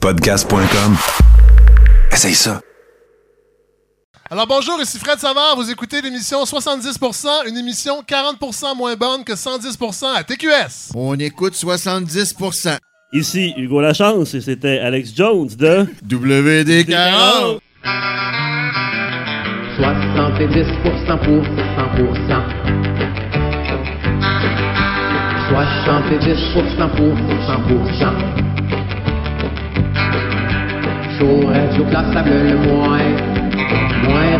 Podcast.com. Essaye ça. Alors bonjour, ici Fred Savard, vous écoutez l'émission 70%, une émission 40% moins bonne que 110% à TQS. On écoute 70%. Ici Hugo Lachance et c'était Alex Jones de WD40. 70% pour 100%. 70% pour 100%. Le moins.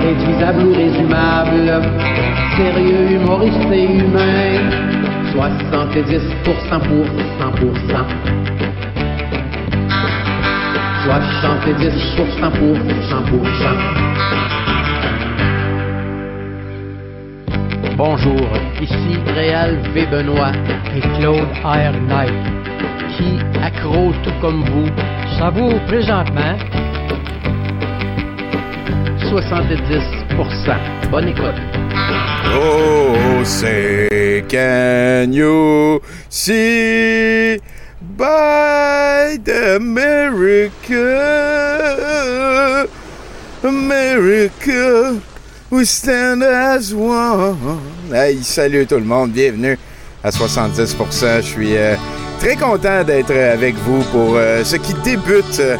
Réduisable ou résumable. Sérieux, humoriste et humain. 70% pour 100%. 70% pour 100%. Bonjour, ici Réal V. Benoît et Claude R. Knight, qui, accro tout comme vous, savoure présentement 70%. Bonne écoute. Oh, say, can you see by the America, we stand. Hey, salut tout le monde, bienvenue à 70%. Je suis euh, très content d'être avec vous pour euh, ce qui débute. euh,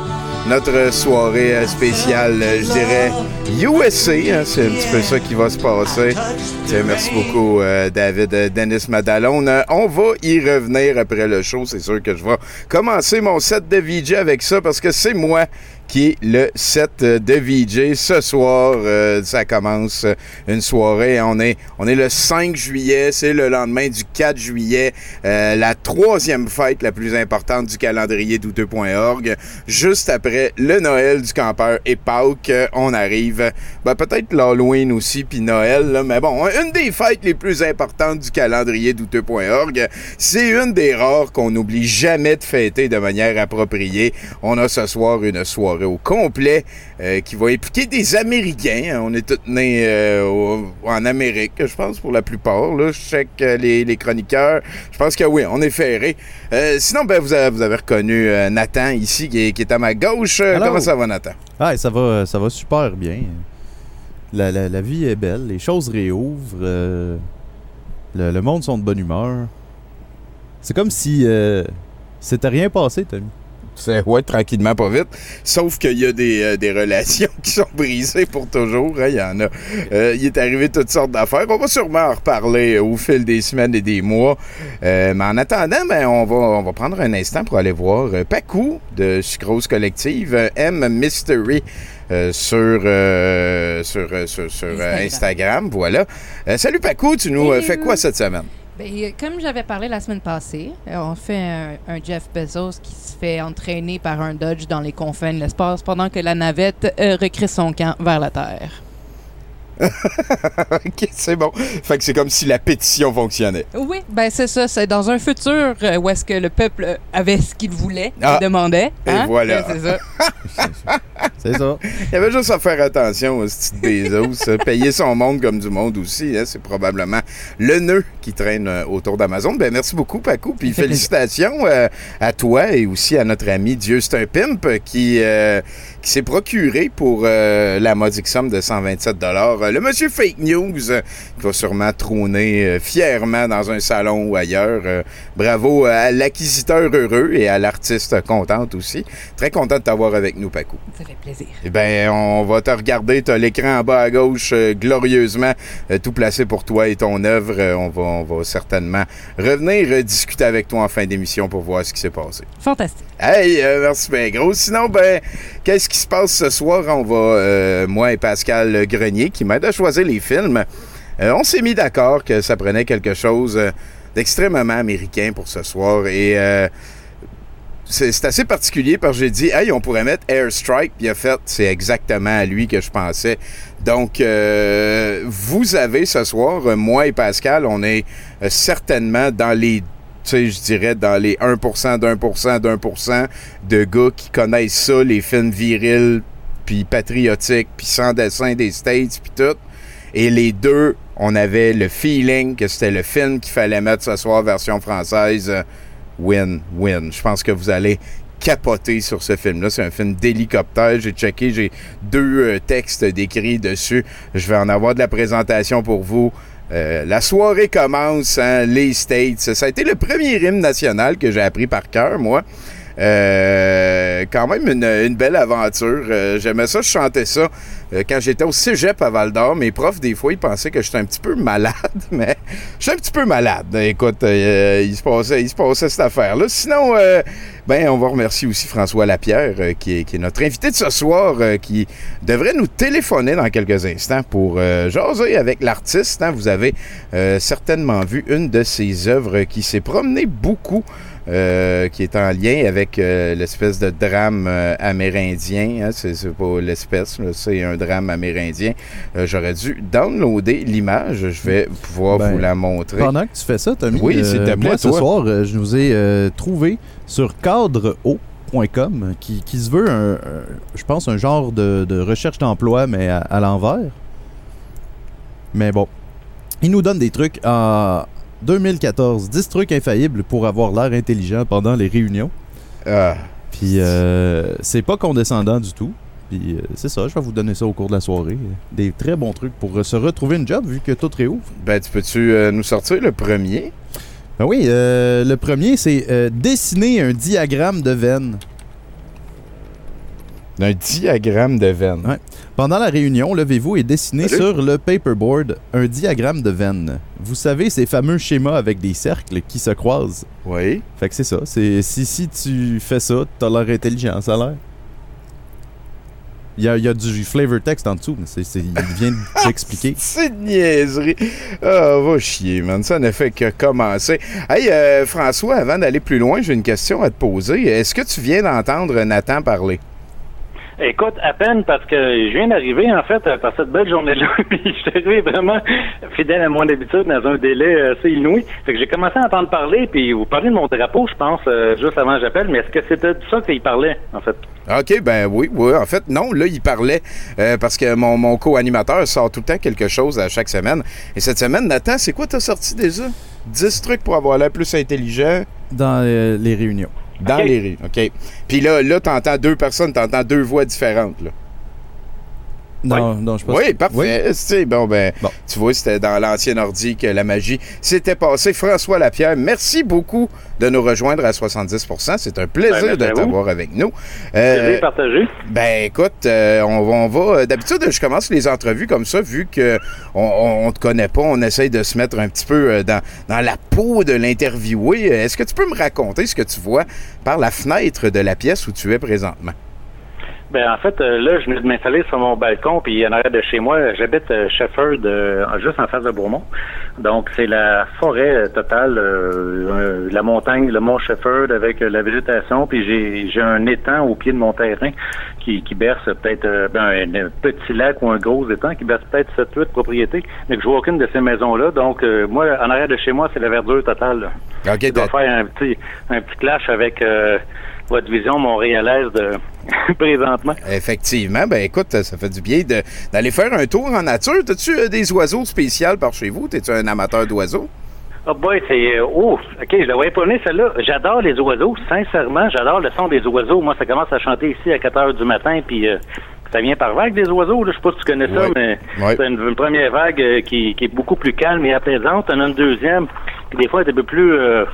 notre soirée euh, spéciale, euh, je dirais USA, hein, c'est un petit peu ça qui va se passer. Tiens, merci beaucoup, euh, David euh, Dennis Madalone. Euh, on va y revenir après le show. C'est sûr que je vais commencer mon set de VJ avec ça parce que c'est moi qui est le set de VJ. Ce soir, euh, ça commence une soirée. On est, on est le 5 juillet, c'est le lendemain du 4 juillet, euh, la troisième fête la plus importante du calendrier douteux.org. Juste après le Noël du campeur et Pâques, on arrive, ben, peut-être l'Halloween aussi, puis Noël, mais bon, une des fêtes les plus importantes du calendrier douteux.org. C'est une des rares qu'on n'oublie jamais de fêter de manière appropriée. On a ce soir une soirée au complet euh, qui va impliquer des Américains. On est tous nés euh, au- en Amérique, je pense, pour la plupart. Là. Je check euh, les, les chroniqueurs. Je pense que oui, on est ferré. Euh, sinon, ben, vous, avez, vous avez reconnu Nathan ici, qui est, qui est à ma gauche. Comment ça va, Nathan? Ah, ça va, ça va super bien. La, la- la vie est belle, les choses réouvrent, le, le monde sont de bonne humeur. C'est comme si c'était rien passé, Tommy. C'est ouais, tranquillement, pas vite. Sauf qu'il y a des, euh, des relations qui sont brisées pour toujours. hein, Il y en a. Euh, il est arrivé toutes sortes d'affaires. On va sûrement en reparler au fil des semaines et des mois. Euh, mais en attendant, ben, on, va, on va prendre un instant pour aller voir euh, Pacou de Sucrose Collective, euh, M Mystery. euh, sur, euh, sur, euh, sur, sur, euh, Instagram, voilà. Euh, salut Pacou, tu nous euh, fais quoi cette semaine? Ben, euh, comme j'avais parlé la semaine passée, euh, on fait un, un Jeff Bezos qui se fait entraîner par un Dodge dans les confins de l'espace pendant que la navette euh, recrée son camp vers la Terre. ok, c'est bon. Fait que c'est comme si la pétition fonctionnait. Oui, ben c'est ça. C'est dans un futur euh, où est-ce que le peuple avait ce qu'il voulait, Ah. qu'il demandait. Et hein? voilà. C'est ça. C'est ça. Il y avait juste à faire attention au petit Bezos. euh, Payer son monde comme du monde aussi. hein, c'est probablement le nœud qui traîne euh, autour d'Amazon. Ben, merci beaucoup, Paco. Puis félicitations euh, à toi et aussi à notre ami Dieu c'est un pimp qui, euh, qui s'est procuré pour euh, la modique somme de 127 dollars. Le monsieur Fake News euh, qui va sûrement trôner euh, fièrement dans un salon ou ailleurs. Euh, bravo à l'acquisiteur heureux et à l'artiste contente aussi. Très content de t'avoir avec nous, Paco. Ça fait plaisir. Eh bien, on va te regarder. Tu as l'écran en bas à gauche, euh, glorieusement, euh, tout placé pour toi et ton œuvre. Euh, on, va, on va certainement revenir euh, discuter avec toi en fin d'émission pour voir ce qui s'est passé. Fantastique. Hey, euh, merci bien gros. Sinon, ben, qu'est-ce qui se passe ce soir? On va, euh, moi et Pascal Grenier, qui m'aide à choisir les films, euh, on s'est mis d'accord que ça prenait quelque chose euh, d'extrêmement américain pour ce soir. Et c'est assez particulier parce que j'ai dit, hey, on pourrait mettre Airstrike, puis il a fait, c'est exactement à lui que je pensais. Donc, vous avez ce soir, moi et Pascal, on est certainement dans les sais, je dirais dans les 1% d'un pour cent d'un pour cent de gars qui connaissent ça, les films virils, puis patriotiques, puis sans dessin des States, puis tout. Et les deux, on avait le feeling que c'était le film qu'il fallait mettre ce soir, version française. euh, Win, win. Je pense que vous allez capoté sur ce film-là. C'est un film d'hélicoptère. J'ai checké, j'ai deux euh, textes décrits dessus. Je vais en avoir de la présentation pour vous. Euh, la soirée commence, hein, les States. Ça a été le premier hymne national que j'ai appris par cœur, moi. Euh, quand même une, belle aventure. Euh, J'aimais ça, je chantais ça euh, quand j'étais au cégep à Val d'Or. Mes profs, des fois, ils pensaient que j'étais un petit peu malade, mais je suis un petit peu malade. Écoute, il, se passait, il se passait cette affaire-là. Sinon, ben, on va remercier aussi François Lapierre, qui, est, qui est notre invité de ce soir, qui devrait nous téléphoner dans quelques instants pour jaser avec l'artiste. hein. Vous avez certainement vu une de ses œuvres qui s'est promenée beaucoup euh, qui est en lien avec euh, l'espèce de drame euh, amérindien. hein. C'est pas l'espèce, c'est un drame amérindien. J'aurais dû downloader l'image. Je vais pouvoir Ben, vous la montrer. Pendant que tu fais ça, Tommy, Oui, plaît, moi, ce toi. soir, je nous ai trouvé sur cadreo.com qui, qui se veut, un, un- je pense, un genre de, de recherche d'emploi, mais à, à l'envers. Mais bon, il nous donne des trucs en 2014. 10 trucs infaillibles pour avoir l'air intelligent pendant les réunions. Ah, Puis euh, c'est pas condescendant du tout. Puis euh, c'est ça, je vais vous donner ça au cours de la soirée. Des très bons trucs pour se retrouver une job vu que tout réouvre. ben, tu peux-tu euh, nous sortir le premier? Ben oui, euh, le premier, c'est dessiner un diagramme de veine. Un diagramme de veine. Ouais. Pendant la réunion, levez-vous et dessinez Salut. sur le paperboard un diagramme de veine. Vous savez, ces fameux schémas avec des cercles qui se croisent. Oui. Fait que c'est ça. C'est, si, si tu fais ça, t'as l'air intelligent, ça a l'air. Il y a, il y a du flavor text en dessous, mais c'est, c'est- il vient de t'expliquer. C'est de niaiserie. Ah, va chier, man. Ça ne fait que commencer. Hey, euh, François, avant d'aller plus loin, j'ai une question à te poser. Est-ce que tu viens d'entendre Nathan parler? Écoute, à peine parce que je viens d'arriver, en fait, euh, par cette belle journée-là. Puis je suis arrivé vraiment fidèle à mon habitude dans un délai assez inouï. Fait que j'ai commencé à entendre parler, puis vous parlez de mon drapeau, je pense, euh, juste avant que j'appelle. Mais est-ce que c'était de ça qu'il parlait, en fait? OK, ben oui, oui. En fait, non, là, il parlait euh, parce que mon, mon co-animateur sort tout le temps quelque chose à chaque semaine. Et cette semaine, Nathan, c'est quoi t'as sorti déjà? 10 trucs pour avoir l'air plus intelligent? Dans euh, les réunions. Dans les rues. OK. Puis là, là, t'entends deux personnes, t'entends deux voix différentes, là. Non, non, je pense Oui, parfait. Tu sais, Bon, ben, Bon. tu vois, c'était dans l'ancien ordi que la magie s'était passée. François Lapierre, merci beaucoup de nous rejoindre à 70% C'est un plaisir Ben, de t'avoir avec nous. Euh, Plaisir partagé. ben écoute, euh, on va, on va d'habitude je commence les entrevues comme ça vu que on, on, on te connaît pas, on essaye de se mettre un petit peu euh, dans, dans la peau de l'interviewé. Est-ce que tu peux me raconter ce que tu vois par la fenêtre de la pièce où tu es présentement? Ben en fait, euh, là, je venais de m'installer sur mon balcon, puis en arrière de chez moi, j'habite euh, Shefford, euh, juste en face de Beaumont. Donc, c'est la forêt euh, totale, euh, la montagne, le mont Shefford avec la végétation, puis j'ai j'ai un étang au pied de mon terrain qui, qui berce peut-être euh, ben, un, petit lac ou un gros étang qui berce peut-être 7-8 propriétés, mais que je vois aucune de ces maisons-là. Donc, euh, moi, en arrière de chez moi, c'est la verdure totale. là. Ok, Je dois faire un petit, un petit clash avec euh, votre vision montréalaise de présentement? Effectivement, ben écoute, ça fait du bien d'aller faire un tour en nature. T'as-tu euh, des oiseaux spéciaux par chez vous? T'es-tu un amateur d'oiseaux? Oh boy, c'est... Oh, OK, je la voyais pas celle-là. J'adore les oiseaux. Sincèrement, j'adore le son des oiseaux. Moi, ça commence à chanter ici à 4 heures du matin, puis euh, ça vient par vague des oiseaux. Là. Je sais pas si tu connais ça, mais c'est une, une première vague euh, qui, qui est beaucoup plus calme et apaisante. On a une deuxième, qui des fois est un peu plus euh,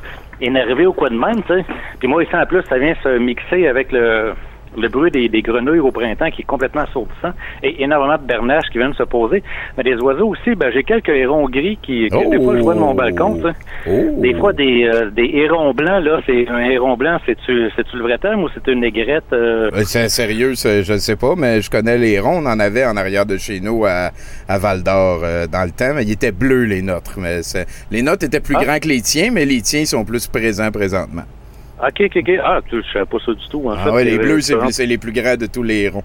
énervée ou quoi de même, tu sais. Puis moi, ici, en plus, ça vient se mixer avec le... Le bruit des, des grenouilles au printemps qui est complètement assourdissant et énormément de bernaches qui viennent se poser. Mais des oiseaux aussi, ben, j'ai quelques hérons gris qui, que des fois je vois de mon balcon. Oh. Des fois, des, euh, des hérons blancs, là, c'est un héron blanc, c'est-tu le vrai terme ou c'est une négrette? euh? Euh, C'est sérieux, je ne sais pas, mais je connais les ronds. On en avait en arrière de chez nous à, à Val d'Or euh, dans le temps. Mais ils étaient bleus, les nôtres. Mais les nôtres étaient plus Ah. grands que les tiens, mais les tiens sont plus présents présentement. OK, OK, OK. Ah, tu, je savais pas ça du tout. En fait, Ah ouais, les C'est- bleus, c'est les plus grands de tous les ronds.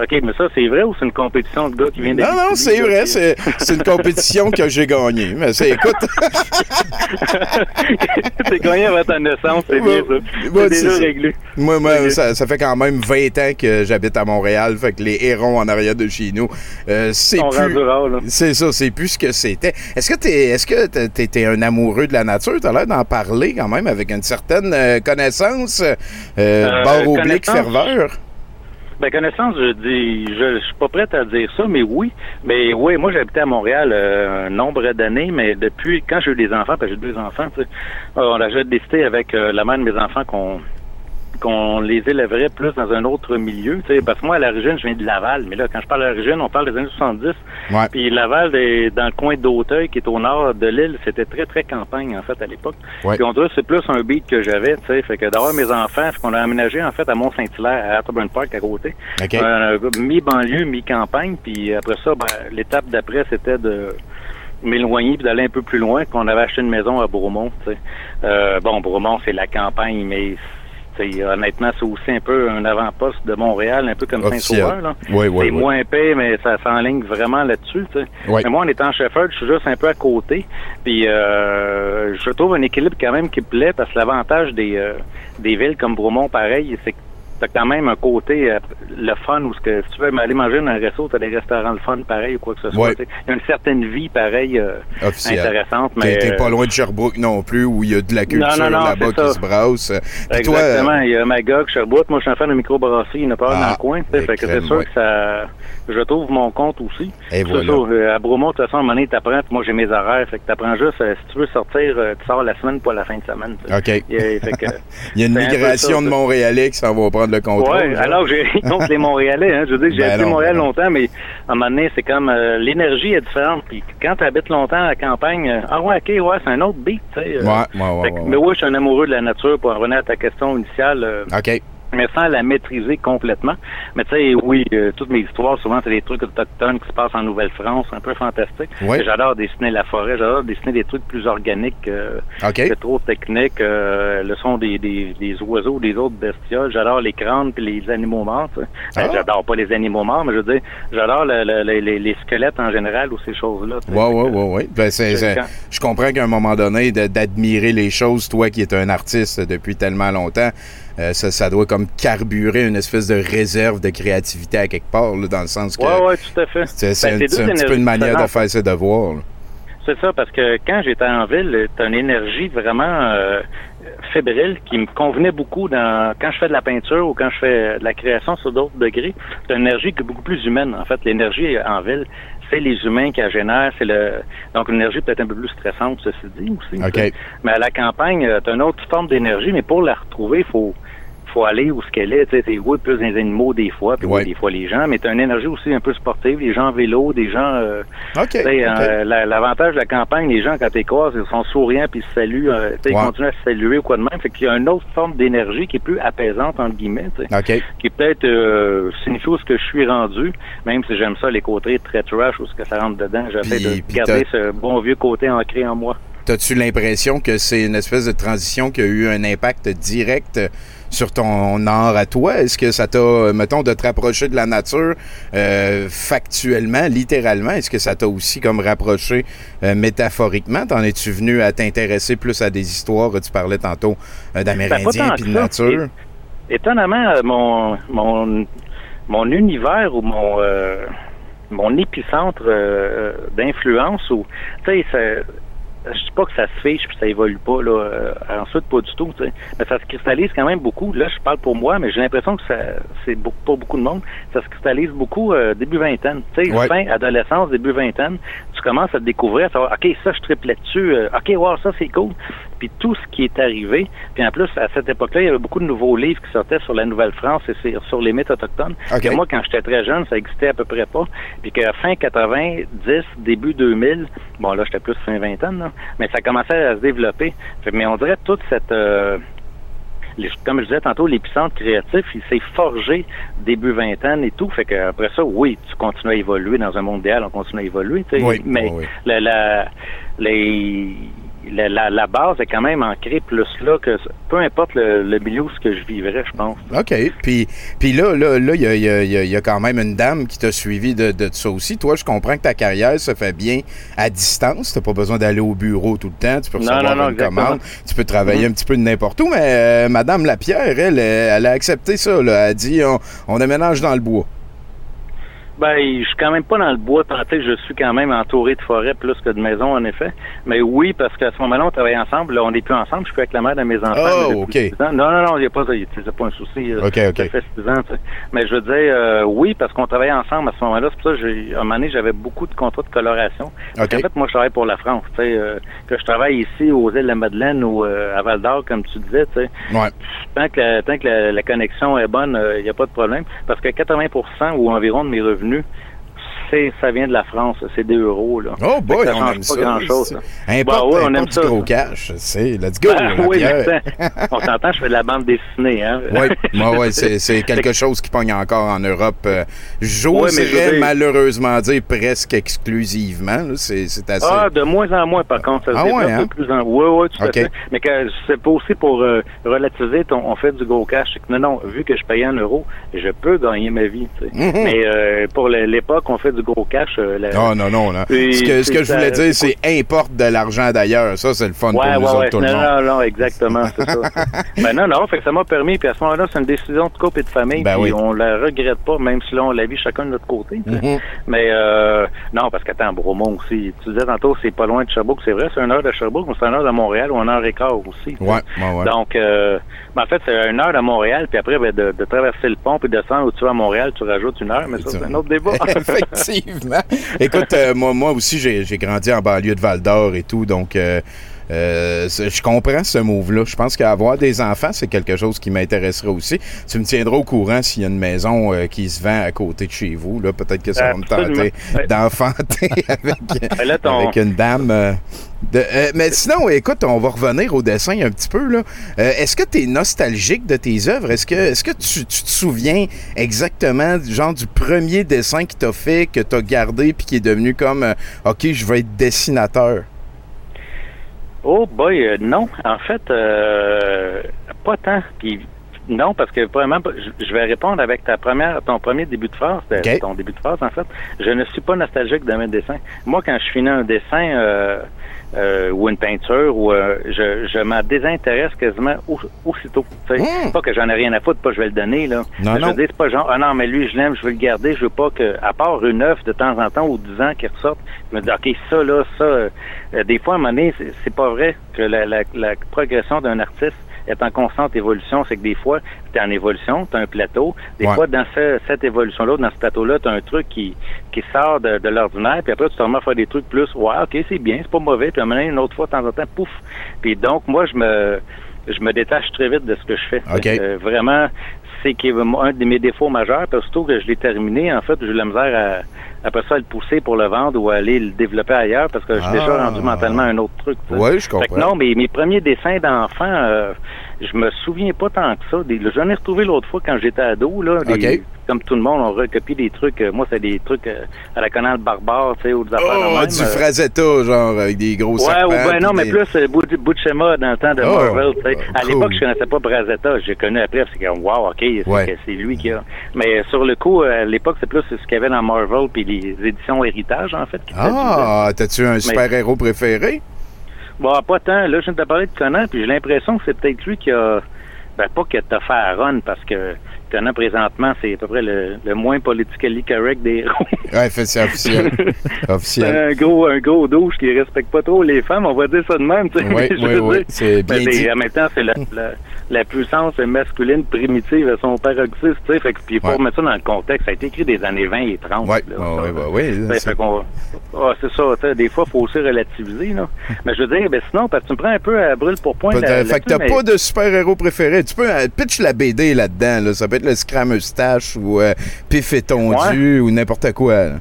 OK, mais ça, c'est vrai ou c'est une compétition de gars qui vient Non, non, c'est vrai, c'est une compétition que j'ai gagnée. Mais c'est, écoute, T'es gagné avant ta naissance, c'est bien ça. C'est Ouais, déjà réglé. moi, moi ça, ça fait quand même 20 ans que j'habite à Montréal, fait que les hérons en arrière de chez nous, euh, c'est plus... C'est ça, c'est plus ce que c'était. Est-ce que t'es est-ce que t'es- un amoureux de la nature? T'as l'air d'en parler quand même avec une certaine euh, connaissance, euh, Euh, barre oblique, ferveur? Ben, connaissance, je dis, je, je suis pas prête à dire ça, mais oui. Mais oui, moi, j'habitais à Montréal euh, un nombre d'années, mais depuis, quand j'ai eu des enfants, parce que j'ai deux enfants, tu sais, on a décidé avec euh, la mère de mes enfants qu'on qu'on les élèverait plus dans un autre milieu, tu sais, parce que moi, à l'origine, je viens de Laval, mais là, quand je parle à l'origine, on parle des années 70, Ouais. puis Laval, est dans le coin d'Auteuil, qui est au nord de l'île, c'était très, très campagne, en fait, à l'époque. Ouais. Puis on dirait que c'est plus un beat que j'avais, tu sais, fait que d'avoir mes enfants, qu'on a aménagé, en fait, à Mont-Saint-Hilaire, à Atterburn Park, à côté. OK. Euh, mi-banlieue, mi-campagne, puis après ça, ben, l'étape d'après, c'était de m'éloigner puis d'aller un peu plus loin, qu'on avait acheté une maison à Bromont, tu sais. Euh, bon, Bromont, c'est la campagne, mais sais, honnêtement, c'est aussi un peu un avant-poste de Montréal, un peu comme. Saint-Sauveur. Oui, oui, c'est oui. moins épais, mais ça s'enligne vraiment là-dessus. Mais moi, en étant chauffeur, je suis juste un peu à côté. Puis euh, je trouve un équilibre quand même qui me plaît parce que l'avantage des, euh, des villes comme Bromont, pareil, c'est que t'as quand même un côté euh, le fun où ce que si tu veux aller manger dans un resto, t'as des restaurants le fun pareil ou quoi que ce soit. Ouais. Il y a une certaine vie pareille euh, intéressante, T'es mais t'es pas euh, loin de Sherbrooke non plus, où il y a de la culture non, non, là-bas qui se brasse. Exactement. euh, Il y a Magog, Sherbrooke. Moi, je suis un fan de microbrasserie. Il y en a pas Ah, dans le coin. sais. ben, Fait que c'est sûr ouais. que ça... Je trouve mon compte aussi. Et voilà. euh, à Bromont, de toute façon, à un moment donné, t'apprends. puis Moi, j'ai mes horaires. Fait que t'apprends juste, euh, si tu veux sortir, euh, tu sors la semaine, pas la fin de semaine. OK. Et, fait que, il y a une migration ça, de. Montréalais qui s'en va prendre le contrôle. Genre. alors j'ai contre les Montréalais, hein. Je veux dire que j'ai Ben habité non, Montréal ben non. longtemps, mais à un moment donné, c'est comme euh, l'énergie est différente. Puis quand tu habites longtemps à la campagne, ah ouais, ok, ouais, c'est un autre beat, tu sais. Ouais, ouais, ouais, Mais ouais. oui, je suis un amoureux de la nature pour en revenir à ta question initiale. OK. Mais sans la maîtriser complètement. Mais tu sais, oui, euh, toutes mes histoires, souvent, c'est des trucs autochtones qui se passent en Nouvelle-France, un peu. Et J'adore dessiner la forêt, j'adore dessiner des trucs plus organiques euh, OK. que trop techniques. euh, le son des, des, des oiseaux, des autres bestioles. J'adore les crânes puis les animaux morts. Ben, Ah. J'adore pas les animaux morts, mais je veux dire, j'adore le- le- le- les, les squelettes en général ou ces choses-là. ouais, que, ouais, ouais. Ben, c'est- je- c'est- quand- je comprends qu'à un moment donné, d'admirer les choses, toi qui es un artiste depuis tellement longtemps, euh, ça, ça doit comme carburer une espèce de réserve de créativité à quelque part, là, dans le sens que Ouais, ouais, tout à fait. c'est Ben, un, petit peu une manière de faire ses devoirs. C'est ça, parce que quand j'étais en ville, t'as une énergie vraiment euh, fébrile qui me convenait beaucoup dans quand je fais de la peinture ou quand je fais de la création sur d'autres degrés. C'est une énergie qui est beaucoup plus humaine. En fait, l'énergie en ville, c'est les humains qui la génèrent. C'est le donc une énergie peut-être un peu plus stressante, ceci dit aussi. Mais à la campagne, euh, t'as une autre forme d'énergie, mais pour la retrouver, il faut faut aller où ce qu'elle est. Tu sais, t'es oui, plus les animaux des fois, puis oui, des fois les gens, mais t'as une énergie aussi un peu sportive, les gens en vélo, des gens euh, tu euh, la- L'avantage de la campagne, les gens, quand ils croisent, ils sont souriants puis ils se saluent. euh, tu Ouais. Ils continuent à se saluer ou quoi de même. Fait qu'il y a une autre forme d'énergie qui est plus apaisante, entre guillemets, tu sais, OK. qui peut-être euh, signifie où ce que je suis rendu, même si j'aime ça, les côtés très trash, où ce que ça rentre dedans. J'essaie de garder ce bon vieux côté ancré en moi. T'as-tu l'impression que c'est une espèce de transition qui a eu un impact direct sur ton art à toi? Est-ce que ça t'a, mettons, de te rapprocher de la nature euh, factuellement, littéralement? Est-ce que ça t'a aussi comme rapproché euh, métaphoriquement? T'en es-tu venu à t'intéresser plus à des histoires? Tu parlais tantôt euh, Ben, d'Amérindiens puis que de nature. Étonnamment, euh, mon mon mon univers ou mon euh, mon épicentre euh, d'influence ou tu sais je dis pas que ça se fiche puis ça évolue pas là euh, ensuite pas du tout tu sais. Mais ça se cristallise quand même beaucoup. Là je parle pour moi mais j'ai l'impression que ça c'est beaucoup pas beaucoup de monde ça se cristallise beaucoup euh, début vingtaine. Tu sais Ouais. fin adolescence début vingtaine tu commences à te découvrir à savoir ok ça je triple là-dessus euh, ok wow ça c'est cool puis tout ce qui est arrivé puis en plus à cette époque-là il y avait beaucoup de nouveaux livres qui sortaient sur la Nouvelle-France et sur- les mythes autochtones moi quand j'étais très jeune ça existait à peu près pas puis que fin 90 début 2000 bon là j'étais plus fin vingtaine là, mais ça commençait à se développer Fait- mais on dirait toute cette euh, les- comme je disais tantôt, l'épicentre créatif, il s'est forgé début vingtaine et tout. Fait que après ça, oui, tu continues à évoluer dans un monde idéal, on continue à évoluer. Oui, mais oui, oui. la, la- les la, la, la base est quand même ancrée plus là que peu importe le, le milieu où ce que je vivrais, je pense. OK. Puis, puis là, là, là, il y a, y a- y a- quand même une dame qui t'a suivi de, de ça aussi. Toi, je comprends que ta carrière se fait bien à distance. T'as pas besoin d'aller au bureau tout le temps. Tu peux Non, recevoir non, non, une exactement. commande. Tu peux travailler Mhm. un petit peu de n'importe où. Mais euh, Madame Lapierre, elle, elle, a accepté ça. Là. Elle a dit on, on aménage dans le bois. Ben, je suis quand même pas dans le bois tenté, je suis quand même entouré de forêts plus que de maisons, en effet. Mais oui, parce qu'à ce moment-là, on travaille ensemble. Là, on n'est plus ensemble. Je suis avec la mère de mes enfants. Oh, OK. ans. Non, non, non, il n'y a pas, c'est pas un souci. euh, OK, OK. Ça fait six ans. Mais je veux dire, euh, oui, parce qu'on travaillait ensemble à ce moment-là. C'est pour ça que, j'ai- à un moment donné, j'avais beaucoup de contrats de coloration. En fait, moi, je travaille pour la France. Tu sais, euh, que je travaille ici aux îles de la Madeleine ou euh, à Val d'Or, comme tu disais, tu sais. Ouais. Tant que la, tant que la, la connexion est bonne, il n'y a pas de problème. Parce que 80% ou environ de mes revenus, revenus c'est ça vient de la France. C'est des euros. Là. Oh boy, ça on aime pas ça. grand-chose. ça. Importe, Bah ouais, on aime du ça. gros cash. C'est, let's go. Ben, oui, on s'entend, je fais de la bande dessinée. Hein? Oui, ouais, ouais, c'est, c'est quelque chose qui pogne encore en Europe. Euh, J'oserais malheureusement dire presque exclusivement. là. C'est, c'est assez. Ah, de moins en moins, par contre. Ça se Ah ouais, hein? de plus en Oui, oui, tout OK. à fait. Mais que c'est pas aussi pour euh, relativiser, ton- on fait du gros cash. Non, non, vu que je payais en euros, je peux gagner ma vie. Mhm. Mais euh, pour l'époque, on fait du gros cash. euh, Non, non, non. Puis, Ce que, ce que c'est je voulais dire, c'est importe de l'argent d'ailleurs. Ça, c'est le fun Ouais, pour nous autres, ouais. tout le non, monde. non, non, exactement, c'est ça. ben non, non, fait que ça m'a permis, puis à ce moment-là, c'est une décision de couple et de famille, Ben puis oui. on la regrette pas, même si là, on la vit chacun de notre côté. Mhm. Mais euh, non, parce qu'attends, Bromont aussi, tu disais tantôt, c'est pas loin de Sherbrooke, c'est vrai, c'est une heure de Sherbrooke, mais c'est une heure de Montréal ou une heure et quart aussi. Ouais. Donc, euh, ben, en fait, c'est une heure à Montréal, puis après, ben, de, de traverser le pont puis de descendre où tu vas à Montréal, tu rajoutes une heure, mais ça, c'est un autre débat. Écoute, euh, moi, moi aussi, j'ai, j'ai grandi en banlieue de Val d'Or et tout, donc euh, euh, je comprends ce move-là. Je pense qu'avoir des enfants, c'est quelque chose qui m'intéresserait aussi. Tu me tiendras au courant s'il y a une maison euh, qui se vend à côté de chez vous. Là, peut-être que ça va me tenter d'enfanter avec, Ben là, ton- avec une dame. euh, de- mais sinon, écoute, on va revenir au dessin un petit peu. Là. Est-ce que tu es nostalgique de tes œuvres? Est-ce que, est-ce que tu, tu te souviens exactement genre du premier dessin que tu as fait, que tu as gardé, puis qui est devenu comme OK, je vais être dessinateur? Oh boy, euh, non. En fait, euh, pas tant. Puis non, parce que vraiment, je, vais répondre avec ta première, ton premier début de phrase, OK. ton début de phrase en fait. Je ne suis pas nostalgique de mes dessins. Moi, quand je finis un dessin euh, euh, ou une peinture, ou euh, je, je m'en désintéresse quasiment au- aussitôt. Mmh. Pas que j'en ai rien à foutre, pas que je vais le donner là. Non, Mais je non. dire, c'est pas genre, ah non, mais lui, je l'aime, je veux le garder, je veux pas que, à part une œuvre de temps en temps ou dix ans qui ressorte, je me dis, OK, ça, là, ça, euh, des fois, à un moment donné, c'est pas vrai que la, la, la progression d'un artiste est en constante évolution. C'est que des fois, tu es en évolution, tu as un plateau. Des Ouais. fois, dans ce- cette évolution-là, dans ce plateau-là, tu as un truc qui, qui sort de, de l'ordinaire, puis après, tu te remets à faire des trucs plus, ouais, OK, c'est bien, c'est pas mauvais, puis à une autre fois, de temps en temps, pouf. Puis donc, moi, je me je me détache très vite de ce que je fais. OK. Euh, vraiment, c'est qui est un de mes défauts majeurs, parce que que je l'ai terminé, en fait, j'ai eu la misère à, après ça, le pousser pour le vendre ou aller le développer ailleurs, parce que je suis Ah. déjà rendu mentalement un autre truc. Oui, je Fait que comprends. non, mais mes premiers dessins d'enfants, euh, je me souviens pas tant que ça. Des- J'en ai retrouvé l'autre fois quand j'étais ado, là. des-. Comme tout le monde, on recopie des trucs. euh, moi, c'est des trucs euh, à la canal barbare, tu sais, ou des affaires Oh, même, du euh. frazetta, genre, avec des gros Ouais, ou ben non, mais plus bout, de- bout de schéma dans le temps de Oh, Marvel. tu sais. À l'époque, je connaissais pas Brazetta. J'ai connu après, c'est comme wow, ok, c'est Ouais. que c'est lui qui a. Mais sur le coup, à l'époque, c'est plus ce qu'il y avait dans Marvel puis les éditions Héritage, en fait. Ah, t'as-tu un super-héros préféré? Bon, pas tant. Là, je viens de parler de Conan, puis j'ai l'impression que c'est peut-être lui qui a. Ben, pas qui a fait à Run, parce que Présentement, c'est à peu près le, le moins politically correct des héros. Ouais, c'est officiel. Officiel. un gros, un gros douche qui respecte pas trop les femmes, on va dire ça de même. Oui, oui, oui, dire. c'est bien dit. En même temps, c'est la, la, la puissance masculine primitive à son paroxysme, tu sais. Fait que, puis pour Ouais. mettre ça dans le contexte, ça a été écrit des années 20 et 30. Ouais, là, ouais, ça. ouais, ouais, ouais, Ben, c'est- ça, des fois, il faut aussi relativiser, là. Mais je veux dire, ben sinon, parce que tu me prends un peu à brûle pour point. Fait que t'as mais- pas de super-héros préféré. Tu peux euh, pitch la BD là-dedans. Là. Ça peut être le Scram Moustache ou euh, Pif et Tondu ou n'importe quoi. là.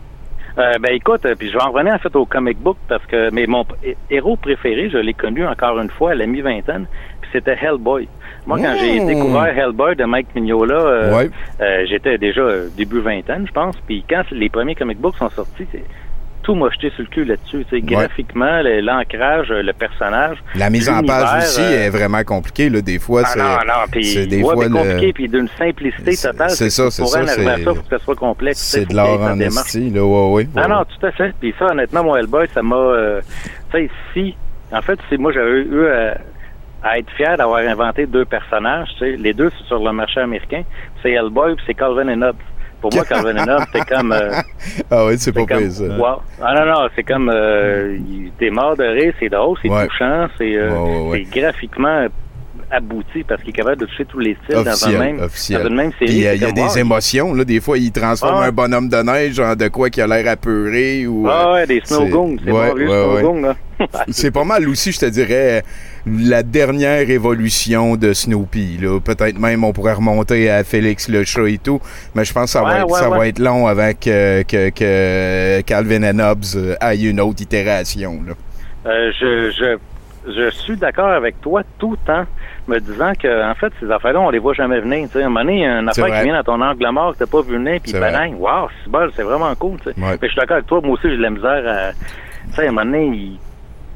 Euh, ben écoute, euh, puis je vais en revenir en fait au comic book parce que mais mon héros préféré, je l'ai connu encore une fois à la mi-vingtaine, puis c'était Hellboy. Moi, quand j'ai Mmh. découvert Hellboy de Mike Mignola, euh, Ouais. j'étais déjà début vingtaine, je pense. Puis quand les premiers comic books sont sortis, tout mocheté sur le cul là-dessus. tu sais. Graphiquement, l'ancrage, le personnage. La mise en page aussi euh, est vraiment compliquée. Là. Des fois, Ah c'est non, non, puis c'est des ouais, fois mais le- compliqué, puis d'une simplicité totale. c'est ça, c'est Pour ça, c'est- ça, faut que ça soit complexe. c'est de l'art en esti. Là, ouais, ouais, Ah ouais. non, tout à fait. Puis ça, honnêtement, moi, Hellboy, ça m'a... euh, tu sais, si... En fait, c'est moi, j'avais eu euh, à être fier d'avoir inventé deux personnages. Les deux, c'est sur le marché américain. C'est Hellboy puis c'est Calvin and Hobbes. Pour moi, and Hobbes, c'est comme... euh, Ah oui, c'est pas comme, pire, ça. wow. Ah non, non, c'est comme... Euh, il- T'es mort de rire, c'est drôle, c'est Ouais. touchant, c'est euh, Ouais, ouais, ouais. c'est graphiquement abouti parce qu'il est capable de toucher tous les styles dans, un même, officiel. dans une même série. Puis euh, C'est il y a des wow. émotions. Là. Des fois, il transforme Ah un bonhomme de neige en de quoi qui a l'air apeuré. Ou, Ah euh, ouais, des snow c'est- ouais, ouais, snow ouais. C'est pas mal aussi, je te dirais, la dernière évolution de Snoopy. Peut-être même on pourrait remonter à Félix le chat et tout, mais je pense que ça, va, être, ouais, ça va être long avant que, que, que Calvin and Hobbes euh, aille une autre itération. Là. Euh, je, je, je suis d'accord avec toi tout le temps, me disant que en fait ces affaires-là, on les voit jamais venir. Tu sais, à un moment donné, une affaire qui vient dans ton angle mort que t'as pas vu venir, puis bang, wow, c'est bon, c'est vraiment cool. Ouais. Mais je suis d'accord avec toi, moi aussi j'ai de la misère à, tu sais, à un moment donné, il-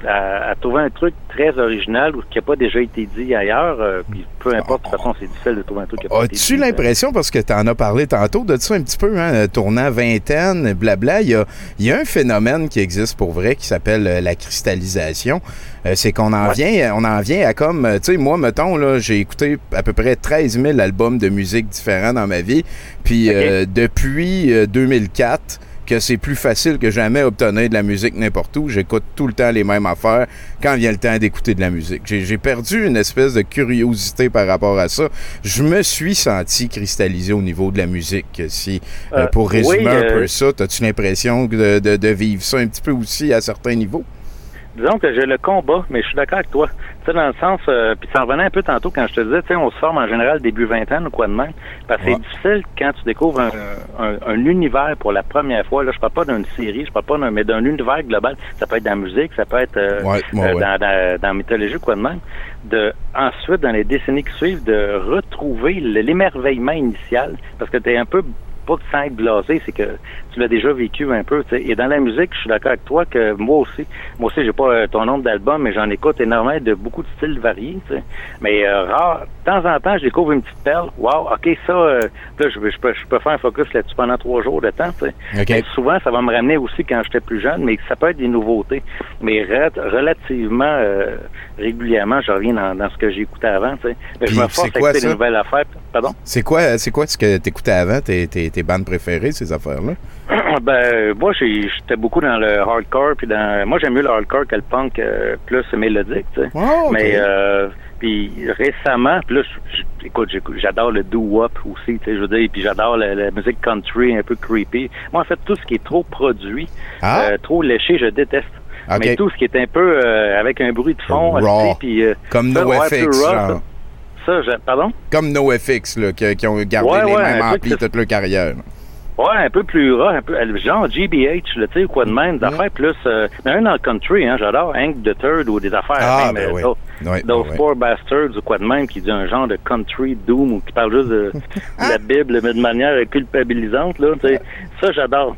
à, à trouver un truc très original ou qui n'a pas déjà été dit ailleurs. euh, puis peu importe, de toute façon, c'est difficile de trouver un truc qui n'a pas été As-tu dit. l'impression, parce que tu en as parlé tantôt, de ça un petit peu, hein, tournant vingtaine, blabla, il y a, il y a un phénomène qui existe pour vrai qui s'appelle euh, la cristallisation. Euh, c'est qu'on en vient, on en vient à comme, tu sais, moi, mettons, là, j'ai écouté à peu près 13 000 albums de musique différents dans ma vie, puis euh, depuis euh, 2004, que c'est plus facile que jamais obtenir de la musique n'importe où. J'écoute tout le temps les mêmes affaires quand vient le temps d'écouter de la musique. J'ai perdu une espèce de curiosité par rapport à ça. Je me suis senti cristallisé au niveau de la musique. Si, euh, Euh, pour résumer oui, un euh, peu ça, as-tu l'impression de, de- de vivre ça un petit peu aussi à certains niveaux? Disons que j'ai le combat, mais je suis d'accord avec toi. Tu sais, dans le sens, euh, puis ça en revenait un peu tantôt quand je te disais, tu sais, on se forme en général début vingtaine ou quoi de même. Parce que Ouais. c'est difficile quand tu découvres un, un- un univers pour la première fois. Là, je parle pas d'une série, je parle pas d'un, mais d'un univers global. Ça peut être dans la musique, ça peut être euh, Ouais, ouais, euh. Dans, dans, dans la mythologie ou quoi de même. De, ensuite, dans les décennies qui suivent, de retrouver le- l'émerveillement initial. Parce que tu es un peu pas sans être blasé, c'est que tu l'as déjà vécu un peu. tu. Et dans la musique, je suis d'accord avec toi que moi aussi, moi aussi, j'ai pas euh, ton nombre d'albums, mais j'en écoute énormément de beaucoup de styles variés. tu. Mais euh, rare, de temps en temps, je découvre une petite perle. Wow, ok, ça, euh, là, je, je peux, je peux faire un focus là-dessus pendant trois jours de temps. tu sais. OK. Mais souvent, ça va me ramener aussi quand j'étais plus jeune, mais ça peut être des nouveautés. Mais re- relativement euh, régulièrement, je reviens dans, dans ce que j'écoutais avant. tu sais. Mais je Puis me force c'est à quoi, écouter des nouvelles affaires. Pardon? C'est quoi, c'est quoi ce que t'écoutais avant, tes, tes, tes bandes préférées, ces affaires-là? Ben, moi, j'étais beaucoup dans le hardcore, puis dans. Moi, j'aime mieux le hardcore que le punk euh, plus mélodique, tu sais. Ok. Mais euh, puis récemment, puis là, écoute, j'adore le doo-wop aussi, tu sais, je veux dire, puis j'adore la, la musique country un peu creepy. Moi, en fait, tout ce qui est trop produit, Ah. euh, trop léché, je déteste. Mais tout ce qui est un peu euh, avec un bruit de fond, puis Comme ça, ouais, raw, genre. Ça, je- pardon? Comme NoFX, là, qui, qui ont gardé Ouais, les ouais, mêmes amplis toute leur carrière. Ouais, un peu plus ras, un peu euh, genre GBH, là, tu sais, ou quoi de même, des affaires plus. Euh, mais un dans le country, hein, j'adore Hank the Third ou des affaires. Ah, même, ben euh, oui. Those- Ouais, Those ouais. Four Bastards ou quoi de même, qui dit un genre de country doom ou qui parle juste de, la Bible, mais de manière culpabilisante, là, tu sais. Ça, j'adore,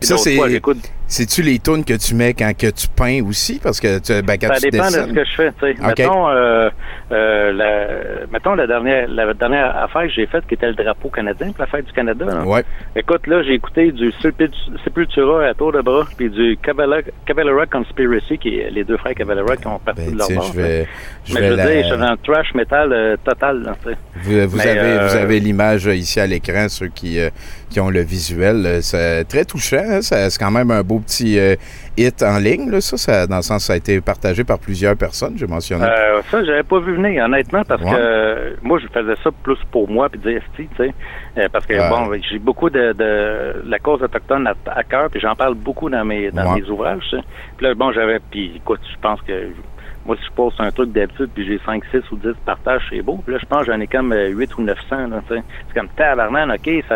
Ça, c'est. C'est-tu les tunes que tu mets quand que tu peins aussi? Parce que tu, ben, quand Ça tu dépend de ce que je fais. Mettons, euh, euh, la, mettons la dernière la dernière affaire que j'ai faite qui était le drapeau canadien pour la fête du Canada. là. Ouais. Écoute, là, j'ai écouté du Sepul- Sepultura à tour de bras, puis du Cavalera, Cavalera Conspiracy, qui est les deux frères Cavalera qui ont parti Ben, de leur bord. je vais. Je Mais vais je veux la- dire, dans le trash metal euh, total. Là. Vous, vous Mais, avez, euh, vous avez l'image euh, ici à l'écran, ceux qui, euh, qui ont le visuel. euh, C'est très touchant. hein, C'est quand même un beau petit euh, hit en ligne. Là, ça, ça, dans le sens, ça a été partagé par plusieurs personnes, j'ai mentionné. Euh, ça, j'avais pas vu venir, honnêtement, parce Ouais. que euh, moi, je faisais ça plus pour moi, puis dire, tu sais, euh, parce que, bon, j'ai beaucoup de, de la cause autochtone à, à cœur, puis j'en parle beaucoup dans mes dans Ouais. mes ouvrages. Puis là, bon, j'avais, puis écoute, je pense que moi, si je poste un truc d'habitude, puis j'ai 5, 6 ou 10 partages, c'est beau. Puis là, je pense que j'en ai comme euh, 8 ou 900, là, tu sais. C'est comme tabarnan, OK, ça...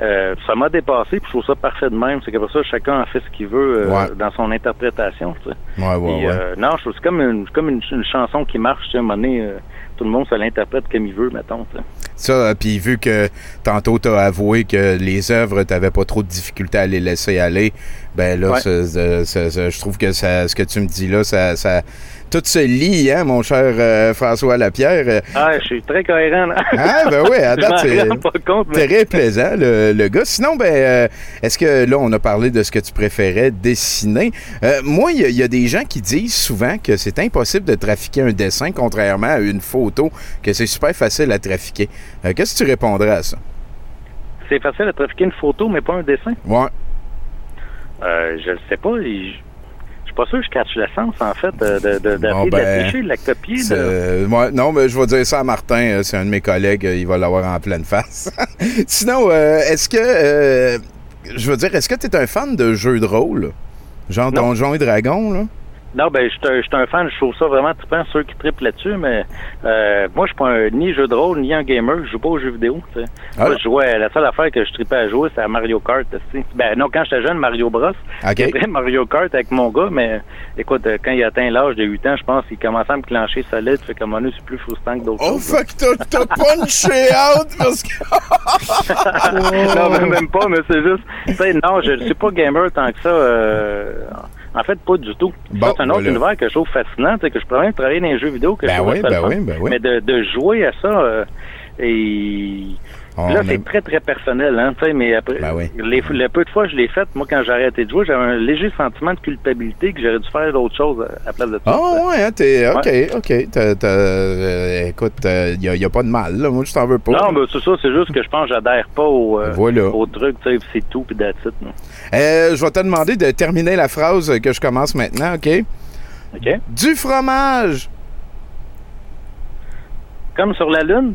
euh, ça m'a dépassé, puis je trouve ça parfait de même. C'est pour ça, chacun en fait ce qu'il veut euh, Ouais. dans son interprétation. tu sais. ouais, ouais, Puis, ouais. euh, non, je trouve que c'est comme une, comme une, une chanson qui marche, tu sais, à un moment donné, euh, tout le monde se l'interprète comme il veut, mettons. tu sais. Ça, euh, puis vu que tantôt tu as avoué que les œuvres, tu pas trop de difficulté à les laisser aller, Ben là, Ouais. je trouve que ça, ce que tu me dis là, ça, ça tout se lie, hein, mon cher euh, François Lapierre. Ah, je suis très cohérent. là. Ah, ben oui, à date, c'est très plaisant, le, le gars. Sinon, ben, euh, est-ce que là, on a parlé de ce que tu préférais dessiner? Euh, moi, il y, y a des gens qui disent souvent que c'est impossible de trafiquer un dessin, contrairement à une photo, que c'est super facile à trafiquer. Qu'est-ce que tu répondrais à ça? C'est facile à trafiquer une photo, mais pas un dessin. Ouais. Euh, je le sais pas. Je suis pas sûr que je catch l'essence, en fait, de, de, de, Bon, de ben, de euh, moi, non, mais je vais dire ça à Martin, euh, c'est un de mes collègues, euh, il va l'avoir en pleine face. Sinon, euh, est-ce que, euh, je veux dire, est-ce que tu es un fan de jeux de rôle? Genre Non. Donjons et Dragons, là? Non, ben, je suis un- fan, je trouve ça vraiment trippant, ceux qui trippent là-dessus, mais euh, moi, je suis pas un, ni jeu de rôle, ni un gamer, je joue pas aux jeux vidéo, tu sais. Ah. Moi, je jouais, la seule affaire que je trippais à jouer, c'était à Mario Kart, tu sais. Ben, non, quand j'étais jeune, Mario Bros. OK. Après Mario Kart avec mon gars, mais écoute, euh, quand il atteint l'âge de 8 ans, je pense qu'il commençait à me clencher solide, fait qu'à un moment c'est plus frustrant que d'autres Oh, choses. là. fuck, t'as punché out parce que. non, même pas, mais c'est juste. Tu sais, non, je suis pas gamer tant que ça. euh, en fait, pas du tout. Bon, ça, c'est un autre voilà. univers que je trouve fascinant, sais, que je pourrais même travailler dans les jeux vidéo que Ben je trouve oui, ben oui, ben oui. Mais de, de jouer à ça, euh, et. On là, aime- c'est très, très personnel, hein, tu sais, mais après, Ben oui. les, le peu de fois que je l'ai fait, moi, quand j'ai arrêté de jouer, j'avais un léger sentiment de culpabilité que j'aurais dû faire d'autres choses à la place de ça. Ah ouais, hein, t'es. Ok, ok. T'as- t'as- euh, écoute, il n'y a, pas de mal, là. Moi, je t'en veux pas. Non, mais c'est ça, c'est juste que je pense que j'adhère pas au, euh, Voilà. au truc, tu sais, c'est tout, puis non. Euh, je vais te demander de terminer la phrase que je commence maintenant, ok? OK? Du fromage! Comme sur la Lune,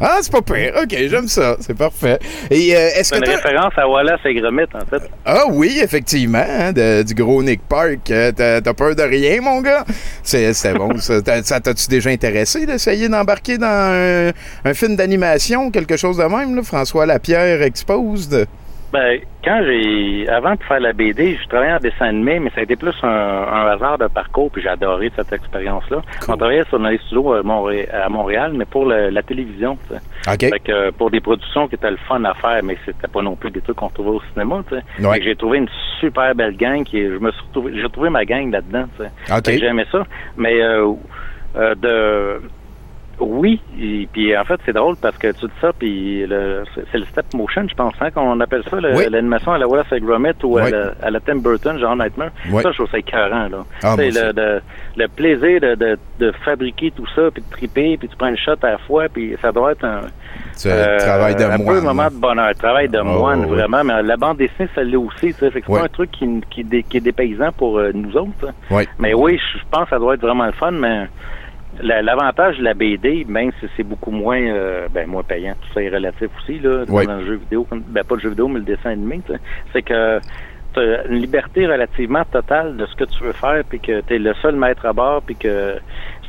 Ah, c'est pas pire. Ok, j'aime ça. C'est parfait. Et euh, est-ce c'est que une référence à Wallace et Gromit, en fait. Ah oui, effectivement, hein, de- du gros Nick Park. Euh, T'as peur de rien, mon gars? C'est c'est bon. ça t'as-tu déjà intéressé d'essayer d'embarquer dans un, un film d'animation, quelque chose de même, là? François Lapierre Exposed? Ben, quand j'ai, avant de faire la BD, je travaillais en dessin animé, mais ça a été plus un, un hasard de parcours, puis j'ai adoré cette expérience-là. On travaillait sur les studios à Montré- à Montréal, mais pour le- la télévision, tu sais. OK. Fait que, euh, pour des productions qui étaient le fun à faire, mais c'était pas non plus des trucs qu'on trouvait au cinéma, tu sais. Ouais. Fait que j'ai trouvé une super belle gang qui, je me suis retrouvé, j'ai retrouvé ma gang là-dedans, tu sais. OK. Fait que J'aimais ça, mais euh, euh, de oui, et puis en fait c'est drôle parce que tu dis ça, puis le- c'est le step motion, je pense, hein, qu'on appelle ça, le- Oui. l'animation à la Wallace et Gromit ou à, la, à la Tim Burton, genre Nightmare. Oui. Ça, je trouve ça écœurant, là. Ah, le, de- le plaisir de, de, de fabriquer tout ça, puis de triper, puis tu prends une shot à la fois, puis ça doit être un, un travail de euh, un peu moine. un moment de bonheur, travail de Oh, moine, vraiment. Mais la bande dessinée, ça l'est aussi, c'est pas un truc qui, qui, qui est dépaysant pour euh, nous autres. hein. Oui. Mais oui, je pense que ça doit être vraiment le fun, mais l'avantage de la BD, même si c'est beaucoup moins euh, ben, moins payant, tout ça est relatif aussi, là, Oui. dans le jeu vidéo, ben pas le jeu vidéo, mais le dessin animé, c'est que tu as une liberté relativement totale de ce que tu veux faire, puis que tu es le seul maître à bord, puis que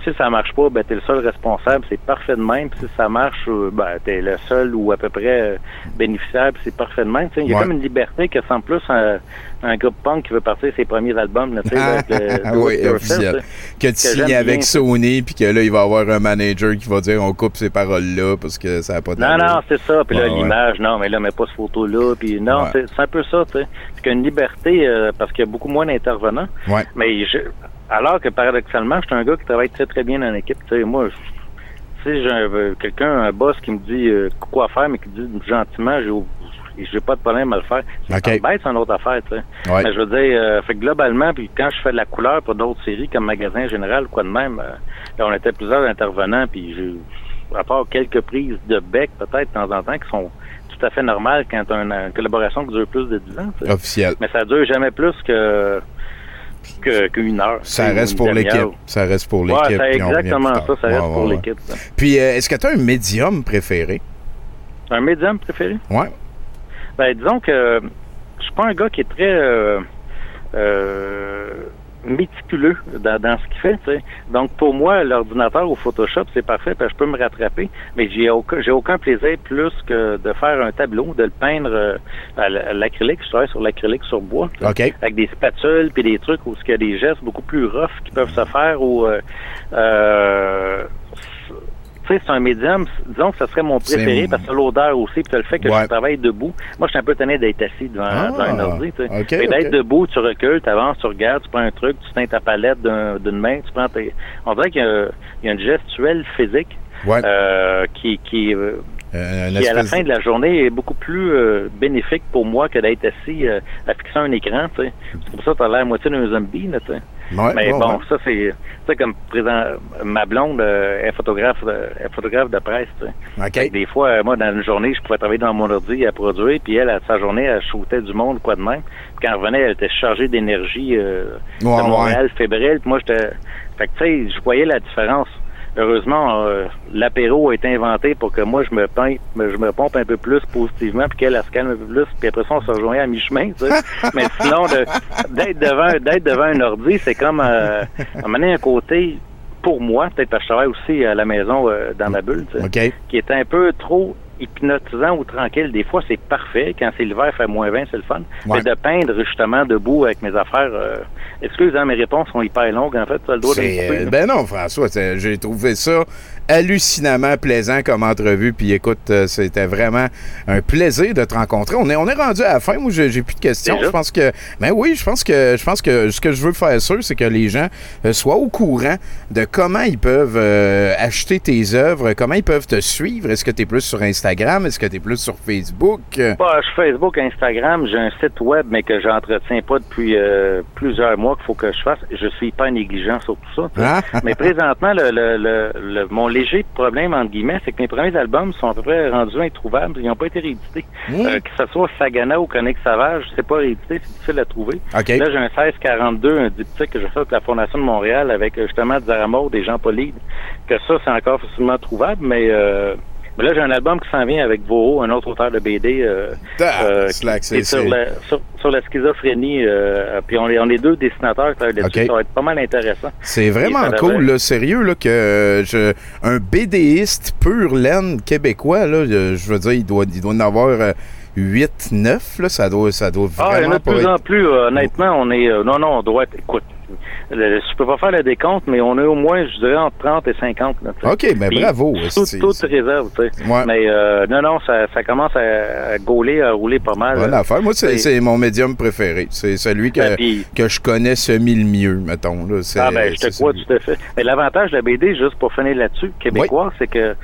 si ça marche pas, ben t'es le seul responsable, c'est parfait de même. Puis si ça marche, euh, ben t'es le seul ou à peu près euh, bénéficiaire, c'est parfait de même. Il y a Ouais. comme une liberté que sans plus un, un groupe punk qui veut partir ses premiers albums, là, avec le- Ah oui, officiel. Que tu signes avec. Sony, puis que là, il va y avoir un manager qui va dire on coupe ces paroles-là parce que ça n'a pas de Non, non, c'est ça. Puis là, Ouais, ouais. l'image, non, mais là, mets pas ce photo-là. Puis non, c'est c'est un peu ça, tu sais. Puis qu'il y a une liberté, euh, parce qu'il y a beaucoup moins d'intervenants. Ouais. Mais je, alors que paradoxalement, je suis un gars qui travaille très, très bien en équipe. Tu sais, moi, si j'ai un- quelqu'un, un boss qui me dit euh, quoi faire, mais qui dit gentiment, j'ai j'ai pas de problème à le faire. C'est OK. pas bête, c'est une autre affaire, tu sais. Ouais. Mais je veux dire, euh, fait que globalement, puis quand je fais de la couleur pour d'autres séries comme Magasin Général ou quoi de même, euh, là, on était plusieurs intervenants, puis j'ai, à part quelques prises de bec, peut-être, de temps en temps, qui sont tout à fait normales quand as une, une collaboration qui dure plus de 10 ans. tu sais. Officiel. Mais ça dure jamais plus que que- qu'une heure. Ça reste ou pour l'équipe. Ça reste pour Ouais, l'équipe. c'est puis on revient exactement ça, ça reste Ouais, pour ouais, ouais. l'équipe. Puis, euh, est-ce que tu as un médium préféré? Un médium préféré? Ouais. Ben, disons que je suis pas un gars qui est très euh, euh, méticuleux dans, dans ce qu'il fait. tu sais. Donc, pour moi, l'ordinateur ou Photoshop, c'est parfait, parce que je peux me rattraper, mais j'ai aucun, j'ai aucun plaisir plus que de faire un tableau, de le peindre euh, à l'acrylique. Je travaille sur l'acrylique sur bois. tu sais, OK. Avec des spatules puis des trucs où il y a des gestes beaucoup plus roughs qui peuvent se faire ou... Euh, euh, sais, c'est un médium, disons que ce serait mon préféré parce que l'odeur aussi, puis le fait que Ouais. je travaille debout. Moi, je suis un peu tanné d'être assis devant, Ah, devant un ordi, tu sais. d'être debout, tu recules, tu avances, tu regardes, tu prends un truc, tu teins ta palette d'un- d'une main, tu prends tes... On dirait qu'il y, a- il y a une gestuelle physique Ouais. euh, qui, qui, euh, Euh, qui, à la fin de la journée, est beaucoup plus euh, bénéfique pour moi que d'être assis euh, à fixer un écran. C'est pour ça que tu as l'air moitié d'un zombie, là. Ouais, Mais bon, ouais. ça c'est, tu sais, comme présent, ma blonde euh, est photographe, de, est photographe de presse. tu sais. OK. Fait que Des fois, euh, moi, dans une journée, je pouvais travailler dans mon ordi à produire, puis elle, à sa journée, elle shootait du monde, quoi de même. Puis quand elle revenait, elle était chargée d'énergie euh, Ouais, de. Montréal, fébrile. Puis moi, j'étais, fait que tu sais, je voyais la différence. Heureusement, euh, l'apéro a été inventé pour que moi, je me, peins, je me pompe un peu plus positivement, puis qu'elle, elle se calme un peu plus, puis après ça, on se rejoignait à mi-chemin, tu sais. Mais sinon, de- d'être devant, d'être devant un ordi, c'est comme, euh, amener un côté, pour moi, peut-être parce que je travaille aussi à la maison euh, dans ma bulle, tu sais, OK. qui est un peu trop hypnotisant ou tranquille. Des fois, c'est parfait. Quand c'est l'hiver, fait moins 20, c'est le fun. Ouais. Mais de peindre justement debout avec mes affaires, euh, excuse, hein, mes réponses sont hyper longues, en fait. Tu as le droit de couper, euh, ben non, François, j'ai trouvé ça hallucinamment plaisant comme entrevue. Puis écoute, euh, c'était vraiment un plaisir de te rencontrer. On est, on est rendu à la fin. Moi, j'ai, plus de questions. Déjà? Je pense que, ben oui, je pense que, je pense que ce que je veux faire sûr, c'est que les gens euh, soient au courant de comment ils peuvent euh, acheter tes œuvres, comment ils peuvent te suivre. Est-ce que tu es plus sur Instagram? Est-ce que tu es plus sur Facebook? Bah, je suis Facebook, Instagram, j'ai un site web, mais que j'entretiens pas depuis euh, plusieurs mois qu'il faut que je fasse. Je suis pas négligent sur tout ça. Ah. mais présentement, le, le, le, le- mon léger problème, entre guillemets, c'est que mes premiers albums sont à peu près rendus introuvables. Ils n'ont pas été réédités. Mmh. Euh, que ce soit Sagana ou Connect Savage, c'est pas réédité, c'est difficile à trouver. Là, j'ai un 1642, un diptyque que j'ai fait avec la Fondation de Montréal avec euh, justement Zaramour, des gens polides. Que ça, c'est encore facilement trouvable, mais, euh, mais là, j'ai un album qui s'en vient avec Voro, un autre auteur de BD, euh, Ah, euh, slack, qui c'est- est sur la, sur, sur la schizophrénie. euh, puis on est, on est deux dessinateurs là-dessus. Ça va être pas mal intéressant. C'est vraiment cool, là, sérieux, là, que euh, je, un BDiste pur laine québécois, là, je veux dire, il doit, il doit en avoir euh, 8, 9, là, ça doit, ça doit Ah, il y en vraiment a de plus être... en plus. honnêtement, on est. non, non, on doit être. Écoute, le- je peux pas faire le décompte, mais on est au moins, je dirais, entre 30 et 50. Là. OK, ben Puis, bravo. Tout, toute réserve, tu sais. Ouais. Mais euh, non, non, ça, ça commence à, à gauler, à rouler pas mal. Bonne affaire. Moi, c'est mon médium préféré. C'est celui que, puis- que je connais semi le mieux, mettons. Là. Ah ben, je te crois tout à fait. Mais l'avantage de la BD, juste pour finir là-dessus, québécois, c'est que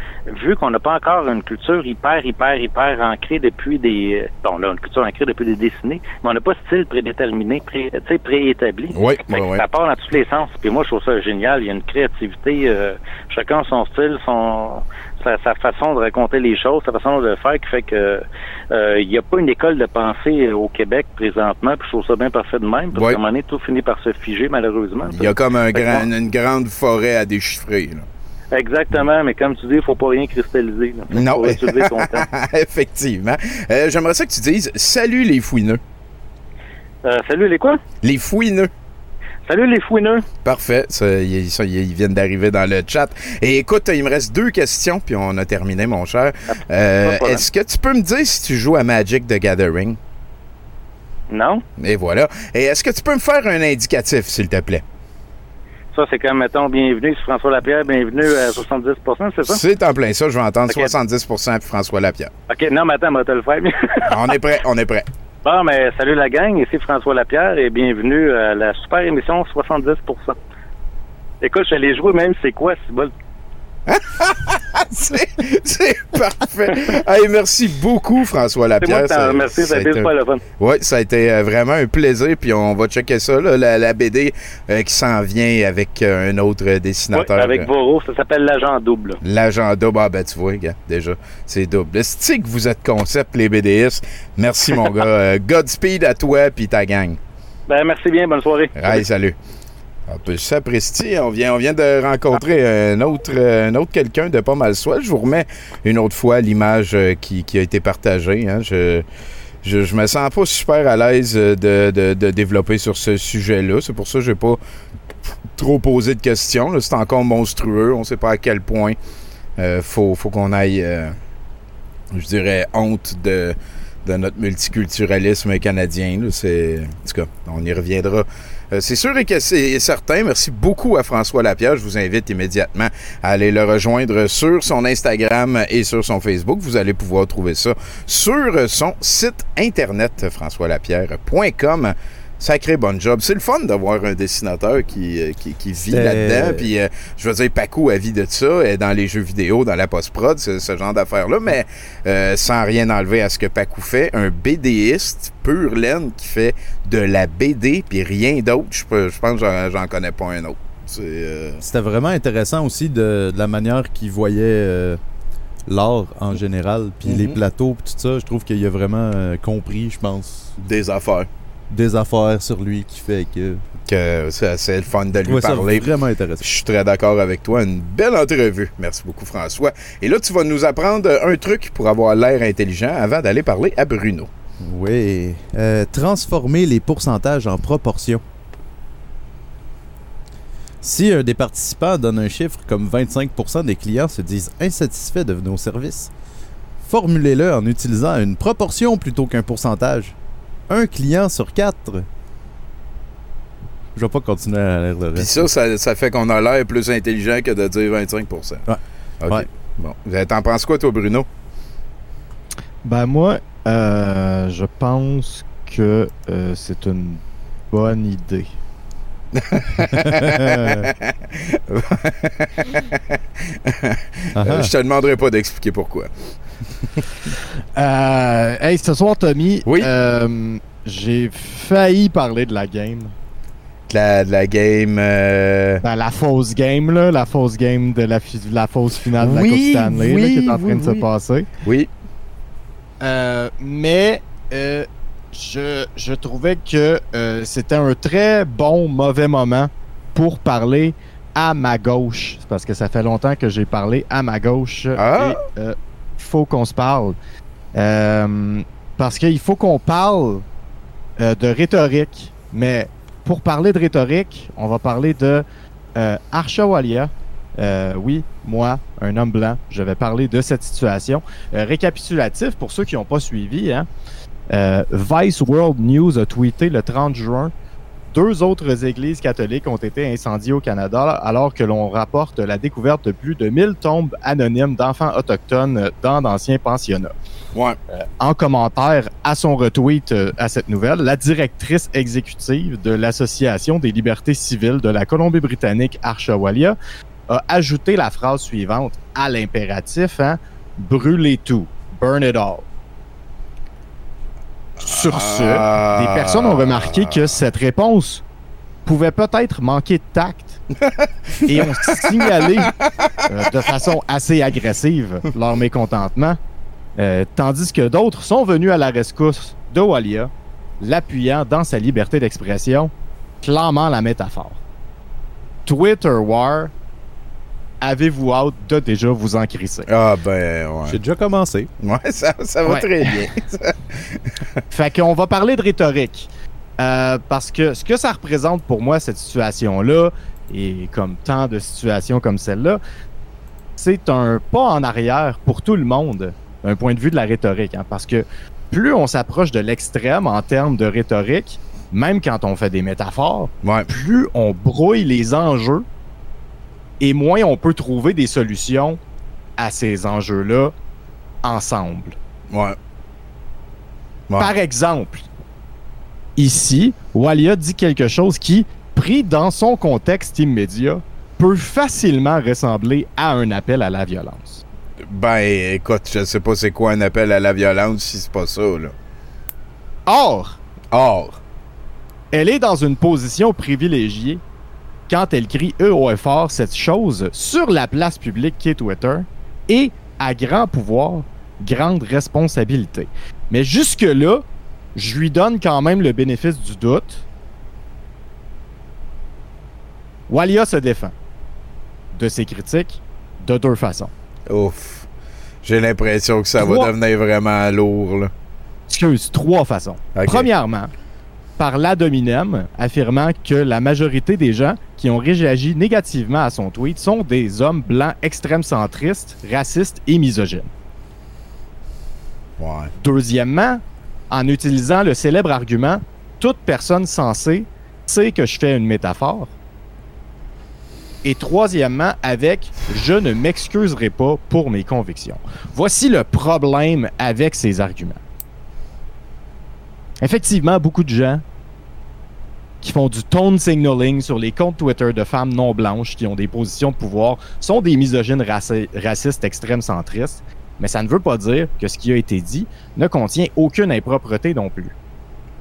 vu qu'on n'a pas encore une culture hyper, hyper, hyper ancrée depuis des... Bon, là, une culture ancrée depuis des décennies, mais on n'a pas de style prédéterminé, pré, préétabli. Oui, Fait oui, Ça part dans tous les sens. Puis moi, je trouve ça génial. Il y a une créativité. euh, chacun son style, son sa, sa façon de raconter les choses, sa façon de le faire qui fait que euh, il n'y a pas une école de pensée au Québec présentement. Puis je trouve ça bien parfait de même. Parce Oui. qu'à un moment donné, tout finit par se figer, malheureusement. Il y a comme un grand, une grande forêt à déchiffrer. là. Exactement, mais comme tu dis, il faut pas rien cristalliser. Là. Non. Faut ton temps. Effectivement. Euh, J'aimerais ça que tu dises Salut les fouineux. Euh, salut les quoi? Les fouineux. Salut les fouineux. Parfait. Ça, ils, ça, ils viennent d'arriver dans le chat. Et écoute, il me reste deux questions, puis on a terminé, mon cher. Euh. Est-ce que tu peux me dire si tu joues à Magic the Gathering? Non? Et voilà. Et est-ce que tu peux me faire un indicatif, s'il te plaît? Ça, c'est comme, mettons, bienvenue sur François Lapierre, bienvenue à 70% c'est ça? C'est en plein ça. Je vais entendre Ok. 70% puis François Lapierre. OK, non, mais attends, on va te le faire. On est prêt, on est prêt. Bon, mais salut la gang, ici François Lapierre et bienvenue à la super émission 70% Écoute, je l'ai joué même, c'est quoi, c'est bon? C'est parfait. Hey, merci beaucoup, François moi Lapierre. remercie, ça a été super le fun. Oui, ça a été euh, vraiment un plaisir. Puis on va checker ça, là, la, la BD euh, qui s'en vient avec euh, un autre dessinateur. avec Voro, ça s'appelle l'agent double. L'agent double. Ah, ben, tu vois, gars, déjà, c'est double. C'est que vous êtes concept, les BDistes. Merci, mon gars. Godspeed à toi puis ta gang. Ben, merci bien, bonne soirée. Hey, salut. On peut s'apprécier. On vient, on vient de rencontrer un autre, un quelqu'un de pas mal soit. Je vous remets une autre fois l'image euh, qui, a été partagée. hein. Je, je, je me sens pas super à l'aise euh, de, développer sur ce sujet-là. C'est pour ça que j'ai pas trop posé de questions. C'est encore monstrueux. On sait pas à quel point euh, faut, qu'on aille, euh, je dirais, honte de, de notre multiculturalisme canadien. C'est, en tout cas, on y reviendra Euh, c'est sûr et que c'est certain. Merci beaucoup à François Lapierre. Je vous invite immédiatement à aller le rejoindre sur son Instagram et sur son Facebook. Vous allez pouvoir trouver ça sur son site internet françoislapierre.com. Sacré bon job. C'est le fun d'avoir un dessinateur qui, euh, qui, qui vit C'était- là-dedans. Puis, euh, je veux dire, Paco a vie de ça, dans les jeux vidéo, dans la post-prod, ce, ce genre d'affaires-là. Mais euh, sans rien enlever à ce que Paco fait, un BDiste pur laine qui fait de la BD puis rien d'autre, je, pense que j'en- connais pas un autre. Euh, C'était vraiment intéressant aussi de, de la manière qu'il voyait l'art en général, puis Mhm. les plateaux, puis tout ça. Je trouve qu'il a vraiment compris, je pense, des affaires. Des affaires sur lui qui fait que. Que c'est le fun de lui trouvais ça parler. vraiment intéressant. Je suis très d'accord avec toi. Une belle entrevue. Merci beaucoup, François. Et là, tu vas nous apprendre un truc pour avoir l'air intelligent avant d'aller parler à Bruno. Oui. Euh, transformer les pourcentages en proportion. Si un des participants donne un chiffre comme 25% des clients se disent insatisfaits de nos services, formulez-le en utilisant une proportion plutôt qu'un pourcentage. Un client sur quatre. Je vais pas continuer à lire le Puis reste. ça, ça, ça fait qu'on a l'air plus intelligent que de dire 25 Ouais. OK. Ouais. Bon. T'en penses quoi, toi, Bruno? Ben moi, euh, je pense que euh, c'est une bonne idée. Euh, je te demanderai pas d'expliquer pourquoi. Euh, hey, ce soir, Tommy, Oui. euh, j'ai failli parler de la game. De la, de la game. euh, Ben, la fausse game, là, la fausse game de la, la fausse finale de la Coupe Stanley là, qui est en train de se passer. Oui. Mais je, je trouvais que c'était un très bon, mauvais moment pour parler à ma gauche. Parce que ça fait longtemps que j'ai parlé à ma gauche. Ah. Et euh, faut qu'on se parle. Euh, parce qu'il faut qu'on parle euh, de rhétorique. Mais pour parler de rhétorique, on va parler de euh, Arsha Walia. Euh, oui, moi, un homme blanc, je vais parler de cette situation. Euh, récapitulatif, pour ceux qui n'ont pas suivi, hein, Vice World News a tweeté le 30 juin deux autres églises catholiques ont été incendiées au Canada alors que l'on rapporte la découverte de plus de 1000 tombes anonymes d'enfants autochtones dans d'anciens pensionnats. Ouais. En commentaire à son retweet euh, à cette nouvelle, la directrice exécutive de l'Association des libertés civiles de la Colombie-Britannique, Arsha Walia, a ajouté la phrase suivante à l'impératif, hein, brûlez tout, burn it all. Sur ce, Ah. des personnes ont remarqué que cette réponse pouvait peut-être manquer de tact et ont signalé euh, de façon assez agressive leur mécontentement, euh, tandis que d'autres sont venus à la rescousse de Walia, l'appuyant dans sa liberté d'expression, clamant la métaphore. Twitter War, avez-vous hâte de déjà vous en crisser? Ah, ben, ouais. J'ai déjà commencé. Ouais, ça, ça va Ouais. très bien. Fait qu'on va parler de rhétorique. Euh, parce que ce que ça représente pour moi, cette situation-là, et comme tant de situations comme celle-là, c'est un pas en arrière pour tout le monde, d'un point de vue de la rhétorique. hein, parce que plus on s'approche de l'extrême en termes de rhétorique, même quand on fait des métaphores, Ouais. plus on brouille les enjeux et moins on peut trouver des solutions à ces enjeux-là ensemble. Ouais. Ouais. Par exemple, ici, Walia dit quelque chose qui, pris dans son contexte immédiat, peut facilement ressembler à un appel à la violence. Ben, écoute, je sais pas c'est quoi un appel à la violence si c'est pas ça, là. Or, Or. elle est dans une position privilégiée quand elle crie E haut et fort cette chose sur la place publique qui est Twitter et à grand pouvoir, grande responsabilité. Mais jusque-là, je lui donne quand même le bénéfice du doute. Walia se défend de ses critiques de deux façons. Ouf. J'ai l'impression que ça Trois. va devenir vraiment lourd, là. Excuse, trois façons. Premièrement, par l'ad hominem, affirmant que la majorité des gens qui ont réagi négativement à son tweet sont des hommes blancs extrêmes centristes, racistes et misogynes. Ouais. Deuxièmement, en utilisant le célèbre argument toute personne censée sais que je fais une métaphore. Et troisièmement, avec je ne m'excuserai pas pour mes convictions. Voici le problème avec ces arguments. Effectivement, beaucoup de gens qui font du tone signaling sur les comptes Twitter de femmes non blanches qui ont des positions de pouvoir sont des misogynes raci- racistes extrêmes centristes, mais ça ne veut pas dire que ce qui a été dit ne contient aucune impropreté non plus.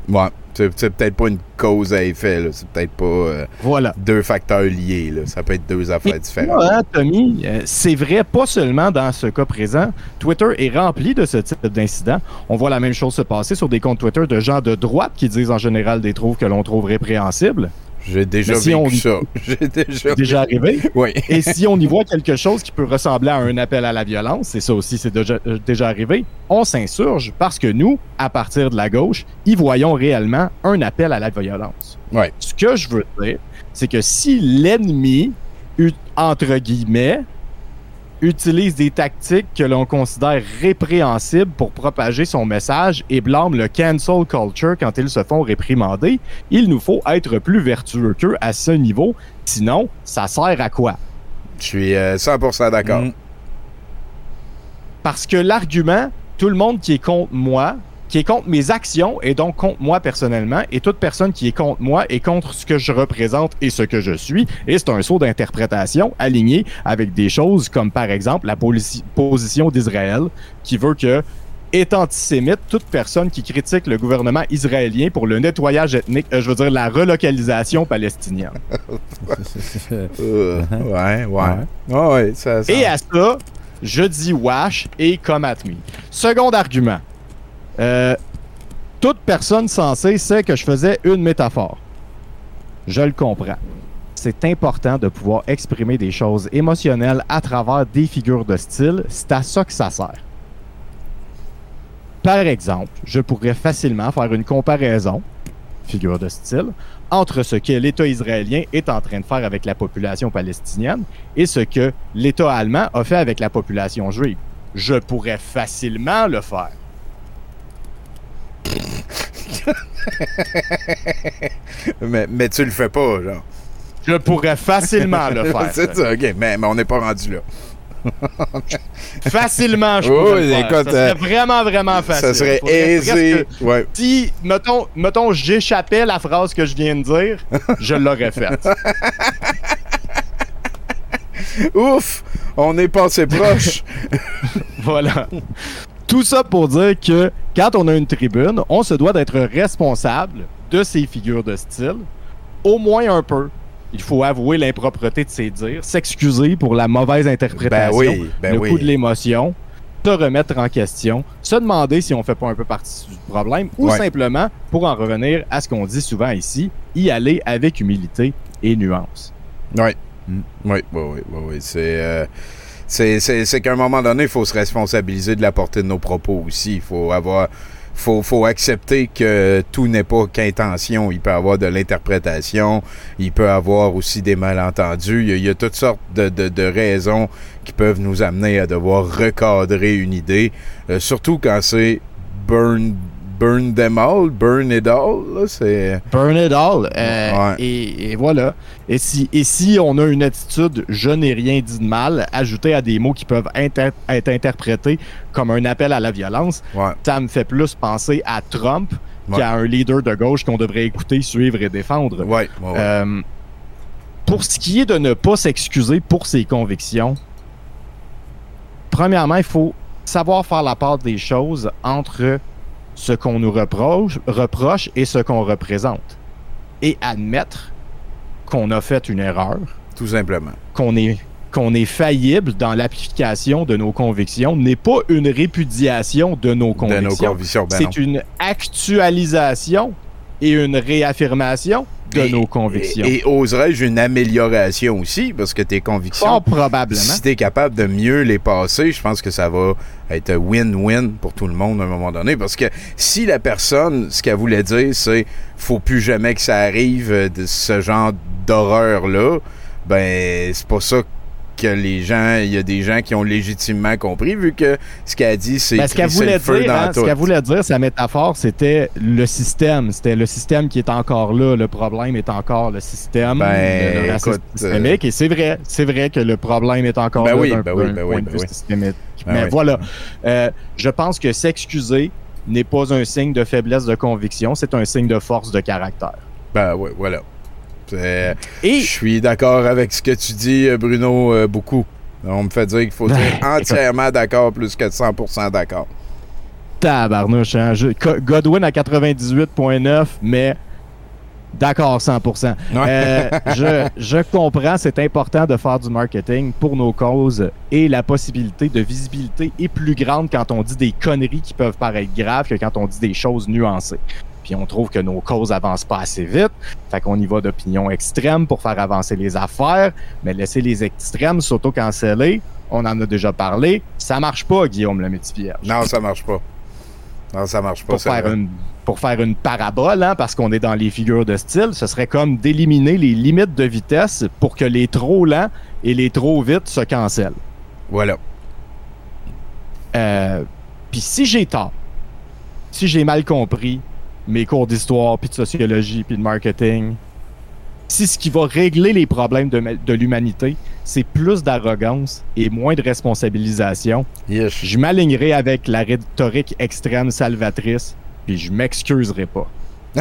Ouais, c'est peut-être pas une cause à effet, là. C'est peut-être pas euh, Voilà. deux facteurs liés, là. Ça peut être deux affaires différentes. Hein, Tommy, euh, c'est vrai pas seulement dans ce cas présent. Twitter est rempli de ce type d'incidents. On voit la même chose se passer sur des comptes Twitter de gens de droite qui disent en général des trouves que l'on trouve répréhensibles. J'ai déjà si vécu on- ça. J'ai déjà, Déjà arrivé. Oui. Et si on y voit quelque chose qui peut ressembler à un appel à la violence, et ça aussi c'est déjà, euh, déjà arrivé, on s'insurge parce que nous, à partir de la gauche, y voyons réellement un appel à la violence. Ouais. Ce que je veux dire, c'est que si l'ennemi, entre guillemets, utilise des tactiques que l'on considère répréhensibles pour propager son message et blâme le cancel culture quand ils se font réprimander, il nous faut être plus vertueux qu'eux à ce niveau. Sinon, ça sert à quoi? Je suis euh, 100% d'accord. Mm. Parce que l'argument, tout le monde qui est contre moi, qui est contre mes actions et donc contre moi personnellement, et toute personne qui est contre moi est contre ce que je représente et ce que je suis. Et c'est un saut d'interprétation aligné avec des choses comme par exemple la position d'Israël qui veut que est antisémite toute personne qui critique le gouvernement israélien pour le nettoyage ethnique, euh, je veux dire la relocalisation palestinienne. Euh, ouais, ouais. Ouais, ouais, ça, ça- Et à ça, je dis wash et come at me. Second argument. Euh, toute personne sensée sait que je faisais une métaphore. Je le comprends. C'est important de pouvoir exprimer des choses émotionnelles à travers des figures de style. C'est à ça que ça sert. Par exemple, je pourrais facilement faire une comparaison, figure de style, entre ce que l'État israélien est en train de faire avec la population palestinienne et ce que l'État allemand a fait avec la population juive. Je pourrais facilement le faire. mais, mais tu le fais pas, genre. Je pourrais facilement le faire. C'est ça, ok. Mais, mais on n'est pas rendu là. Facilement, je Oui, pourrais le faire. écoute, ça serait euh, vraiment, vraiment facile. Ça serait aisé. Ouais. Si, mettons, mettons j'échappais la phrase que je viens de dire, je l'aurais faite. Ouf! On est passé proche. Voilà. Tout ça pour dire que quand on a une tribune, on se doit d'être responsable de ces figures de style, au moins un peu. Il faut avouer l'impropreté de ses dires, s'excuser pour la mauvaise interprétation, Ben oui, ben le oui. coup de l'émotion, se remettre en question, se demander si on fait pas un peu partie du problème, ou Ouais. simplement, pour en revenir à ce qu'on dit souvent ici, y aller avec humilité et nuance. Oui. Oui, oui, oui, oui, oui. C'est. euh, c'est, c'est, c'est qu'à un moment donné, il faut se responsabiliser de la portée de nos propos aussi. Il faut avoir. Faut, faut accepter que tout n'est pas qu'intention. Il peut avoir de l'interprétation, il peut avoir aussi des malentendus. Il y a, il y a toutes sortes de, de, de raisons qui peuvent nous amener à devoir recadrer une idée. Euh, surtout quand c'est burn, burn them all, burn it all. C'est. Burn it all. euh, Ouais. et, et voilà. Et si, et si on a une attitude je n'ai rien dit de mal, ajoutée à des mots qui peuvent inter- être interprétés comme un appel à la violence, Ouais. ça me fait plus penser à Trump Ouais. qu'à un leader de gauche qu'on devrait écouter, suivre et défendre. Euh, pour ce qui est de ne pas s'excuser pour ses convictions, premièrement, il faut savoir faire la part des choses entre ce qu'on nous reproche, reproche et ce qu'on représente. Et admettre qu'on a fait une erreur, Tout simplement. qu'on est, qu'on est faillible dans l'application de nos convictions n'est pas une répudiation de nos De convictions. nos convictions. Ben. C'est une actualisation et une réaffirmation de Et- nos convictions. Et, et oserais-je une amélioration aussi, parce que tes convictions, Fort probablement. si tu es capable de mieux les passer, je pense que ça va être win-win pour tout le monde à un moment donné. Parce que si la personne, ce qu'elle voulait dire, c'est faut plus jamais que ça arrive euh, de ce genre d'horreur-là, ben c'est pas ça que les gens, il y a des gens qui ont légitimement compris, vu que ce qu'elle a dit, c'est Ben, ce qu'elle voulait hein, ce qu'elle voulait dire, sa métaphore, c'était le système. C'était le système qui est encore là. Le problème est encore le système. Ben, le racisme écoute, systémique. Et c'est vrai, c'est vrai que le problème est encore Ben là oui, ben point- oui, ben oui, ben oui. systémique. Ben Mais oui. voilà, Euh, je pense que s'excuser n'est pas un signe de faiblesse de conviction, c'est un signe de force de caractère. Ben oui, voilà. C'est- Je suis d'accord avec ce que tu dis, euh, Bruno, euh, beaucoup. On me fait dire qu'il faut dire entièrement d'accord plus que 100% d'accord. Tabarnouche, hein? Je- Godwin à 98.9, mais d'accord 100%. Euh, je, je comprends, c'est important de faire du marketing pour nos causes et la possibilité de visibilité est plus grande quand on dit des conneries qui peuvent paraître graves que quand on dit des choses nuancées. Puis on trouve que nos causes avancent pas assez vite, fait qu'on y va d'opinion extrême pour faire avancer les affaires, mais laisser les extrêmes s'auto-canceller, on en a déjà parlé, ça marche pas, Guillaume le métier. Non, ça marche pas. Non, ça marche pas. Pour c'est faire, vrai. une, pour faire une parabole, hein, parce qu'on est dans les figures de style, ce serait comme d'éliminer les limites de vitesse pour que les trop lents et les trop vite se cancellent. Voilà. Euh, Puis si j'ai tort, si j'ai mal compris mes cours d'histoire, puis de sociologie, puis de marketing, si ce qui va régler les problèmes de, ma- de l'humanité, c'est plus d'arrogance et moins de responsabilisation, je m'alignerai avec la rhétorique extrême salvatrice, puis je m'excuserai pas.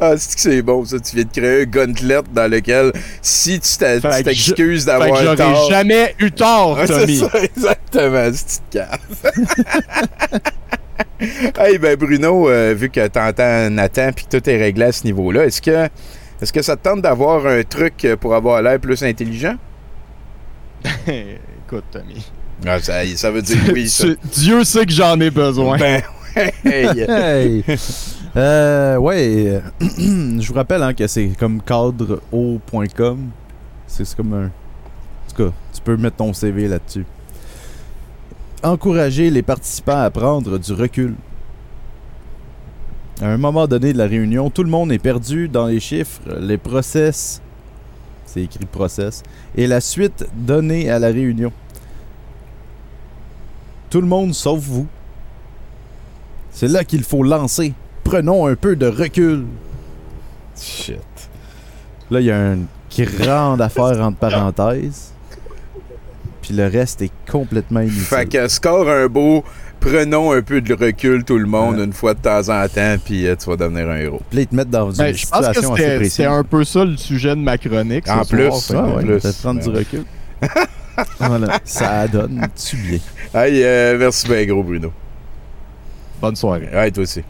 ah, c'est que c'est bon, ça? Tu viens de créer un gauntlet dans lequel, si tu t'excuses d'avoir que j'aurais tort... jamais eu tort, Tommy. C'est ça, exactement, c'est. hey, ben Bruno, euh, vu que t'entends Nathan puis que tout est réglé à ce niveau-là, est-ce que, est-ce que ça te tente d'avoir un truc pour avoir l'air plus intelligent? Écoute, Tommy. Ah, ça, ça veut dire oui, ça. Dieu sait que j'en ai besoin. Ben, hey. Hey. Euh, ouais, je vous rappelle hein, que c'est comme cadreo.com. C'est c'est comme un. En tout cas, tu peux mettre ton CV là-dessus. Encourager les participants à prendre du recul. À un moment donné de la réunion, tout le monde est perdu dans les chiffres, les process, c'est écrit process, et la suite donnée à la réunion. Tout le monde sauf vous. C'est là qu'il faut lancer. Prenons un peu de recul. Shit. Là, il y a une grande affaire entre parenthèses. Puis le reste est complètement inutile. Fait que score un beau, prenons un peu de recul tout le monde une fois de temps en temps, puis euh, tu vas devenir un héros. Puis là, ils te mettent dans une Ben, situation assez précise. c'était un peu ça le sujet de ma chronique. En plus, soir, ah ouais, plus. peut-être prendre du recul. voilà, ça donne tu bien. Hey, euh, merci bien gros, Bruno. Bonne soirée. Ouais, toi aussi.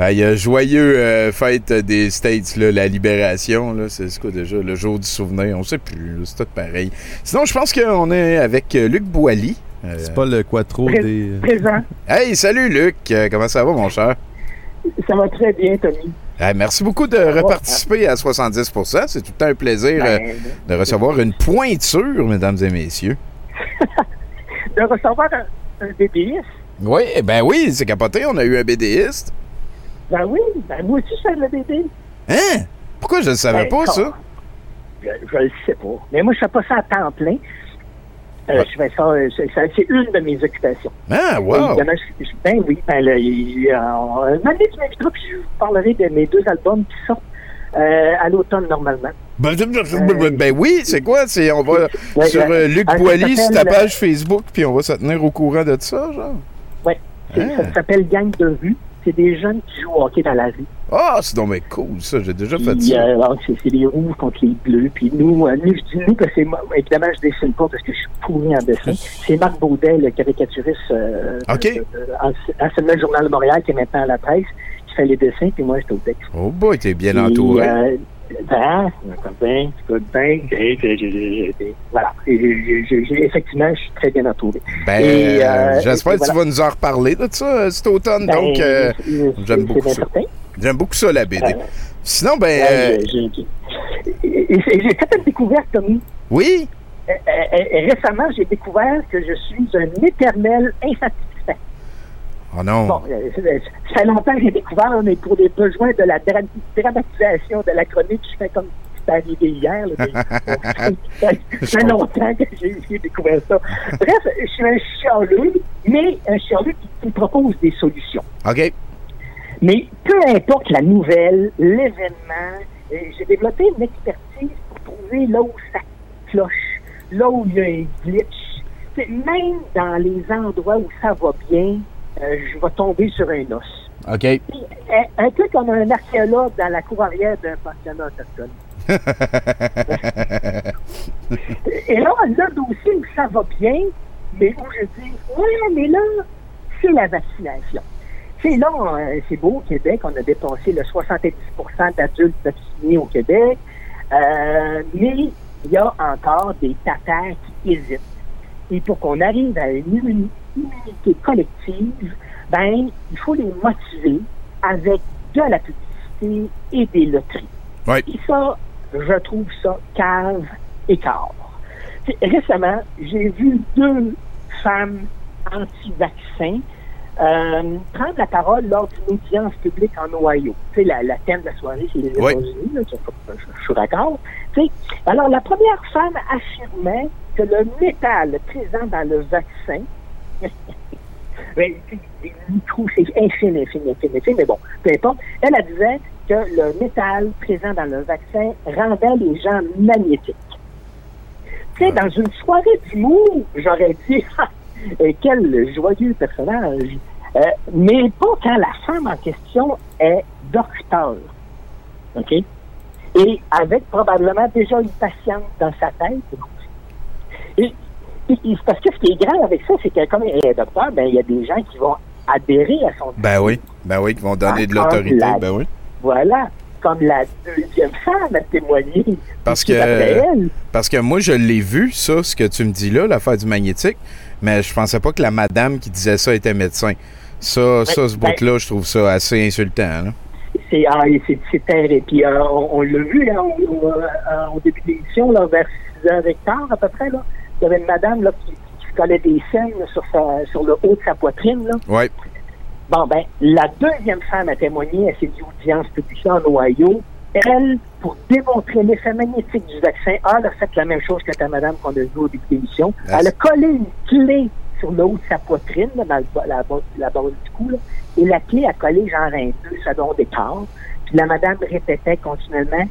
Hey, euh, joyeux euh, fête des States, là, la libération, là, c'est quoi déjà, le jour du souvenir, on sait plus, c'est tout pareil. Sinon, je pense qu'on est avec euh, Luc Boilly. Euh, C'est pas le quattro Pré- des. Présent. Hey, salut Luc, Euh, comment ça va mon cher? Ça va très bien, Tommy. Hey, merci beaucoup de reparticiper à 70%, c'est tout le temps un plaisir Ben, euh, de recevoir une pointure, mesdames et messieurs. de recevoir un, un BDS. Oui, ben oui, c'est capoté, on a eu un BDiste. Ben oui, ben moi aussi, je fais le BD. Hein? Pourquoi je ne savais Ben, pas, ça? Je, je le sais pas. Mais moi, je fais pas ça à temps plein. Euh, Je fais ça, euh, c'est ça- c'est une de mes occupations. Ah, wow! Ben oui, ben là, il- euh, donné, tu m'inviteras, puis je vous parlerai de mes deux albums qui sortent euh, à l'automne, normalement. Ben, ben, oui, c'est quoi? C'est, on va sur Luc Ah, Boilly, sur ta page Facebook, puis on va se tenir au courant de ça, genre. Oui, Ah. ça s'appelle Gang de rue. C'est des jeunes qui jouent au hockey dans la rue. Ah, c'est donc bien cool, ça. J'ai déjà fait Puis, ça. euh, alors, c'est les rouges contre les bleus. Puis nous, euh, nous, je dis nous parce que c'est. Évidemment, je dessine pas parce que je suis pourri en dessin. C'est Marc Baudet, le caricaturiste euh, OK. de- de- de- anciennement le Journal de Montréal, qui est maintenant à la presse, qui fait les dessins, puis moi, j'étais au texte. Oh boy, t'es bien Puis, entouré. Ben, j'ai- j'ai- j'ai- Voilà. Effectivement, je suis très bien entouré. Ben, euh, euh, j'espère que tu vas nous en reparler de ça euh, cet automne. Ben, donc, euh, j'aime beaucoup ça. J'aime beaucoup ça, la BD. Euh, Sinon, ben, euh, j'ai- fait une découverte, Tommy. oui? Récemment, j'ai découvert que je suis un éternel insatisfait. Oh non. Bon, euh, ça ça fait longtemps que j'ai découvert, mais pour des besoins de la dra- dramatisation de la chronique, je fais comme c'est arrivé hier. là, ça fait longtemps que j'ai découvert ça. Bref, je suis un chialeux, mais un chialeux qui, qui propose des solutions. OK. Mais peu importe la nouvelle, l'événement, euh, j'ai développé une expertise pour trouver là où ça cloche, là où il y a un glitch. Même dans les endroits où ça va bien, euh, je vais tomber sur un os. OK. Un, un peu comme un archéologue dans la cour arrière d'un pensionnat autochtone. Et là, le dossier où ça va bien, mais où je dis, ouais, mais là, c'est la vaccination. C'est là, euh, c'est beau au Québec, on a dépassé le 70% d'adultes vaccinés au Québec, euh, mais il y a encore des tatars qui hésitent. Et pour qu'on arrive à une immunité collective, ben, il faut les motiver avec de la publicité et des loteries. Et ça, je trouve ça cave et sais, Récemment, j'ai vu deux femmes anti-vaccins euh, prendre la parole lors d'une audience publique en Ohio. Tu sais, la, la thème de la soirée, c'est les Oui. États-Unis, je, je- je suis d'accord. Tu sais, alors, la première femme affirmait que le métal présent dans le vaccin micros, c'est infini, infini, infini, infini, mais bon, peu importe. Elle, disait que le métal présent dans le vaccin rendait les gens magnétiques. Tu dans une soirée d'humour, j'aurais dit, Ah, quel joyeux personnage. Euh, mais pas quand la femme en question est docteur. OK? Et avec probablement déjà une patiente dans sa tête. Et, parce que ce qui est grave avec ça, c'est que comme il est docteur, ben, il y a des gens qui vont adhérer à son Ben oui. Ben oui, qui vont donner de l'autorité. la- Ben oui. Voilà. Comme la deuxième femme a témoigné. Parce que, elle. parce que moi, je l'ai vu, ça, ce que tu me dis là, l'affaire du magnétique, mais je pensais pas que la madame qui disait ça était médecin. Ça, ça ce ben- bout-là, je trouve ça assez insultant. là. C'est ah, et terrible. Puis euh, on, on l'a vu là, au, euh, au début de l'émission, là, vers 6h15 à peu près. Là. Il y avait une madame là, qui, qui collait des scènes là, sur, sa, sur le haut de sa poitrine. Là. Ouais. Bon, ben, la deuxième femme à témoigner à cette audience publique en Ohio, elle, pour démontrer l'effet magnétique du vaccin, elle a fait la même chose que ta madame qu'on a vu au début de l'émission. Ah, Elle a collé une clé sur le haut de sa poitrine, là, dans le la, base, la base du cou, là, et la clé a collé genre un deux secondes d'écart. Puis la madame répétait continuellement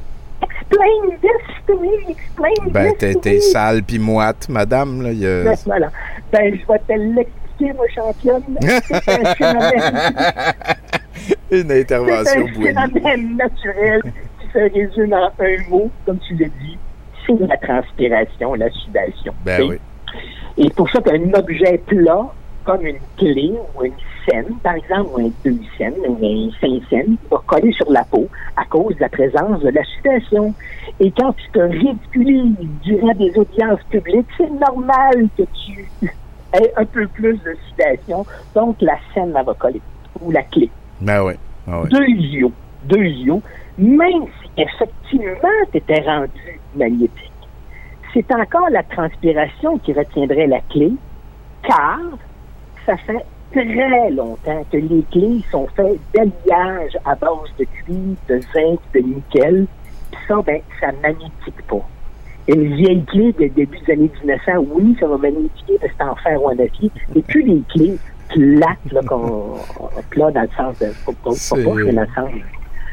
Explain this to me, explain Ben, this t'es to t'es sale pis moite, madame. Là, il y a- Ben, voilà. Ben, je vais te l'expliquer, moi, championne. C'est un phénomène Une intervention c'est un phénomène naturel qui se résume en un mot, comme tu l'as dit, c'est la transpiration, la sudation. Ben oui. Et pour ça qu'un objet plat, comme une clé ou une scène, par exemple, ou un deux scènes, ou un cinq scènes, va coller sur la peau à cause de la présence de la sudation. Et quand tu te ridiculises durant des audiences publiques, c'est normal que tu aies un peu plus de sudation. Donc, la scène, elle va coller. Ou la clé Ben oui. Ah oui. deux yeux, deux yeux, même si effectivement tu étais rendu magnétique, c'est encore la transpiration qui retiendrait la clé, car ça fait très longtemps que les clés sont faites d'alliage à base de cuivre, de zinc, de nickel, puis ça, ben, ça magnétique pas. Une vieille clé de début des années 1900, oui, ça va magnétiquer parce que c'est en fer ou en acier, et puis les clés plates, là, qu'on, plat dans le sens de, pas, pas, pas, dans le sens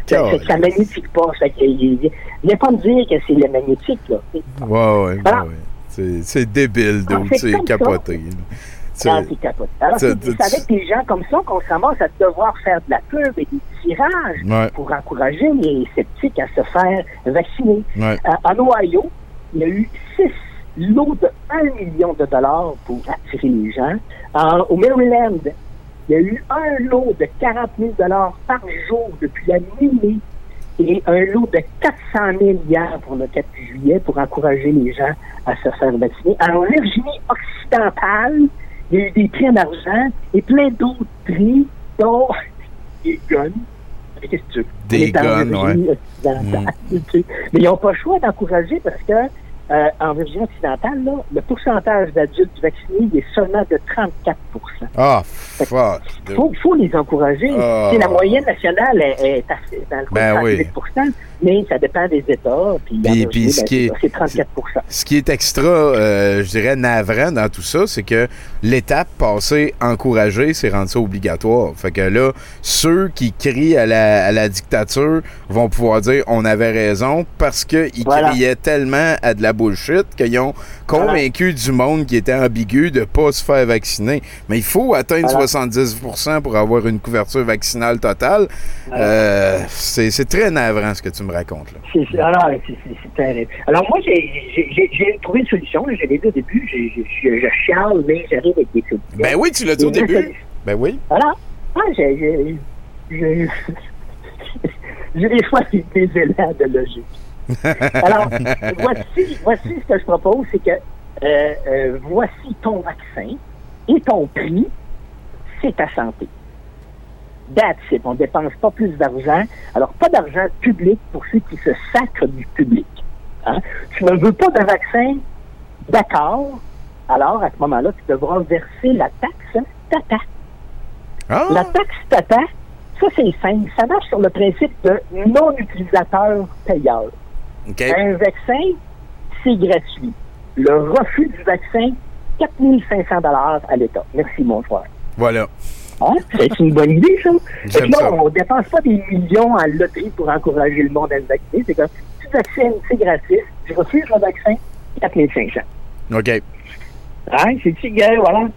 ça, ça, ça magnétique pas. Ça, vient pas me dire que c'est le magnétique, là. Ouais, ouais, Ah. ouais. C'est débile, Ah, donc c'est comme ça. C'est- Ah, c'est capote. Alors, c'est avec des gens comme ça qu'on ramasse à devoir faire de la pub et des tirages Ouais. pour encourager les sceptiques à se faire vacciner. Ouais. Euh, en Ohio, il y a eu six lots de 1 million de dollars pour attirer les gens. En- au Maryland, il y a eu un lot de 40 000 dollars par jour depuis la mi et un lot de 400 000 hier pour le 4 juillet pour encourager les gens à se faire vacciner. En Virginie occidentale, il y a eu des prix en argent et plein d'autres prix, dont des guns. Qu'est-ce que tu veux? Des est guns, ouais. sais. Mais ils n'ont pas le choix d'encourager parce que euh, en Virginie occidentale, là, le pourcentage d'adultes vaccinés est seulement de 34 Ah, Fuck. Il faut, faut les encourager. Sais, La moyenne nationale est, est assez, dans le Ben oui. 38 mais ça dépend des États. Puis, Puis- ce ben, qui est- c'est ça, c'est 34 Ce qui est extra, euh, je dirais, navrant dans tout ça, c'est que l'étape passée encouragée, c'est rendre ça obligatoire. Fait que là, ceux qui crient à la, à la dictature vont pouvoir dire on avait raison parce qu'ils Voilà. criaient tellement à de la bullshit qu'ils ont convaincu du monde qui était ambigu de pas se faire vacciner. Mais il faut atteindre Voilà. 70% pour avoir une couverture vaccinale totale. Euh, c'est très navrant ce que tu me racontes. Là. Alors, c'est, terrible. Alors, moi, j'ai, trouvé une solution. Je l'ai dit au début. Je, chiale, mais j'arrive avec des solutions. Ben oui, tu l'as dit au début. Ben oui. Voilà. Ah, j'ai, j'ai, des fois des des élans de logique. Alors, voici, voici ce que je propose, c'est que euh, euh, voici ton vaccin et ton prix, c'est ta santé. That's it. On ne dépense pas plus d'argent. Alors, pas d'argent public pour ceux qui se sacrent du public. Hein? Tu ne veux pas de vaccin? D'accord. Alors, à ce moment-là, tu devras verser la taxe tata. Ah! La taxe tata, ça, c'est simple. Ça marche sur le principe de non-utilisateur Un vaccin, c'est gratuit. Le refus du vaccin, 4500 à l'État. Merci, mon frère. Voilà. Hein? C'est une bonne idée, ça. J'aime ça. on dépense pas des millions en loterie pour encourager le monde à se vacciner. C'est comme, tu vaccines, c'est gratuit. Je refuse le vaccin, 4500. OK. Hein? Gars, voilà.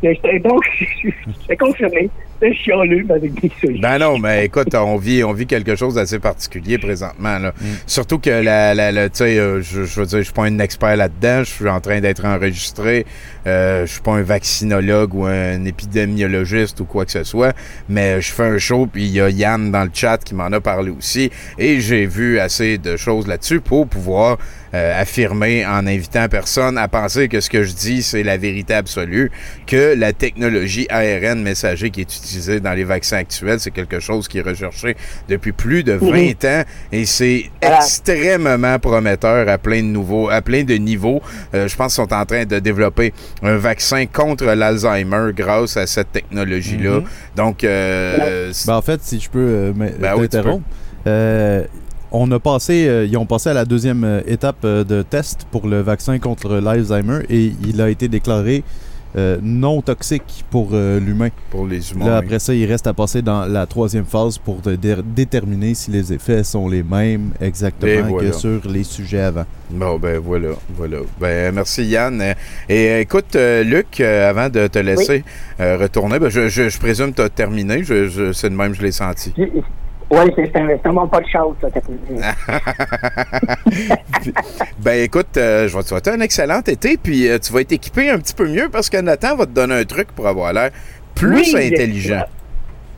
Donc, suis confirmé. Je suis chialeux, mais avec des solutions. Ben non, mais écoute, on vit, on vit quelque chose d'assez particulier présentement. Là. Surtout que la, la, la- tu sais, euh, je, je veux dire, je suis pas un expert là-dedans. Je suis en train d'être enregistré. Euh, je suis pas un vaccinologue ou un épidémiologiste ou quoi que ce soit. Mais je fais un show, puis il y a Yann dans le chat qui m'en a parlé aussi. Et j'ai vu assez de choses là-dessus pour pouvoir euh, affirmer en invitant personne à penser que ce que je dis, c'est la vérité absolue, que la technologie ARN messager qui est utilisée dans les vaccins actuels, c'est quelque chose qui est recherché depuis plus de 20 ans et c'est extrêmement prometteur à plein de nouveaux, à plein de niveaux. Euh, je pense qu'ils sont en train de développer un vaccin contre l'Alzheimer grâce à cette technologie-là. Mhm. Donc, euh, Ben, en fait, si je peux euh, m- Ben oui, euh, on a passé, euh, ils ont passé à la deuxième euh, étape euh, de test pour le vaccin contre l'Alzheimer et il a été déclaré euh, non toxique pour euh, l'humain. Pour les humains. Là, après ça, il reste à passer dans la troisième phase pour dé- déterminer si les effets sont les mêmes exactement voilà. que sur les sujets avant. Bon, ben voilà, voilà. Ben merci Yann. Et écoute, euh, Luc, euh, avant de te laisser euh, retourner, ben, je, je, je présume que tu as terminé. Je, je, c'est de même, je l'ai senti. Oui, c'est un, pas de chance, ça. Ben écoute, euh, je vais te souhaiter un excellent été, puis euh, tu vas être équipé un petit peu mieux parce que Nathan va te donner un truc pour avoir l'air plus Oui, intelligent.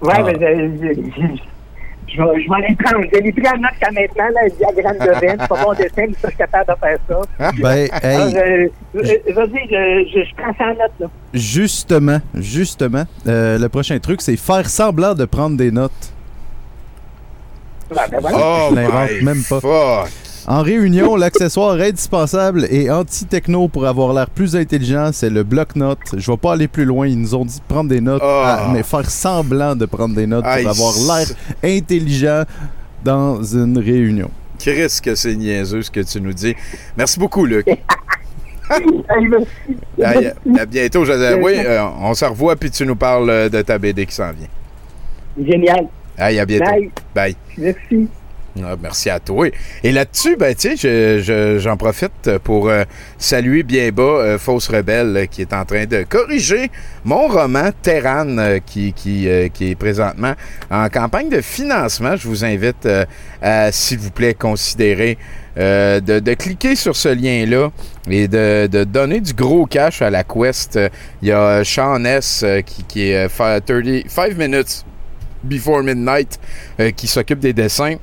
Ouais, Ah. mais je, je, je, je vais je vais aller prendre. Je l'ai pris en note jusqu'à maintenant, là, le diagramme de veine. C'est pas bon dessin, mais ça, je suis capable de faire ça. Ben, hey. Euh, euh, Vas-y, je, je, je prends ça en note, là. Justement, justement, euh, le prochain truc, c'est faire semblant de prendre des notes. Ben, ben voilà. Oh Je l'invente my même pas. fuck. En réunion, l'accessoire indispensable et anti-techno pour avoir l'air plus intelligent, c'est le bloc-notes. Je vais pas aller plus loin. Ils nous ont dit de prendre des notes, Ah. à- mais faire semblant de prendre des notes Aïe, pour avoir l'air intelligent dans une réunion. Chris, que c'est niaiseux ce que tu nous dis. Merci beaucoup, Luc. Aïe, à bientôt. Je- oui, euh, on se revoit, puis tu nous parles euh, de ta BD qui s'en vient. Génial. Aïe, à bientôt. Bye. Bye. Merci. Ah, merci à toi. Et là-dessus, ben, tu sais, je- je- j'en profite pour euh, saluer bien bas euh, Fausse Rebelle euh, qui est en train de corriger mon roman Terran euh, qui, qui, qui est présentement en campagne de financement. Je vous invite à, s'il vous plaît, considérer euh, de, de cliquer sur ce lien-là et de, de donner du gros cash à la Quest. Il y a Sean S qui, qui est euh, fa- 35 minutes Before Midnight euh, qui s'occupe des dessins.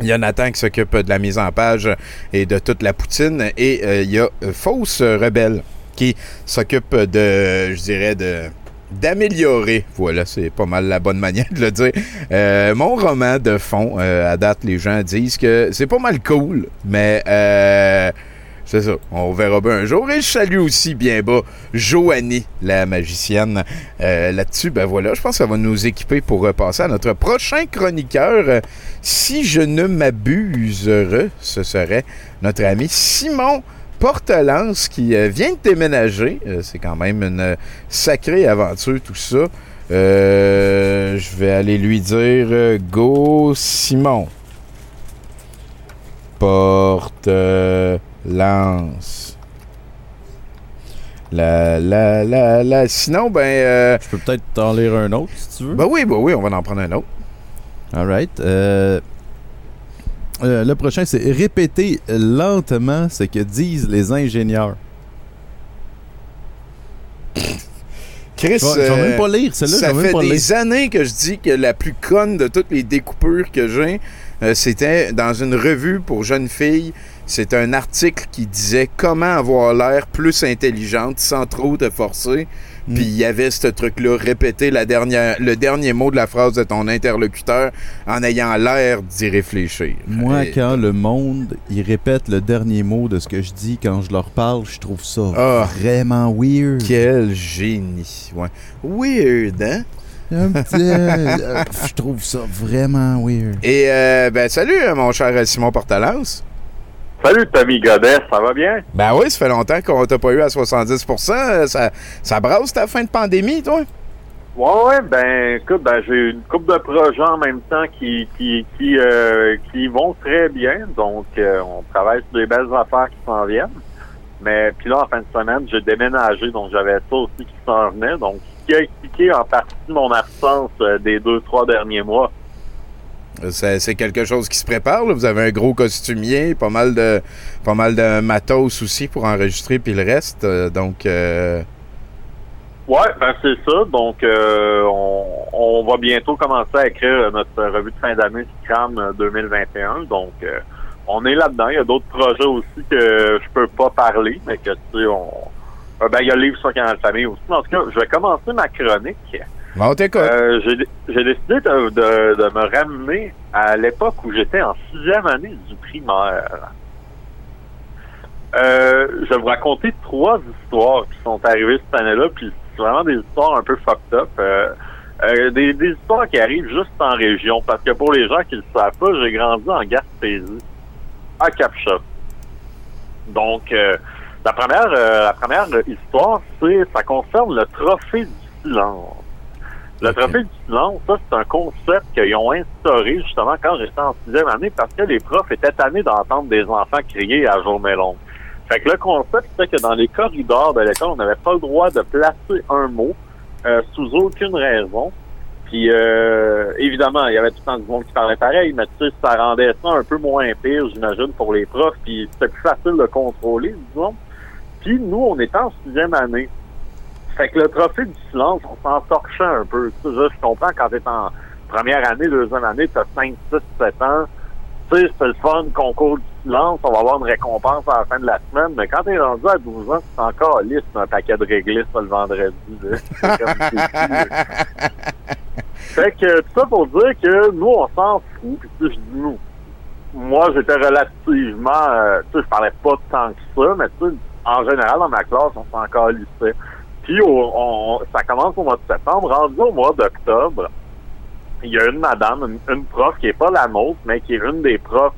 Il y a Nathan qui s'occupe de la mise en page et de toute la poutine. Et euh, il y a euh, Fausse Rebelle qui s'occupe de, je dirais, de d'améliorer, voilà, c'est pas mal la bonne manière de le dire, mon roman de fond. À date, les gens disent que c'est pas mal cool, mais C'est ça. On verra bien un jour. Et je salue aussi bien bas Joanie, la magicienne. Euh, Là-dessus, ben voilà, je pense que ça va nous équiper pour repasser à notre prochain chroniqueur. Si je ne m'abuse, ce serait notre ami Simon Portelance qui euh, vient de déménager. Euh, C'est quand même une sacrée aventure, tout ça. Je vais aller lui dire Go Simon. Porte lance. La la la la. Sinon, ben. euh, Je peux peut-être t'en lire un autre si tu veux. ben oui, ben oui, on va en prendre un autre. Alright. Euh, euh, le prochain, c'est répéter lentement ce que disent les ingénieurs. Chris, Je vais- je vais même pas lire celle-là, Ça fait des lire. années que je dis que la plus conne de toutes les découpures que j'ai, c'était dans une revue pour jeunes filles. C'est un article qui disait comment avoir l'air plus intelligente sans trop te forcer. Mm. Puis il y avait ce truc-là, répéter la dernière, le dernier mot de la phrase de ton interlocuteur en ayant l'air d'y réfléchir. Moi, Et- quand le monde, il répète le dernier mot de ce que je dis quand je leur parle, je trouve ça Ah. vraiment weird. Quel génie. Ouais. Weird, hein? Un petit, euh, je trouve ça vraiment weird. Et euh, ben salut, mon cher Simon Portalance. Salut Tommy Godet, ça va bien? Ben oui, ça fait longtemps qu'on t'a pas eu à 70%. Ça, ça brasse ta fin de pandémie, toi? Ouais, ouais, ben écoute, ben j'ai une couple de projets en même temps qui qui qui, euh, qui vont très bien. Donc euh, on travaille sur des belles affaires qui s'en viennent. Mais puis là, en fin de semaine, j'ai déménagé, donc j'avais ça aussi qui s'en venait. Donc ce qui a expliqué en partie mon absence euh, des deux, trois derniers mois. C'est quelque chose qui se prépare. là. Vous avez un gros costumier, pas mal de pas mal de matos aussi pour enregistrer, puis le reste. euh, donc, euh, Ouais, ben c'est ça. Donc, euh, on, on va bientôt commencer à écrire notre revue de fin d'année Scram euh, 2021. Donc, euh, on est là-dedans. Il y a d'autres projets aussi que je peux pas parler, mais que tu sais, on. ben, il y a le livre sur Canal Famille aussi. En tout cas, je vais commencer ma chronique. Euh, j'ai décidé de, de, de me ramener à l'époque où j'étais en sixième année du primaire. Euh, je vais vous raconter trois histoires qui sont arrivées cette année-là, puis c'est vraiment des histoires un peu fucked up. Euh, euh, des, des histoires qui arrivent juste en région, parce que pour les gens qui ne le savent pas, j'ai grandi en Gaspésie, à Capcha. Donc, euh, la première, euh, la première histoire, c'est ça concerne le trophée du silence. Le trophée du silence, ça, c'est un concept qu'ils ont instauré justement quand j'étais en sixième année parce que les profs étaient tannés d'entendre des enfants crier à journée longue. Fait que le concept, c'est que dans les corridors de l'école, on n'avait pas le droit de placer un mot euh, sous aucune raison. Puis euh, évidemment, il y avait tout le temps du monde qui parlait pareil, mais tu sais, ça rendait ça un peu moins pire, j'imagine, pour les profs, puis c'était plus facile de contrôler, disons. Puis nous, on était en sixième année. Fait que le trophée du silence, on s'en torchait un peu. Tu sais, je, comprends quand t'es en première année, deuxième année, t'as 5, 6, 7 ans. Tu sais, c'est le fun, concours du silence, on va avoir une récompense à la fin de la semaine, mais quand t'es rendu à 12 ans, c'est encore lisse un paquet de réglisses le vendredi. là. Comme. Fait que tout ça pour dire que nous, on s'en fout. Puis tu sais, je dis nous. Moi, j'étais relativement... euh, tu sais, je parlais pas tant que ça, mais tu sais, en général, dans ma classe, on s'en encore lycée. Puis au- on- ça commence au mois de septembre. Rendu au mois d'octobre, il y a une madame, une, une prof qui est pas la nôtre, mais qui est une des profs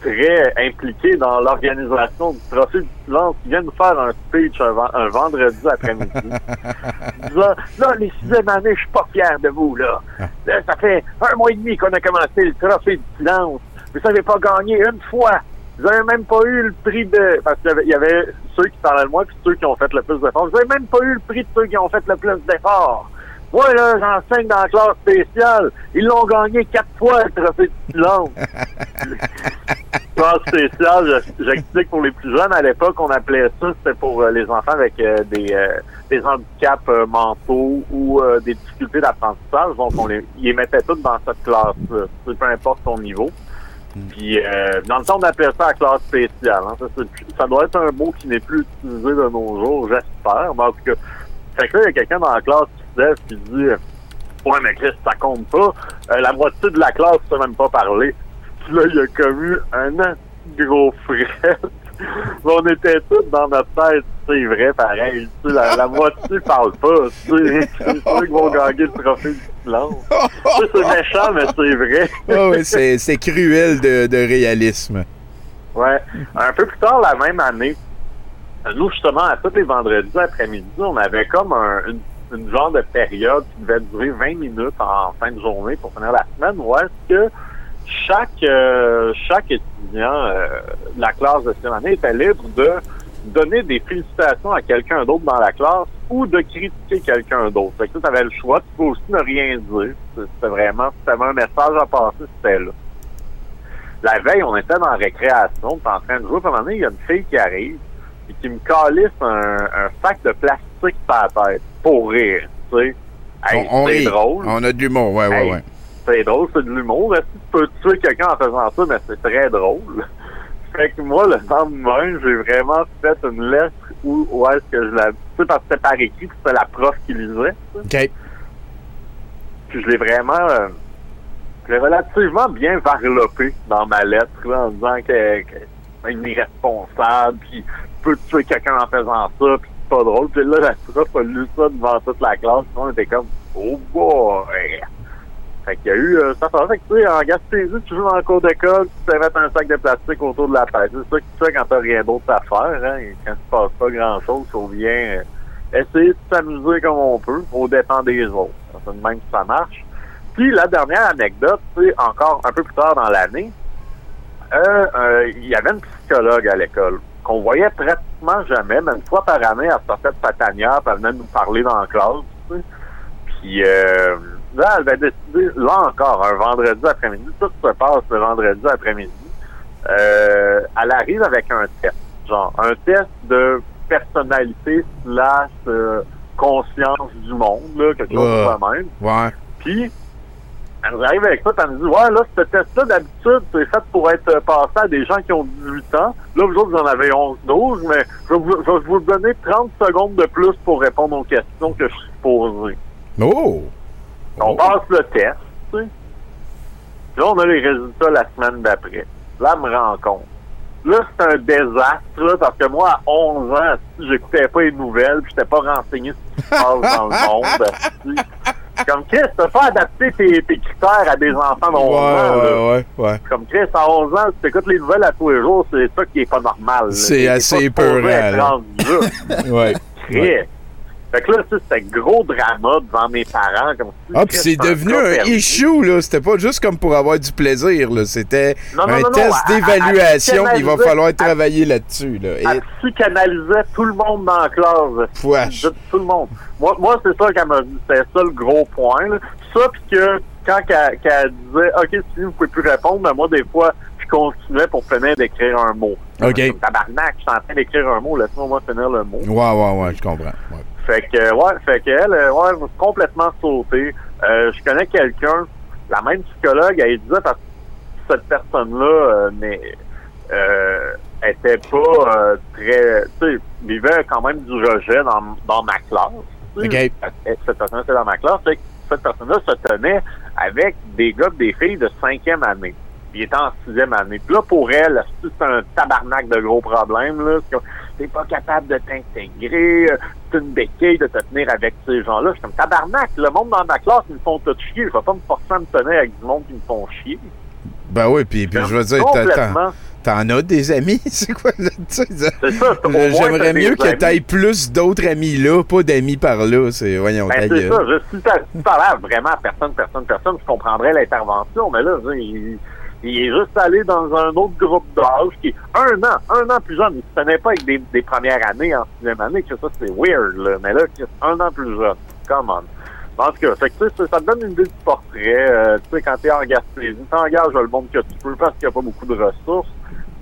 très impliquée dans l'organisation du trophée du silence, qui vient nous faire un speech un, ven- un vendredi après-midi. disant, là, les sixième années, je suis pas fier de vous, là. Là, Ça fait un mois et demi qu'on a commencé le trophée du silence. Vous n'avez pas gagné une fois. Vous avez même pas eu le prix de... Parce qu'il y avait ceux qui parlaient de moi puis ceux qui ont fait le plus d'efforts. Avez même pas eu le prix de ceux qui ont fait le plus d'efforts. Moi, là, j'enseigne dans la classe spéciale. Ils l'ont gagné quatre fois, le trophée du silence. classe spéciale, je- j'explique pour les plus jeunes, à l'époque, on appelait ça, c'était pour euh, les enfants avec euh, des, euh, des handicaps mentaux ou des difficultés d'apprentissage. Donc, on les, ils les mettait tous dans cette classe-là, peu importe son niveau. Puis, euh, dans le temps, on appelait ça la classe spéciale. hein. Ça, ça doit être un mot qui n'est plus utilisé de nos jours, j'espère. Mais en tout cas, fait que là, il y a quelqu'un dans la classe qui dit Ouais, mais Chris, ça compte pas. Euh, la moitié de la classe ne sait même pas parler. Puis là, il y a comme eu un gros fret. on était tous dans notre tête, c'est vrai, pareil. La, la moitié parle pas. C'est ceux qui vont gagner le trophée du silence. C'est méchant, mais c'est vrai. Ah ouais, c'est c'est cruel de, de réalisme. Ouais. Un peu plus tard la même année, nous, justement, à tous les vendredis après-midi, on avait comme un, une, une genre de période qui devait durer 20 minutes en fin de journée pour finir la semaine, où est-ce que chaque euh, chaque étudiant euh, de la classe de cette année était libre de donner des félicitations à quelqu'un d'autre dans la classe ou de critiquer quelqu'un d'autre. Fait que tu avais le choix, tu peux aussi ne rien dire. C'était vraiment, si tu avais un message à passer, c'était là. La veille, on était dans la récréation, on était en train de jouer, à un moment il y a une fille qui arrive et qui me calisse un, un sac de plastique par la tête pour rire, tu sais. Hey, c'est drôle. On a de l'humour, ouais, ouais, Hey, ouais. C'est drôle, c'est de l'humour. Que tu peux tuer quelqu'un en faisant ça? Mais c'est très drôle. Fait que moi, le lendemain, j'ai vraiment fait une lettre où, où est-ce que je la... Tu sais, parce que c'était par écrit, c'était la prof qui lisait. OK. Puis je l'ai vraiment... euh, je l'ai relativement bien varlopé dans ma lettre, là, en disant que, que c'est irresponsable, puis tu peux tuer quelqu'un en faisant ça, puis c'est pas drôle. Puis là, la prof a lu ça devant toute la classe, on était comme « Oh boy! » Qu'il y a eu euh, ça. Fait que, tu sais, en Gaspésie, tu joues dans le cours d'école, tu te mettre un sac de plastique autour de la tête. C'est ça que tu fais quand t'as rien d'autre à faire, hein. Quand tu passes pas grand-chose, on vient euh, essayer de s'amuser comme on peut, au dépend des autres. C'est de même que ça marche. Puis la dernière anecdote, sais, encore un peu plus tard dans l'année, euh, euh, il y avait une psychologue à l'école qu'on voyait pratiquement jamais, mais une fois par année, elle sortait de sa tanière, elle venait nous parler dans la classe. Puis euh, là, elle avait décidé, là encore, un vendredi après-midi, tout se passe le vendredi après-midi. Euh, elle arrive avec un test, genre un test de personnalité slash euh, conscience du monde, là, quelque chose de ça même. Ouais. Puis, elle arrive avec ça, elle nous dit Ouais, là, ce test-là, d'habitude, c'est fait pour être passé à des gens qui ont 18 ans. Là, vous autres, vous en avez 11-12, mais je vais, vous, je vais vous donner 30 secondes de plus pour répondre aux questions que je suis posées. Oh! On passe le test, tu sais. Puis là, on a les résultats la semaine d'après. Là, elle me rend compte. Là, c'est un désastre, là, parce que moi, à 11 ans, j'écoutais pas les nouvelles, puis j'étais pas renseigné sur ce qui se passe dans le monde. Comme Chris, t'as pas adapté tes, tes critères à des enfants de 11 ans. là. Ouais, ouais, ouais, ouais. Comme Chris, à 11 ans, si t'écoutes les nouvelles à tous les jours, c'est ça qui est pas normal. là. C'est assez là. là. Ouais. Chris. Fait que là, c'était gros drama devant mes parents. Comme si, Ah, puis c'est devenu un issue, là. C'était pas juste comme pour avoir du plaisir, là. C'était un non, test d'évaluation. Il va falloir travailler là-dessus, là. Et- Elle psychanalysait tout le monde dans la classe. Tout le monde. Moi, moi c'est ça qu'elle m'a dit. C'était ça le gros point. là. Ça, puis que quand qu'elle qu'elle disait, OK, si vous pouvez plus répondre, mais moi, des fois, je continuais pour finir d'écrire un mot. OK. Comme tabarnak, je suis en train d'écrire un mot, laisse-moi moi finir le mot. Ouais, ouais, ouais, je comprends. Ouais. Fait que, ouais, fait qu'elle, euh, ouais, complètement sauté. Euh, je connais quelqu'un, la même psychologue, elle disait parce que cette personne-là euh, n'est, euh, était pas euh, très, tu sais, vivait quand même du rejet dans, dans ma classe. Cette personne était dans ma classe, fait que cette personne-là se tenait avec des gars des filles de cinquième année. Puis il était en sixième année. Puis là, pour elle, c'est un tabarnak de gros problèmes. Là. T'es pas capable de t'intégrer, euh, c'est une béquille de te tenir avec ces gens-là. Je suis comme tabarnak. Le monde dans ma classe, ils me font tout chier. Je vais pas me forcer à me tenir avec du monde qui me font chier. Ben oui, puis, puis je veux dire, t'en t'en as des amis, c'est quoi? C'est ça, moins, J'aimerais mieux que t'ailles plus d'autres amis là, pas d'amis par là. C'est, voyons, Ben, c'est ça. Je, si tu parlais vraiment à personne, personne, personne, je comprendrais l'intervention, mais là, je il, est juste allé dans un autre groupe d'âge qui est un an, un an plus jeune. Il se tenait pas avec des, des premières années en sixième année, que ça, c'est weird, là. Mais là, un an plus jeune. Come on. En tout cas, fait que, ça, ça te donne une idée du portrait. Euh, tu sais, quand t'es en Gaspésie, t'engages le monde que tu peux parce qu'il n'y a pas beaucoup de ressources.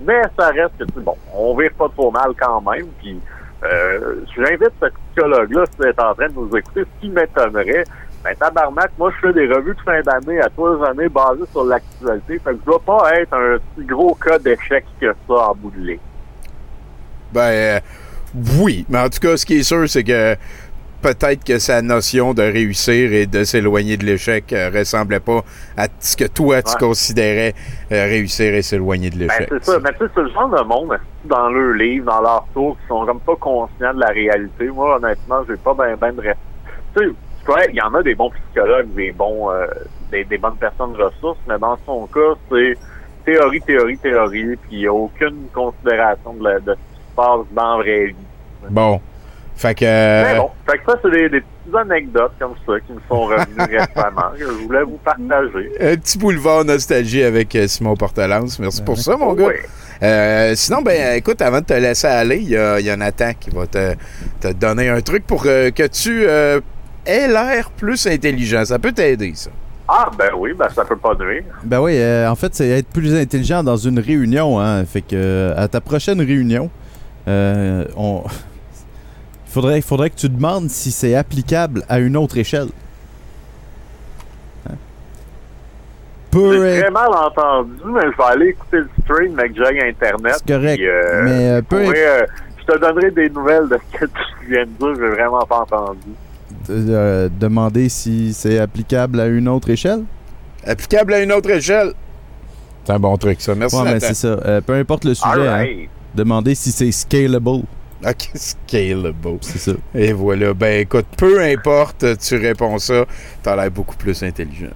Mais ça reste que, tu bon, on vire pas trop mal quand même. Puis, euh, j'invite ce psychologue-là, si tu es en train de nous écouter, ce qui m'étonnerait, ben, tabarnak, moi, je fais des revues de fin d'année à trois années basées sur l'actualité. Fait que je dois pas être un si gros cas d'échec que ça en bout de ligne. Ben, euh, oui. Mais en tout cas, ce qui est sûr, c'est que peut-être que sa notion de réussir et de s'éloigner de l'échec euh, ressemblait pas à ce que toi, tu Ouais. considérais euh, réussir et s'éloigner de Ben, l'échec. c'est ça. Mais tu sais, c'est le genre de monde, dans leur livre, dans leur tour, qui sont comme pas conscients de la réalité. Moi, honnêtement, j'ai pas ben, ben de. Tu sais, correct, il y en a des bons psychologues, des bons, euh, des, des bonnes personnes ressources, mais dans son cas, c'est théorie, théorie, théorie, puis il n'y a aucune considération de, la- de ce qui se passe dans la vraie vie. Bon. Fait que. Mais bon, fait que ça, c'est des, des petites anecdotes comme ça qui me sont revenues récemment, que je voulais vous partager. Un petit boulevard nostalgie avec euh, Simon Portelance. Merci pour ça, mon gars. Oui. Euh, sinon, ben, écoute, avant de te laisser aller, il y a, y a Nathan qui va te, te donner un truc pour euh, que tu euh, aies l'air plus intelligent. Ça peut t'aider, ça. Ah, ben oui, ben ça peut pas nuire. Ben oui, euh, en fait, c'est être plus intelligent dans une réunion. Hein. Fait que euh, à ta prochaine réunion, euh, on... il faudrait, il faudrait que tu demandes si c'est applicable à une autre échelle. Hein? Peu J'ai être- très mal entendu, mais je vais aller écouter le stream, mais que j'ai Internet. C'est correct, puis, euh, mais, euh, je peu pourrais, euh, je te donnerai des nouvelles de ce que tu viens de dire, j'ai vraiment pas entendu. De- demander si c'est applicable à une autre échelle? Applicable à une autre échelle. C'est un bon truc, ça. Merci, Ouais, c'est ça. Euh, peu importe le sujet, hein. Demander si c'est scalable. OK, scalable. C'est ça. Et voilà. Ben, écoute, peu importe, tu réponds ça, t'as l'air beaucoup plus intelligent.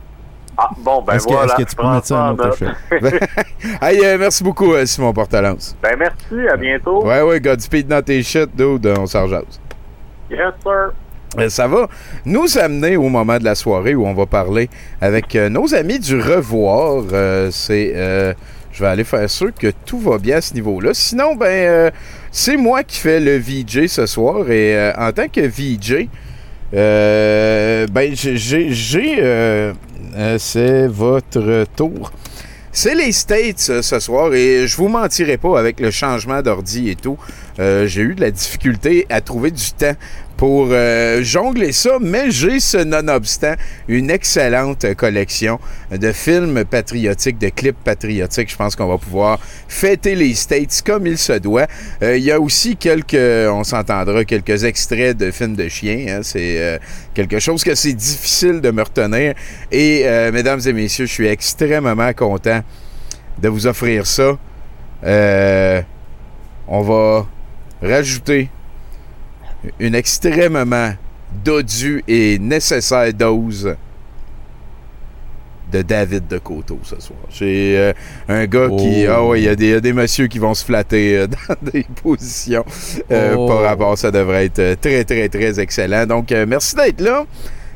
Ah, bon, ben Est-ce que- voilà. est-ce que tu peux mettre ça à en une autre note. hey, euh, merci beaucoup, euh, Simon Portalance. ben merci, à bientôt. Ouais, ouais, Godspeed dans tes shit, dude, on s'en jase. Yes, sir. Euh, Ça va nous amener au moment de la soirée où on va parler avec euh, nos amis du Revoir. Euh, c'est, je vais aller faire sûr que tout va bien à ce niveau-là. Sinon, ben, c'est moi qui fais le VJ ce soir et en tant que VJ, ben, j'ai, c'est votre tour. C'est les States ce soir et je vous mentirai pas avec le changement d'ordi et tout. j'ai eu de la difficulté à trouver du temps pour euh, jongler ça, mais j'ai ce nonobstant une excellente collection de films patriotiques, de clips patriotiques. Je pense qu'on va pouvoir fêter les States comme il se doit. Euh, Il y a aussi quelques, on s'entendra, quelques extraits de films de chiens. hein. C'est euh, quelque chose que c'est difficile de me retenir. Et mesdames et messieurs, je suis extrêmement content de vous offrir ça. On va rajouter une extrêmement dodue et nécessaire dose de David de Coteau ce soir. J'ai euh, un gars qui... Oh. Ah ouais, il y, a des- il y a des messieurs qui vont se flatter euh, dans des positions euh, Oh. par rapport. Ça devrait être très, très, très excellent. Donc, euh, merci d'être là.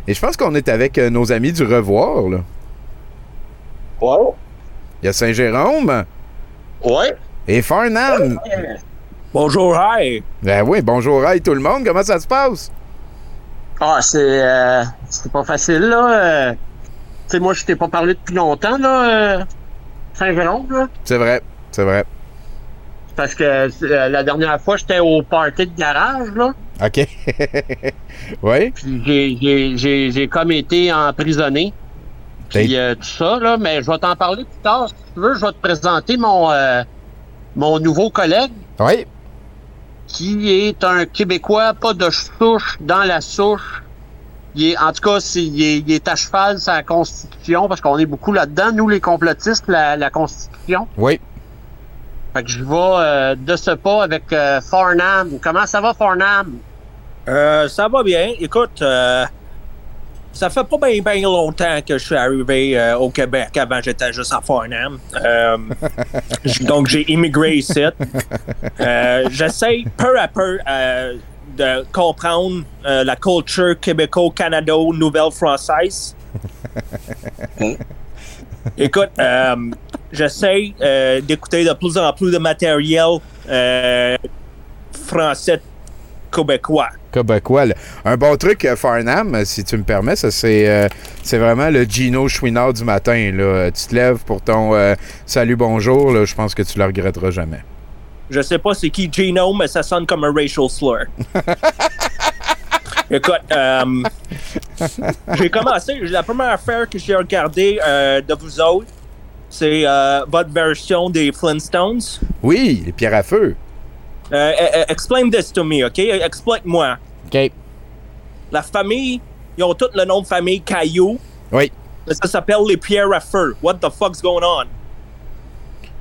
Et je pense qu'on est avec euh, nos amis du Revoir. Là. Ouais. Il y a Saint-Jérôme Ouais. et Farnham. Bonjour, hi. Ben oui, bonjour, hi tout le monde. Comment ça se passe? Ah, c'est euh, c'est pas facile, là. euh. tu sais, moi, je t'ai pas parlé depuis longtemps, là, euh, Saint-Jérôme, là. C'est vrai, c'est vrai. Parce que euh, la dernière fois, j'étais au party de garage, là. OK. oui? Puis j'ai- j'ai- j'ai j'ai comme été emprisonné. Puis euh, tout ça, là. Mais je vais t'en parler plus tard. Si tu veux, je vais te présenter mon, euh, mon nouveau collègue. Oui. Qui est un Québécois, pas de souche dans la souche. Il est, en tout cas, c'est- il, est, il est à cheval sur la Constitution, parce qu'on est beaucoup là-dedans, nous les complotistes, la, la Constitution. Oui. Fait que je vais euh, de ce pas avec euh, Farnham. Comment ça va, Farnham? Euh, ça va bien. Écoute, euh, ça fait pas bien longtemps que je suis arrivé euh, au Québec. Avant, j'étais juste à Farnham. Euh, donc, j'ai immigré ici. Euh, J'essaie peu à peu de comprendre la culture québéco-canado-nouvelle-française. Écoute, j'essaie d'écouter de plus en plus de matériel français québécois. Québécois. là. Un bon truc, euh, Farnham, si tu me permets, ça c'est euh, c'est vraiment le Gino Chouinard du matin. Là. Euh, Tu te lèves pour ton euh, salut bonjour, là, je pense que tu le regretteras jamais. Je sais pas c'est qui Gino, mais ça sonne comme un racial slur. Écoute, euh, j'ai commencé, la première affaire que j'ai regardée de vous autres, c'est votre version des Flintstones. Oui, les pierres à feu. Euh, euh, explain this to me, OK? Explique-moi. OK. la famille, ils ont tous le nom de famille Caillou. Oui. Mais ça s'appelle les pierres à feu. What the fuck's going on?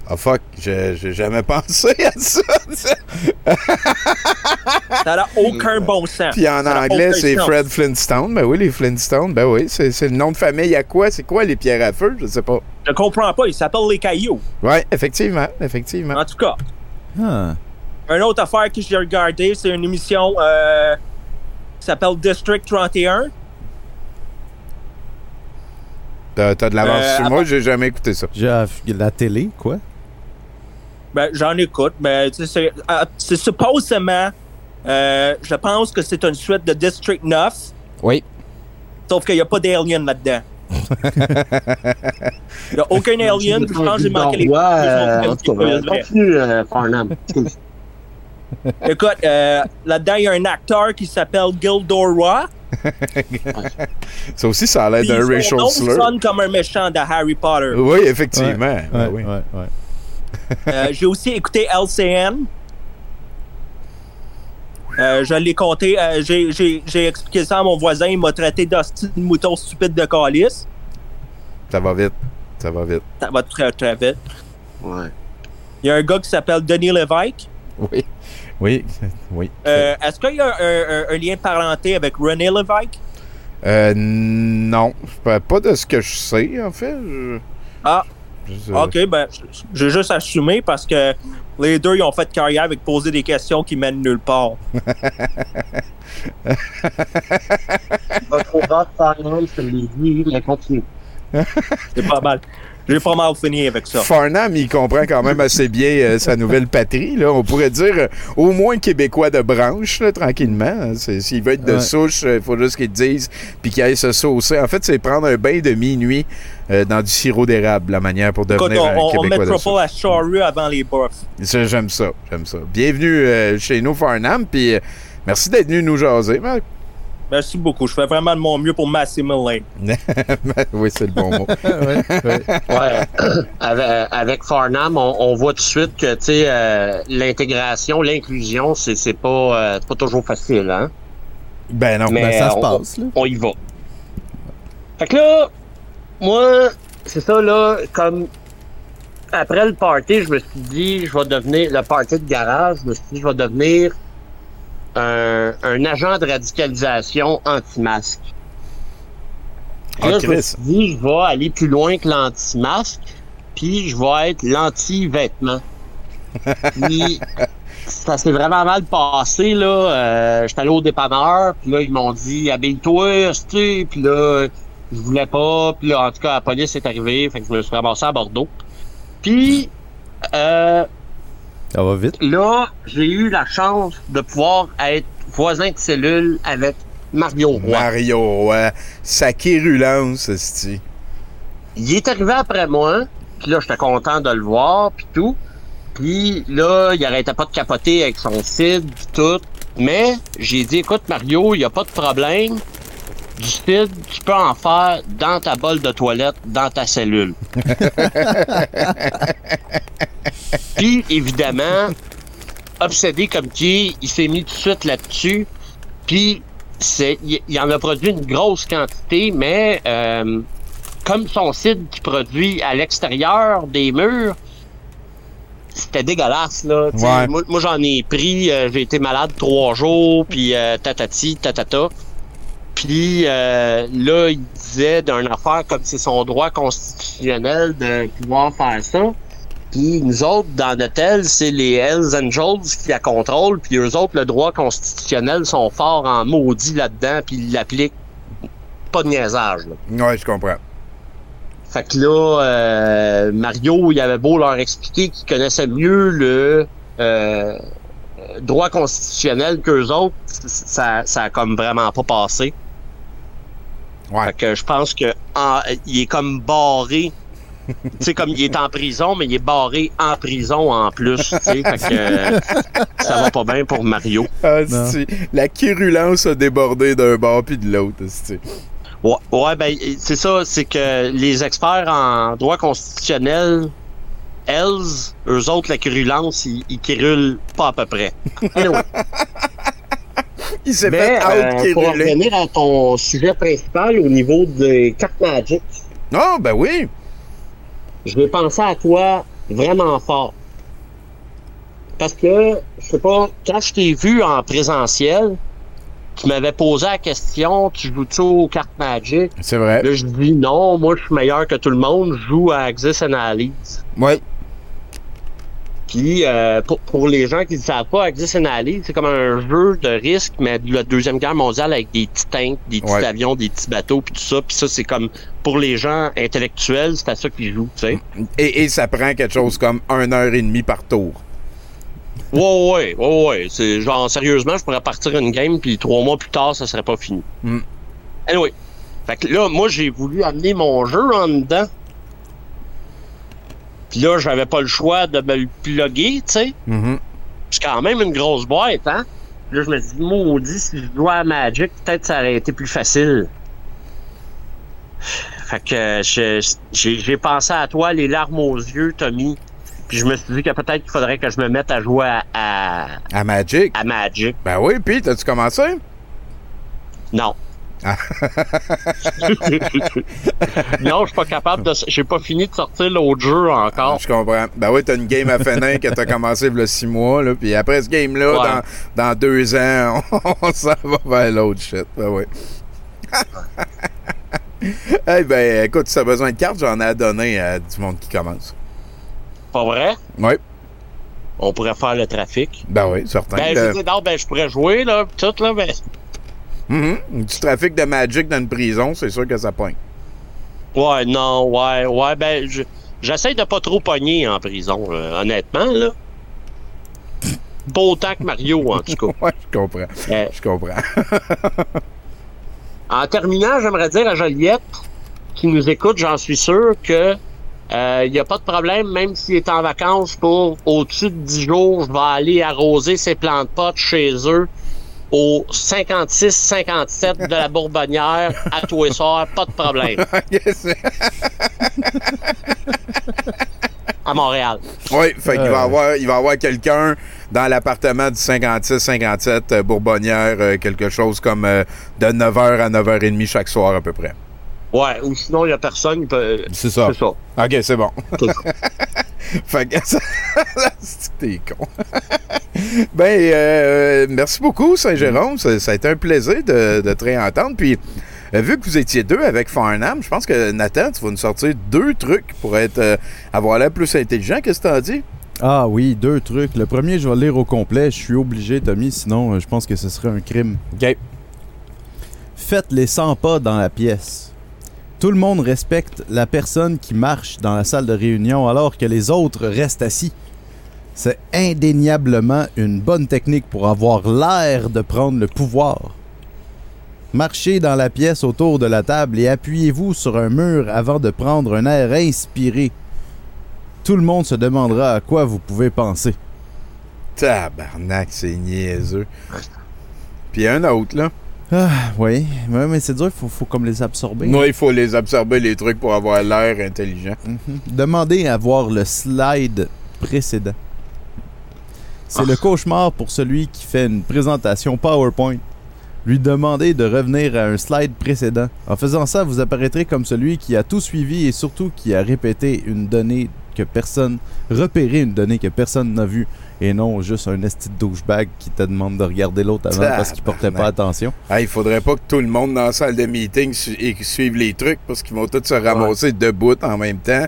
Ah fuck, j'ai j'ai jamais pensé à ça. Ça n'a aucun bon sens. Puis en Ça anglais, c'est. Fred Flintstone. Ben oui, les Flintstones. Ben oui, c'est c'est le nom de famille à quoi? C'est quoi les pierres à feu? Je sais pas. Je comprends pas, ils s'appellent les Cailloux. Ouais, effectivement, effectivement. En tout cas, Ah. Une autre affaire que j'ai regardée, c'est une émission euh, qui s'appelle District 31. T'as t'as de l'avance Euh, sur moi, j'ai jamais écouté ça. J'ai la- la télé, quoi? Ben, j'en écoute, mais tu sais, c'est euh, c'est supposément, euh, je pense que c'est une suite de District 9, Oui. sauf qu'il n'y a pas d'alien là-dedans. Il n'y a aucun alien, je pense que j'ai manqué les Ouais, euh, continue, euh, Farnham. Écoute, euh, là-dedans, il y a un acteur qui s'appelle Gildor Roy. Ça aussi, ça a l'air d'un racial nom slur. sonne comme un méchant de Harry Potter. Oui, effectivement. Ouais, Ben ouais, oui. ouais, ouais. Euh, j'ai aussi écouté LCN. Euh, je l'ai compté. euh, j'ai- expliqué ça à mon voisin. Il m'a traité d'hostie de mouton stupide de calice. Ça va vite. Ça va vite. Ça va très, très vite. Ouais. Il y a un gars qui s'appelle Denis Lévesque. Oui. Oui. Oui. Euh, Est-ce qu'il y a un, un- un lien de parenté avec René Lévesque? Euh, non. Pas pas de ce que je sais, en fait. Je- Ah, je- ok, ben, j'ai juste assumé parce que les deux, ils ont fait carrière avec poser des questions qui mènent nulle part. Votre. C'est pas mal. J'ai pas mal fini avec ça. Farnham, il comprend quand même assez bien euh, sa nouvelle patrie. Là. On pourrait dire euh, au moins québécois de branche, là, tranquillement. C'est- S'il veut être de Ouais. souche, il faut juste qu'il dise puis qu'il aille se saucer. En fait, c'est prendre un bain de minuit euh, dans du sirop d'érable, la manière pour Écoute, devenir on, un on, on québécois de mettra souche. pas la charrue avant les bœufs. J'aime ça, j'aime ça. Bienvenue euh, chez nous, Farnham, puis euh, merci d'être venu nous jaser. Marc. Merci beaucoup. Je fais vraiment de mon mieux pour m'assimiler. oui, c'est le bon mot. Ouais. avec, avec Farnham, on, on voit tout de suite que tu sais euh, l'intégration, l'inclusion, c'est c'est pas euh, pas toujours facile, hein? Ben non, Mais ben, ça se on- passe, là. On y va. Fait que là, moi, c'est ça là, comme après le party, je me suis dit, je vais devenir le party de garage, je me suis dit, je vais devenir un, un agent de radicalisation anti-masque. Puis là, Ah, je me suis dit, je vais aller plus loin que l'anti-masque, puis je vais être l'anti-vêtement. Puis ça s'est vraiment mal passé, là. Euh, J'étais allé au dépanneur, puis là, ils m'ont dit, habille-toi, tu Puis là, je voulais pas. Puis là, en tout cas, la police est arrivée, fait que je me suis ramassé à Bordeaux. Puis, euh, Ça va vite? là, j'ai eu la chance de pouvoir être voisin de cellule avec Mario Roy. Mario, ouais. Sa quérulence, c'est Il est arrivé après moi, puis là, j'étais content de le voir, puis tout. Puis là, il arrêtait pas de capoter avec son CID, puis tout. Mais j'ai dit, écoute, Mario, il y a pas de problème. Du CID, tu peux en faire dans ta bolle de toilette, dans ta cellule. Puis, évidemment, obsédé comme qui, il s'est mis tout de suite là-dessus. Puis, c'est, il, il en a produit une grosse quantité, mais euh, comme son site qui produit à l'extérieur des murs, c'était dégueulasse, là. Ouais. Moi, moi, j'en ai pris, euh, j'ai été malade trois jours, puis euh, tatati, tatata. Puis euh, là, il disait d'une affaire comme c'est son droit constitutionnel de pouvoir faire ça. Puis nous autres, dans aile, c'est les Hells Angels qui la contrôlent. Puis eux autres, le droit constitutionnel sont forts en maudit là-dedans, puis ils l'appliquent pas de niaisage. Là. Ouais, je comprends. Fait que là, euh, Mario, il avait beau leur expliquer qu'il connaissait mieux le euh, droit constitutionnel qu'eux autres, ça, ça a comme vraiment pas passé. Ouais. Fait que je pense que en- il est comme barré. tu sais, comme il est en prison, mais il est barré en prison en plus. tu sais. Fait que euh, ça va pas bien pour Mario. Ah, la quérulence a débordé d'un bord puis de l'autre. c'est- Ouais, ouais, ben c'est ça, c'est que les experts en droit constitutionnel, elles, eux autres, la quérulence, ils, ils quérulent pas à peu près. Anyway. Il s'est Mais, fait out euh, pour revenir à ton sujet principal au niveau des cartes Magic. Ah, ben oui. Je vais penser à toi vraiment fort. Parce que, je sais pas, quand je t'ai vu en présentiel, tu m'avais posé la question, tu joues-tu aux cartes Magic? C'est vrai. Là, je dis non, moi, je suis meilleur que tout le monde, je joue à Axis Analyse. Oui. Puis, euh, pour, pour les gens qui ne savent pas, Axis c'est comme un jeu de risque, mais de la Deuxième Guerre mondiale avec des petits tanks, des petits Ouais. avions, des petits bateaux, puis tout ça. Puis ça, c'est comme, pour les gens intellectuels, c'est à ça qu'ils jouent, tu sais. Et, et ça prend quelque chose comme une heure et demie par tour. Ouais, ouais, ouais, ouais. C'est genre, sérieusement, je pourrais partir une game, puis trois mois plus tard, ça serait pas fini. Mm. Anyway. Fait que là, moi, j'ai voulu amener mon jeu en dedans. Puis là, j'avais pas le choix de me le plugger, tu sais. Mhm. C'est quand même une grosse boîte, hein? Là, je me dit, maudit, si je jouais à Magic, peut-être ça aurait été plus facile. Fait que j'ai j'ai pensé à toi, les larmes aux yeux, Tommy. Puis je me suis dit que peut-être qu'il faudrait que je me mette à jouer à, à, À Magic? à Magic. Ben oui, puis t'as-tu commencé? Non. Non, je suis pas capable de. J'ai pas fini de sortir l'autre jeu encore. Je comprends. Ben oui, t'as une game à finir que t'as commencé il y a six mois, là, puis après ce game-là, Ouais. dans, dans deux ans, on, s'en va vers l'autre shit. Ben oui. Eh ben, écoute, si t'as besoin de cartes, j'en ai à donner à du monde qui commence. Pas vrai? Oui. On pourrait faire le trafic. Ben oui, certain. Ben, je Le- dis, non, ben, je pourrais jouer, là, tout, là, ben. Mhm. Du trafic de Magic dans une prison, c'est sûr que ça pogne. Ouais, non, ouais, ouais, ben, je- j'essaie de pas trop pogner en prison, là, honnêtement, là. Pas autant que Mario, en tout cas. ouais, je comprends. Euh, Je comprends. En terminant, j'aimerais dire à Joliette, qui nous écoute, j'en suis sûr, que il n'y a pas de problème, même s'il est en vacances pour au-dessus de 10 jours, je vais aller arroser ses plants de potes chez eux au 56-57 de la Bourbonnière à tous les soirs, pas de problème. à Montréal. Oui, fait qu'il va Euh. avoir, il va avoir quelqu'un dans l'appartement du 56-57 euh, Bourbonnière, euh, quelque chose comme euh, de 9h à 9h30 chaque soir à peu près. Ouais, ou sinon, il n'y a personne. peut- C'est ça. C'est ça. OK, c'est bon. Fait que ça... t'es con. Ben, euh, merci beaucoup, Saint-Jérôme. Ça, ça a été un plaisir de, de te réentendre. Puis, euh, vu que vous étiez deux avec Farnham, je pense que Nathan, tu vas nous sortir deux trucs pour être euh, avoir l'air plus intelligent. Qu'est-ce que t'en dis? Ah oui, deux trucs. Le premier, je vais le lire au complet. Je suis obligé, Tommy, sinon euh, je pense que ce serait un crime. OK. Faites les 100 pas dans la pièce. Tout le monde respecte la personne qui marche dans la salle de réunion alors que les autres restent assis. C'est indéniablement une bonne technique pour avoir l'air de prendre le pouvoir. Marchez dans la pièce autour de la table et appuyez-vous sur un mur avant de prendre un air inspiré. Tout le monde se demandera à quoi vous pouvez penser. Tabarnak, c'est niaiseux. Puis un autre, là. Ah, oui, ouais, mais c'est dur, faut, faut comme les absorber. Moi, il faut les absorber, les trucs, pour avoir l'air intelligent. Mhm. Demandez à voir le slide précédent. C'est le cauchemar pour celui qui fait une présentation PowerPoint. Lui demander de revenir à un slide précédent. En faisant ça, vous apparaîtrez comme celui qui a tout suivi et surtout qui a répété une donnée que personne, repéré une donnée que personne n'a vue et non juste un esti de douchebag qui te demande de regarder l'autre avant parce qu'il portait pas attention. Ah, il faudrait pas que tout le monde dans la salle de meeting su- et suive les trucs parce qu'ils vont tous se ramasser debout en même temps.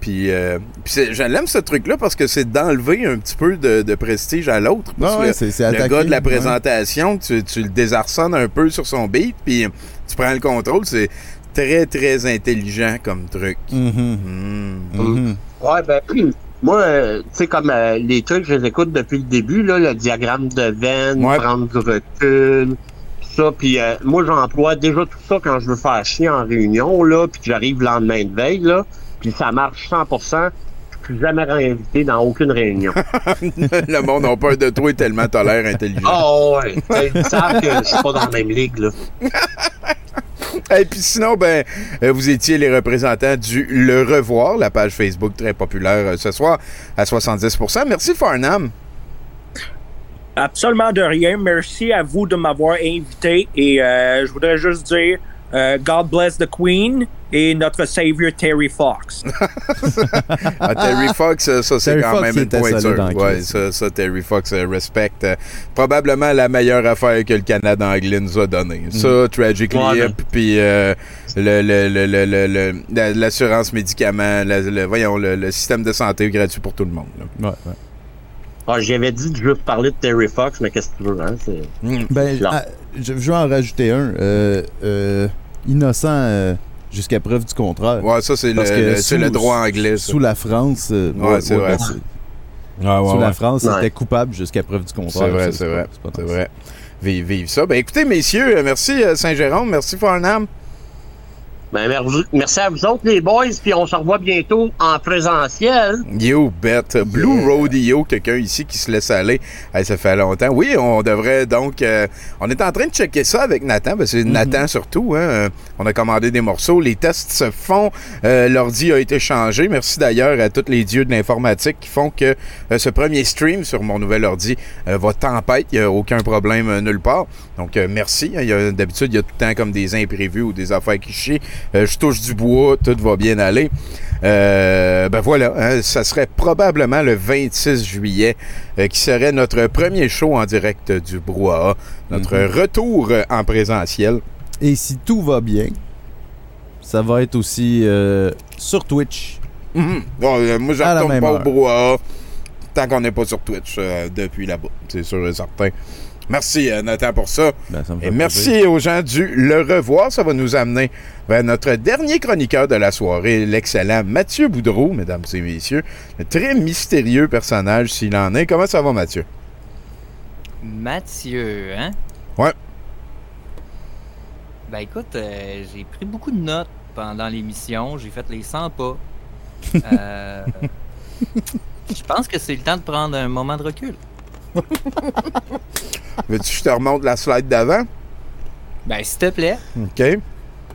Puis, euh, puis j'aime ce truc-là parce que c'est d'enlever un petit peu de, de prestige à l'autre. Ah ouais, le- le gars de la ouais. présentation, tu, tu le désarçonnes un peu sur son beat, puis tu prends le contrôle. C'est très, très intelligent comme truc. Mhm. Mm. Ouais, ben, moi, euh, tu sais, comme euh, les trucs, je les écoute depuis le début, là, le diagramme de veine, prendre du recul, tout ça. Puis euh, moi, j'emploie déjà tout ça quand je veux faire chier en réunion, là, puis que j'arrive le lendemain de veille, là, puis ça marche 100%. Je suis jamais réinvité dans aucune réunion. le monde a peur de toi tellement t'as l'air intelligent. Ah ouais, t'sais, ils savent que je suis pas dans la même ligue, là. Et puis sinon, ben, euh, vous étiez les représentants du Le Revoir, la page Facebook très populaire euh, ce soir à 70%. Merci Farnham. Absolument de rien. Merci à vous de m'avoir invité. Et euh, je voudrais juste dire euh, God bless the Queen et notre savior Terry Fox. Ah, Terry Fox, ça, c'est quand Fox, même une pointure. Ouais, ça, ça, Terry Fox euh, respecte. euh, probablement la meilleure affaire que le Canada anglais nous a donnée. Mm. Ça, Tragically Ouais, Hip, puis euh, le- le- le- le- le- le- la- l'assurance médicaments, la- voyons, le, le système de santé gratuit pour tout le monde. là. Ouais, ouais. Ah, J'avais dit de juste parler de Terry Fox, mais qu'est-ce que tu veux, hein? C'est... Ben, je, vais en rajouter un. Euh, euh, innocent euh, jusqu'à preuve du contraire. Ouais, ça, c'est le, sous- droit anglais. ça. Sous la France, euh, Ouais, c'est vrai. c'est- Ouais, ouais, sous la. France, Ouais. c'était coupable jusqu'à preuve du contraire. C'est vrai, c'est vrai. C'est vrai. Vive, vive ça. Ben écoutez, messieurs, merci Saint-Jérôme, merci Farnham. Ben, merci- à vous autres, les boys, puis on se revoit bientôt en présentiel. You bet. Blue Rodeo, quelqu'un ici qui se laisse aller. Hey, ça fait longtemps. Oui, on devrait donc. euh, on est en train de checker ça avec Nathan. parce que c'est Nathan surtout. Hein, on a commandé des morceaux. Les tests se font. Euh, L'ordi a été changé. Merci d'ailleurs à tous les dieux de l'informatique qui font que euh, ce premier stream sur mon nouvel ordi euh, va tempête. Il n'y a aucun problème euh, nulle part. Donc, merci. Il y a- D'habitude, il y a tout le temps comme des imprévus ou des affaires qui chient. Euh, je touche du bois, tout va bien aller. Euh, ben voilà, hein, ça serait probablement le 26 juillet euh, qui serait notre premier show en direct du brouhaha, notre Mhm. retour en présentiel. Et si tout va bien, ça va être aussi sur Twitch. Mhm. Bon, moi, je retourne pas au heure. brouhaha tant qu'on n'est pas sur Twitch depuis là-bas, c'est sûr et certain. Merci euh, Nathan pour ça. Ben, ça me fait Et plaisir. merci aux gens du Le Revoir. Ça va nous amener vers notre dernier chroniqueur de la soirée, l'excellent Mathieu Boudreau, mesdames et messieurs. Un très mystérieux personnage s'il en est. Comment ça va, Mathieu? Mathieu, hein? Ouais. Ben écoute, euh, j'ai pris beaucoup de notes pendant l'émission. J'ai fait les 100 pas. Euh, Je pense que c'est le temps de prendre un moment de recul. Veux-tu que je te remonte la slide d'avant? Ben s'il te plaît. OK.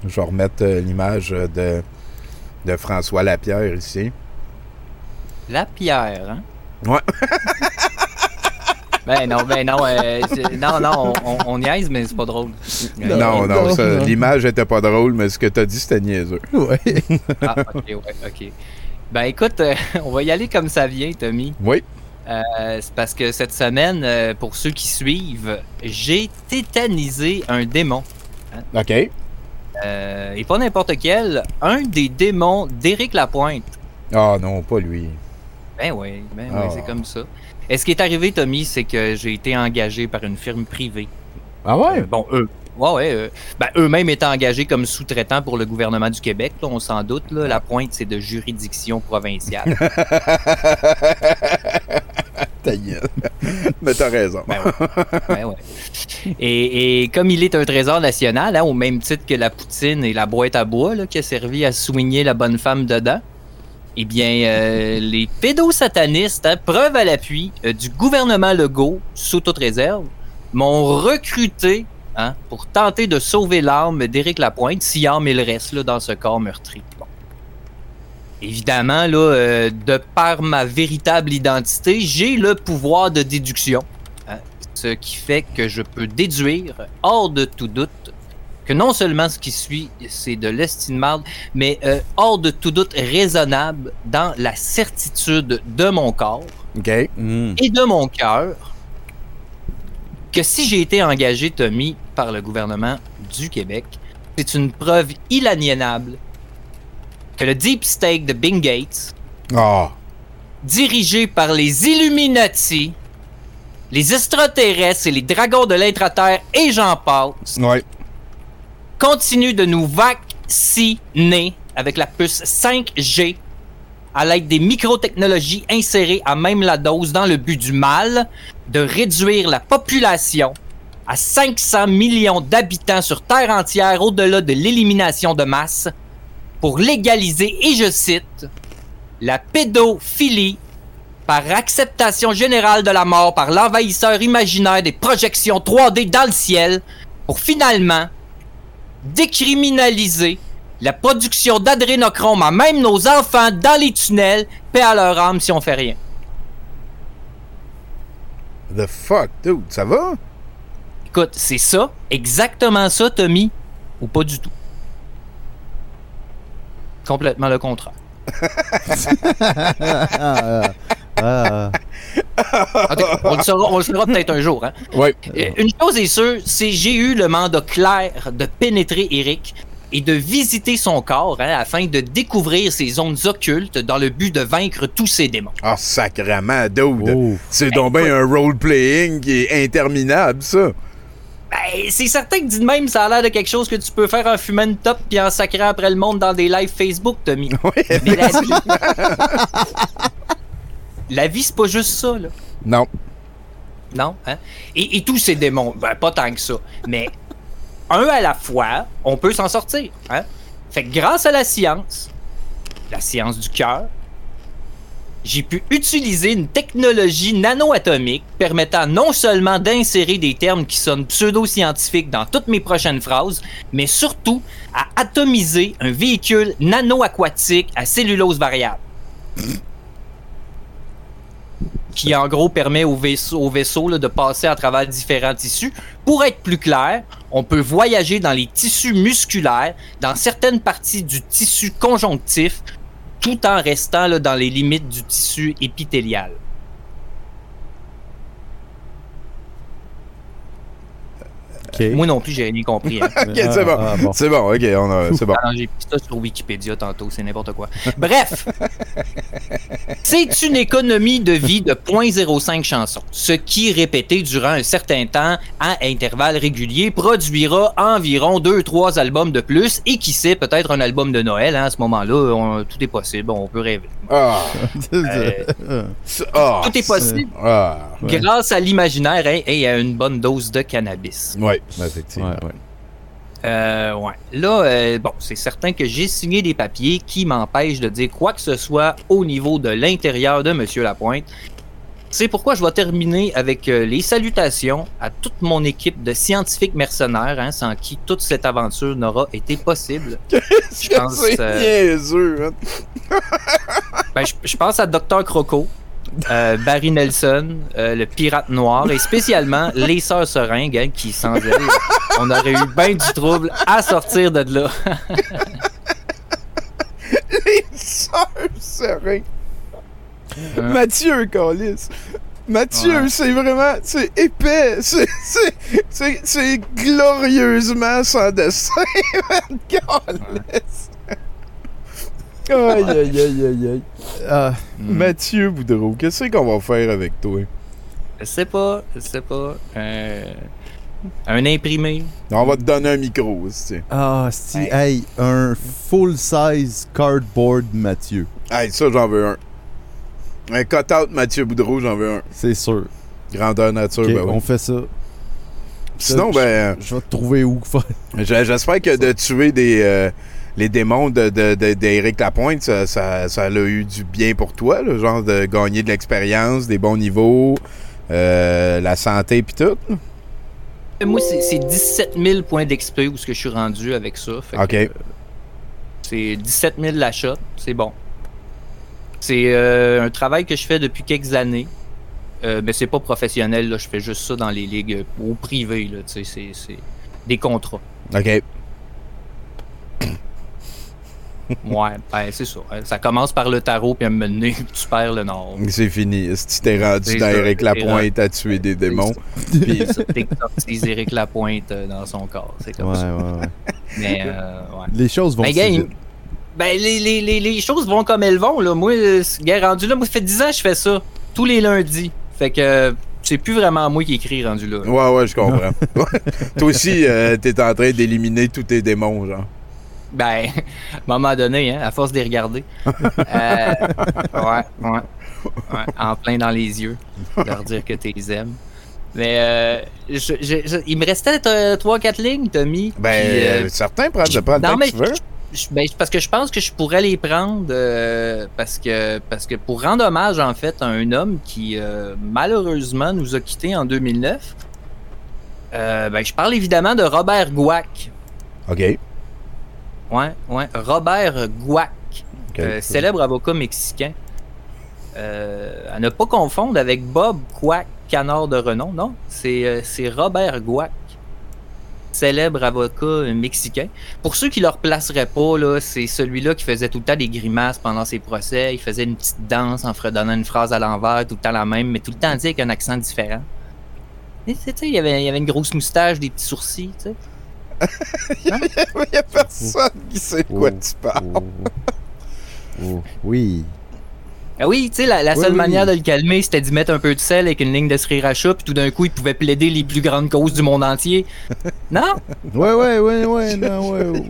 Je vais remettre euh, l'image euh, de, de François Lapierre ici. La pierre, hein? Ouais. Ben non, ben non, euh, non, non, on, on, on niaise, mais c'est pas drôle. Euh, Non, non, non, ça, non. l'image était pas drôle, mais ce que t'as dit, c'était niaiseux. Ouais. Ah, ok, ouais, ok. Ben écoute, euh, on va y aller comme ça vient, Tommy. Oui. Euh, c'est parce que cette semaine, euh, pour ceux qui suivent, j'ai tétanisé un démon. OK. Euh, et pas n'importe quel, un des démons d'Éric Lapointe. Ah non, pas lui. Ben oui, ben Ah. oui, c'est comme ça. Et ce qui est arrivé, Tommy, c'est que j'ai été engagé par une firme privée. Ah ouais? Bon, eux. Ouais, ouais. euh, ben, eux-mêmes étaient engagés comme sous-traitants pour le gouvernement du Québec, là, on s'en doute. Là, la pointe, c'est de juridiction provinciale. Ta gueule. Mais t'as raison. Ben ouais. Ouais. Et, et comme il est un trésor national, hein, au même titre que la poutine et la boîte à bois là, qui a servi à soigner la bonne femme dedans, eh bien, euh, les pédosatanistes, hein, preuve à l'appui euh, du gouvernement Legault, sous toute réserve, m'ont recruté hein, pour tenter de sauver l'âme d'Éric Lapointe, si âme il reste là, dans ce corps meurtri. Bon. Évidemment, là, euh, de par ma véritable identité, j'ai le pouvoir de déduction. hein, ce qui fait que je peux déduire, hors de tout doute, que non seulement ce qui suit, c'est de l'estimable, mais euh, hors de tout doute raisonnable dans la certitude de mon corps. Hmm. et de mon cœur, que si j'ai été engagé, Tommy, par le gouvernement du Québec, c'est une preuve inaliénable que le Deep State de Bing Gates, Ah. dirigé par les Illuminati, les extraterrestres et les dragons de l'intraterre et j'en passe, Ouais. continue de nous vacciner avec la puce 5G à l'aide des microtechnologies insérées à même la dose dans le but du mal de réduire la population à 500 millions d'habitants sur Terre entière au-delà de l'élimination de masse pour légaliser, et je cite, la pédophilie par acceptation générale de la mort par l'envahisseur imaginaire des projections 3D dans le ciel pour finalement décriminaliser la production d'adrénochrome à même nos enfants dans les tunnels, paix à leur âme si on fait rien. The fuck, dude, ça va? Écoute, c'est ça, exactement ça, Tommy, ou pas du tout? Complètement le contraire. Ah, on le saura, on le saura peut-être un jour. Hein? Oui. Euh, Une chose est sûre, c'est que j'ai eu le mandat clair de pénétrer Eric et de visiter son corps hein, afin de découvrir ses zones occultes dans le but de vaincre tous ses démons. Ah, sacrement, dude. C'est donc bien un role-playing qui est interminable, ça. Ben, c'est certain que dit de même, ça a l'air de quelque chose que tu peux faire en fumant une top puis en sacrant après le monde dans des lives Facebook, Tommy. Mais la vie, la vie c'est pas juste ça, là. Non. Non, hein? Et, et tous ces démons, ben, pas tant que ça. Mais un à la fois, on peut s'en sortir. Hein? Fait que grâce à la science, la science du cœur, j'ai pu utiliser une technologie nano-atomique permettant non seulement d'insérer des termes qui sonnent pseudo-scientifiques dans toutes mes prochaines phrases, mais surtout à atomiser un véhicule nano-aquatique à cellulose variable. Qui en gros permet au vaisseau, de passer à travers différents tissus. Pour être plus clair, on peut voyager dans les tissus musculaires, dans certaines parties du tissu conjonctif, tout en restant dans les limites du tissu épithélial. Moi non plus, j'ai rien compris. hein. ok, c'est bon. C'est bon, ok, on a- c'est bon. Ah j'ai pris ça sur Wikipédia tantôt, c'est n'importe quoi. Bref, c'est une économie de vie de 0.05 chansons, ce qui, répété durant un certain temps à intervalles réguliers, produira environ 2-3 albums de plus et qui sait, peut-être un album de Noël. hein, à ce moment-là, tout est possible, on peut rêver. Ah. Euh, Ah. tout est possible Ah. grâce à l'imaginaire et, et à une bonne dose de cannabis. Oui, effectivement. Euh, ouais. Là, euh, bon, c'est certain que j'ai signé des papiers qui m'empêchent de dire quoi que ce soit au niveau de l'intérieur de Monsieur Lapointe. C'est pourquoi je vais terminer avec euh, les salutations à toute mon équipe de scientifiques mercenaires, hein, sans qui toute cette aventure n'aura été possible. Qu'est-ce que c'est niaiseux, hein? Ben, je, je pense à Dr. Croco, euh, Barry Nelson, euh, le pirate noir et spécialement les sœurs seringues, hein, qui sans elles, on aurait eu bien du trouble à sortir de là. Les sœurs seringues. Mathieu, Calis. Mathieu, Ouais. c'est vraiment. C'est épais. C'est- C'est c'est- c'est glorieusement sans dessin. Calis. Aïe, aïe, aïe, aïe, aïe. Ah, Mathieu Boudreau, qu'est-ce qu'on va faire avec toi? Je sais pas, je sais pas. Euh, un imprimé. On va te donner un micro, aussi. Ah, si, hey, un full-size cardboard Mathieu. Hey, ça, j'en veux un. Un cut-out Mathieu Boudreau, j'en veux un. C'est sûr. Grandeur nature, Ok, ben oui. on fait ça. Sinon, Je- ben. Je vais te trouver où faire. J'espère que de tuer des, euh, les démons de, de, de- d'Éric Lapointe, ça, ça, ça a eu du bien pour toi, là, genre de gagner de l'expérience, des bons niveaux, euh, la santé pis tout? Moi, c'est c'est 17 000 points d'XP où ce que je suis rendu avec ça. Fait Ok. euh, c'est 17 000 l'achat, c'est bon. C'est euh, un travail que je fais depuis quelques années. Euh, mais c'est pas professionnel, là. je fais juste ça dans les ligues au privé. C'est des contrats. OK. Ouais, ben, c'est ça. Ça commence par le tarot, puis à un moment donné, tu perds le nord. C'est fini. Si tu t'es rendu dans ça, Éric Lapointe à tuer des démons? Puis ça, t'exorcises Éric Lapointe euh, dans son corps. C'est comme Ouais, ça. ouais, ouais. Mais, euh, ouais. Les choses vont Ben, si vite. Ben, les, les, les, les choses vont comme elles vont, là. Moi, euh, ce gars, rendu là, moi, ça fait 10 ans que je fais ça. Tous les lundis. Fait que euh, c'est plus vraiment moi qui écris rendu là. Ouais, ouais, je comprends. Toi aussi, euh, t'es en train d'éliminer tous tes démons, genre. Ben, à un moment donné, hein, à force de les regarder. Euh, ouais, ouais, ouais. En plein dans les yeux. Leur dire que tu les aimes. Mais euh, je- je- je- il me restait 3-4 lignes, Tommy. Ben, puis, euh, euh, certain, prends, prends le Non, temps mais que tu veux. ben, parce que je pense que je pourrais les prendre euh, parce que parce que pour rendre hommage en fait à un homme qui euh, malheureusement nous a quittés en 2009. euh, ben, je parle évidemment de Robert Gouac. OK. Ouais, ouais, Robert Gouac, Ok. euh, célèbre avocat mexicain. Euh, à ne pas confondre avec Bob Quack, canard de renom, non. C'est euh, Robert Guac, célèbre avocat mexicain. Pour ceux qui ne le replaceraient pas, c'est celui-là qui faisait tout le temps des grimaces pendant ses procès. Il faisait une petite danse en fredonnant une phrase à l'envers, tout le temps la même, mais tout le temps dit avec un accent différent. Et, il y avait, il y avait une grosse moustache, des petits sourcils, tu sais. Il n'y a personne qui sait de quoi tu parles. Oh, oui. Ah oui, tu sais, la, seule oui. manière de le calmer, c'était d'y mettre un peu de sel avec une ligne de sriracha, puis tout d'un coup, il pouvait plaider les plus grandes causes du monde entier. Non? Ouais, ouais, ouais, ouais, non, ouais.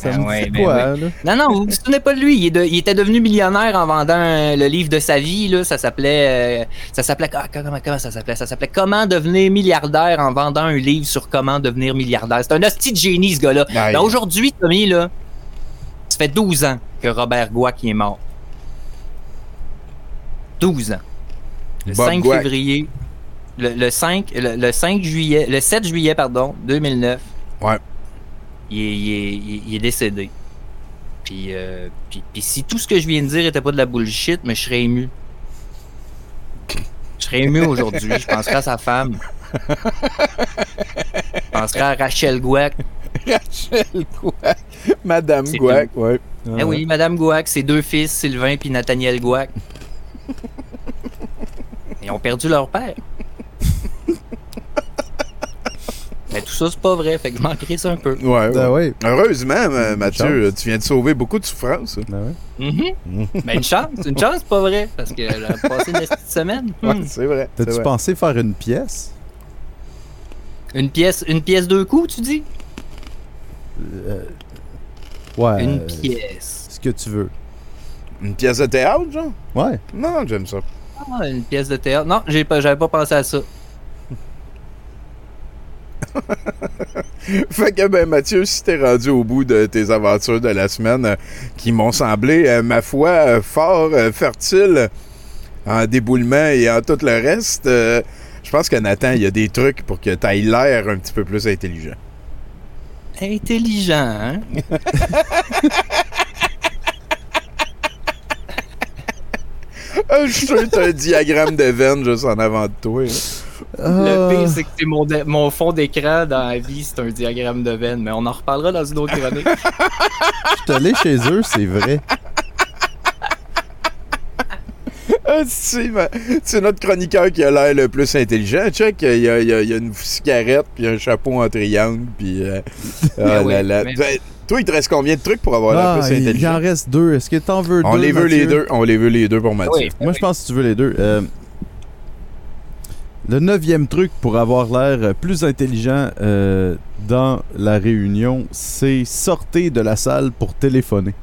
ça- Ah me ouais, dit ben quoi, oui. là? Non, non, vous vous souvenez pas de lui. Il, est de- il était devenu millionnaire en vendant euh, le livre de sa vie. Là. Ça s'appelait. euh, ça s'appelait. ah, comment, comment ça s'appelait? Ça s'appelait Comment devenir milliardaire en vendant un livre sur comment devenir milliardaire. C'est un hostie de génie, ce gars-là. Ben, Aujourd'hui, Tommy, là, ça fait 12 ans que Robert Gouac est mort. 12 ans. Le Bob 5 Gouac. février. Le, le 5, le, le 5 juillet. Le 7 juillet, pardon, 2009. Ouais. Il est, il est- il est- il est décédé. Puis, euh, puis, puis si tout ce que je viens de dire était pas de la bullshit, mais je serais ému. Je serais ému aujourd'hui. Je penserais à sa femme. Je penserais à Rachel Gouac. Rachel Gouac. Madame Gouac, ouais. Eh oui, Madame Gouac, ses deux fils, Sylvain puis Nathaniel Gouac. Ils ont perdu leur père. Mais tout ça, c'est pas vrai, fait que je m'en crisse un peu. Ouais, Ben ouais. oui. Heureusement, euh, Mathieu, chance. tu viens de sauver beaucoup de souffrance. Ben ouais. Mhm. Ben une chance, une chance, pas vrai, parce que elle a passé une petite semaine. Ouais, Hmm. c'est vrai. c'est T'as-tu vrai. pensé faire une pièce? Une pièce, une pièce deux coups, tu dis? Euh, Ouais. Une euh, pièce. Ce que tu veux. Une pièce de théâtre, genre? Ouais. Non, j'aime ça. Ah, une pièce de théâtre. Non, j'ai pas, j'avais pas pensé à ça. Fait que, ben, Mathieu, si t'es rendu au bout de tes aventures de la semaine, euh, qui m'ont semblé, euh, ma foi, euh, fort fertiles en déboulement et en tout le reste, euh, je pense que Nathan, il y a des trucs pour que t'ailles l'air un petit peu plus intelligent. Intelligent, hein? Je suis sûr que t'as un diagramme de veine juste en avant de toi. là. Le Ah. pire, c'est que c'est mon, fond d'écran dans la vie, c'est un diagramme de veine, mais on en reparlera dans une autre chronique. Je suis allé chez eux, c'est vrai. Ah, c'est notre chroniqueur qui a l'air le plus intelligent. Check, il y a, il y a- il y a une cigarette, puis un chapeau en triangle, puis... euh, ah oui, là là. mais- Ben, Toi, il te reste combien de trucs pour avoir l'air Ah, plus il il intelligent? en reste deux. Est-ce que t'en veux On deux? les veut les deux. On les veut les deux pour Mathieu. Oui. Moi, je pense que tu veux les deux. Euh, le neuvième truc pour avoir l'air plus intelligent euh, dans la réunion, c'est sortir de la salle pour téléphoner.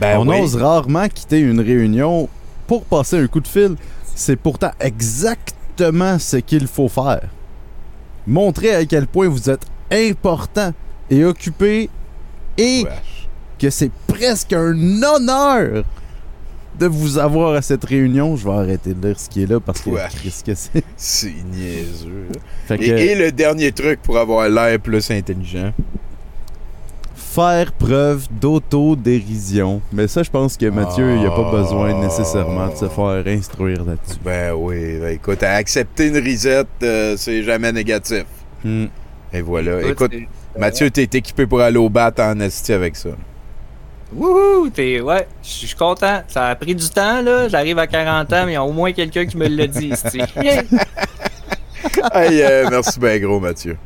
Ben On oui. ose rarement quitter une réunion pour passer un coup de fil. C'est pourtant exactement ce qu'il faut faire. Montrer à quel point vous êtes important et occupé et Wesh. que c'est presque un honneur de vous avoir à cette réunion. Je vais arrêter de lire ce qui est là parce que qu'est-ce que c'est. C'est niaiseux. là. Fait que Et, et le dernier truc pour avoir l'air plus intelligent. faire preuve d'autodérision. Mais ça, je pense que Mathieu, il n'y a pas besoin nécessairement de se faire instruire là-dessus. Ben oui, ben écoute, à accepter une risette, euh, c'est jamais négatif. Hmm. Et voilà. Écoute, Écoute, Mathieu, t'es équipé pour aller au bat en esti avec ça. Wouhou! T'es, ouais, je suis content. Ça a pris du temps, là. J'arrive à 40 ans, mais il y a au moins quelqu'un qui me l'a dit, hey, euh, merci bien gros, Mathieu.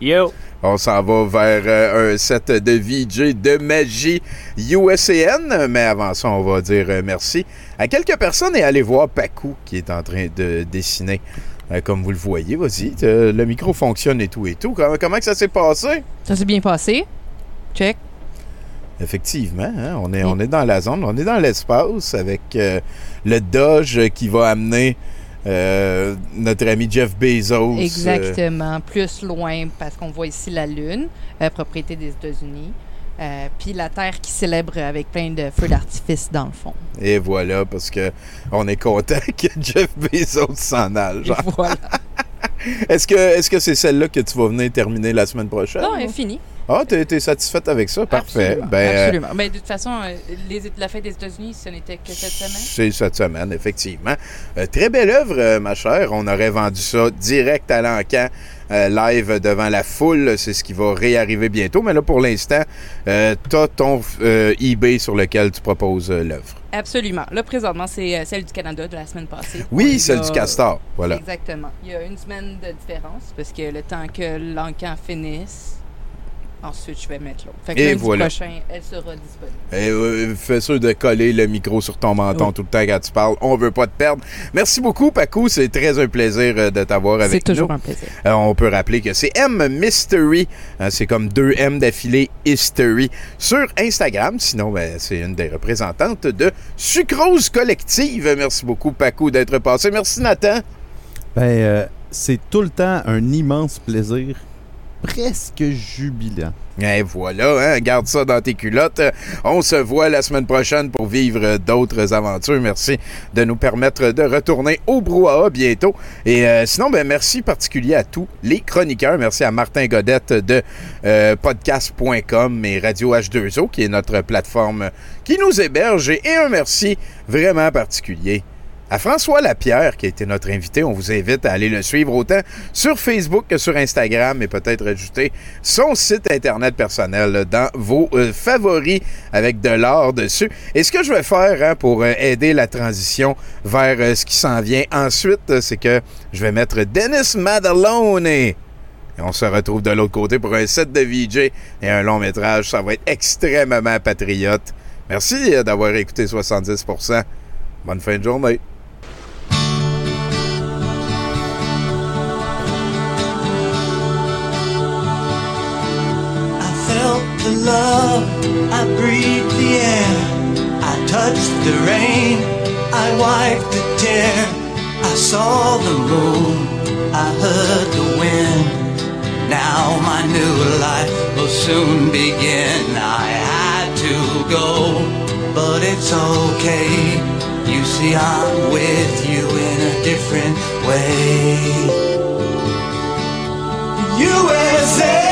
Yo! On s'en va vers euh, un set de VJ de magie USAN, mais avant ça, on va dire euh, merci à quelques personnes et aller voir Pacu qui est en train de dessiner. Euh, comme vous le voyez, vas-y, le micro fonctionne et tout et tout. Comment, comment que ça s'est passé? Ça s'est bien passé. Check. Effectivement, hein, on, est, on est dans la zone, on est dans l'espace avec euh, le Dodge qui va amener euh, notre ami Jeff Bezos. euh, Exactement. Plus loin, parce qu'on voit ici la Lune, propriété des États-Unis. Euh, Puis la Terre qui célèbre avec plein de feux d'artifice dans le fond. Et voilà, parce que on est content que Jeff Bezos s'en aille. genre. Voilà. Est-ce que est-ce que c'est celle-là que tu vas venir terminer la semaine prochaine? Non, elle est finie. Ah, t'es t'es satisfaite avec ça? Parfait. Ben, euh, Absolument. Mais de toute façon, euh, les- la fête des États-Unis, ce n'était que cette semaine. C'est cette semaine, effectivement. Euh, très belle œuvre, ma chère. On aurait vendu ça direct à l'encan, euh, live devant la foule. C'est ce qui va réarriver bientôt. Mais là, pour l'instant, euh, t'as ton euh, eBay sur lequel tu proposes euh, l'œuvre. Absolument. Là, présentement, c'est celle du Canada de la semaine passée. Oui, celle a- du Castor. Voilà. Exactement. Il y a une semaine de différence parce que le temps que l'encan finisse, ensuite, je vais mettre l'autre. Fait que Et lundi voilà. prochain, elle sera disponible. Et, euh, fais sûr de coller le micro sur ton menton tout le temps quand tu parles. On veut pas te perdre. Merci beaucoup, Paco. C'est très un plaisir euh, de t'avoir avec C'est toujours nous. un plaisir. Euh, on peut rappeler que c'est M Mystery. Hein, c'est comme deux M d'affilée History sur Instagram. Sinon, ben, c'est une des représentantes de Sucrose Collective. Merci beaucoup, Paco, d'être passé. Merci, Nathan. Ben, euh, c'est tout le temps un immense plaisir, presque jubilant. Et voilà, hein, garde ça dans tes culottes. On se voit la semaine prochaine pour vivre d'autres aventures. Merci de nous permettre de retourner au brouhaha bientôt. Et euh, sinon, ben merci particulier à tous les chroniqueurs. Merci à Martin Godette de euh, podcast.com et Radio H2O, qui est notre plateforme qui nous héberge. Et un merci vraiment particulier à François Lapierre, qui a été notre invité. On vous invite à aller le suivre autant sur Facebook que sur Instagram et peut-être ajouter son site Internet personnel dans vos euh, favoris avec de l'or dessus. Et ce que je vais faire hein, pour euh, aider la transition vers euh, ce qui s'en vient ensuite, c'est que je vais mettre Dennis Madalone. Et on se retrouve de l'autre côté pour un set de VJ et un long métrage. Ça va être extrêmement patriote. Merci d'avoir écouté 70%. Bonne fin de journée. I felt the love, I breathed the air, I touched the rain, I wiped the tear, I saw the moon, I heard the wind. Now my new life will soon begin. I had to go, but it's okay. You see, I'm with you in a different way. USA,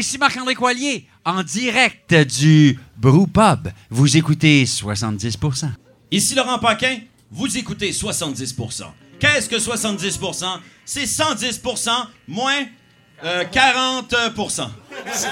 ici Marc-André Coilier, en direct du Brew Pub. Vous écoutez 70%. Ici Laurent Paquin, vous écoutez 70%. Qu'est-ce que 70%? C'est 110% moins euh, 40%.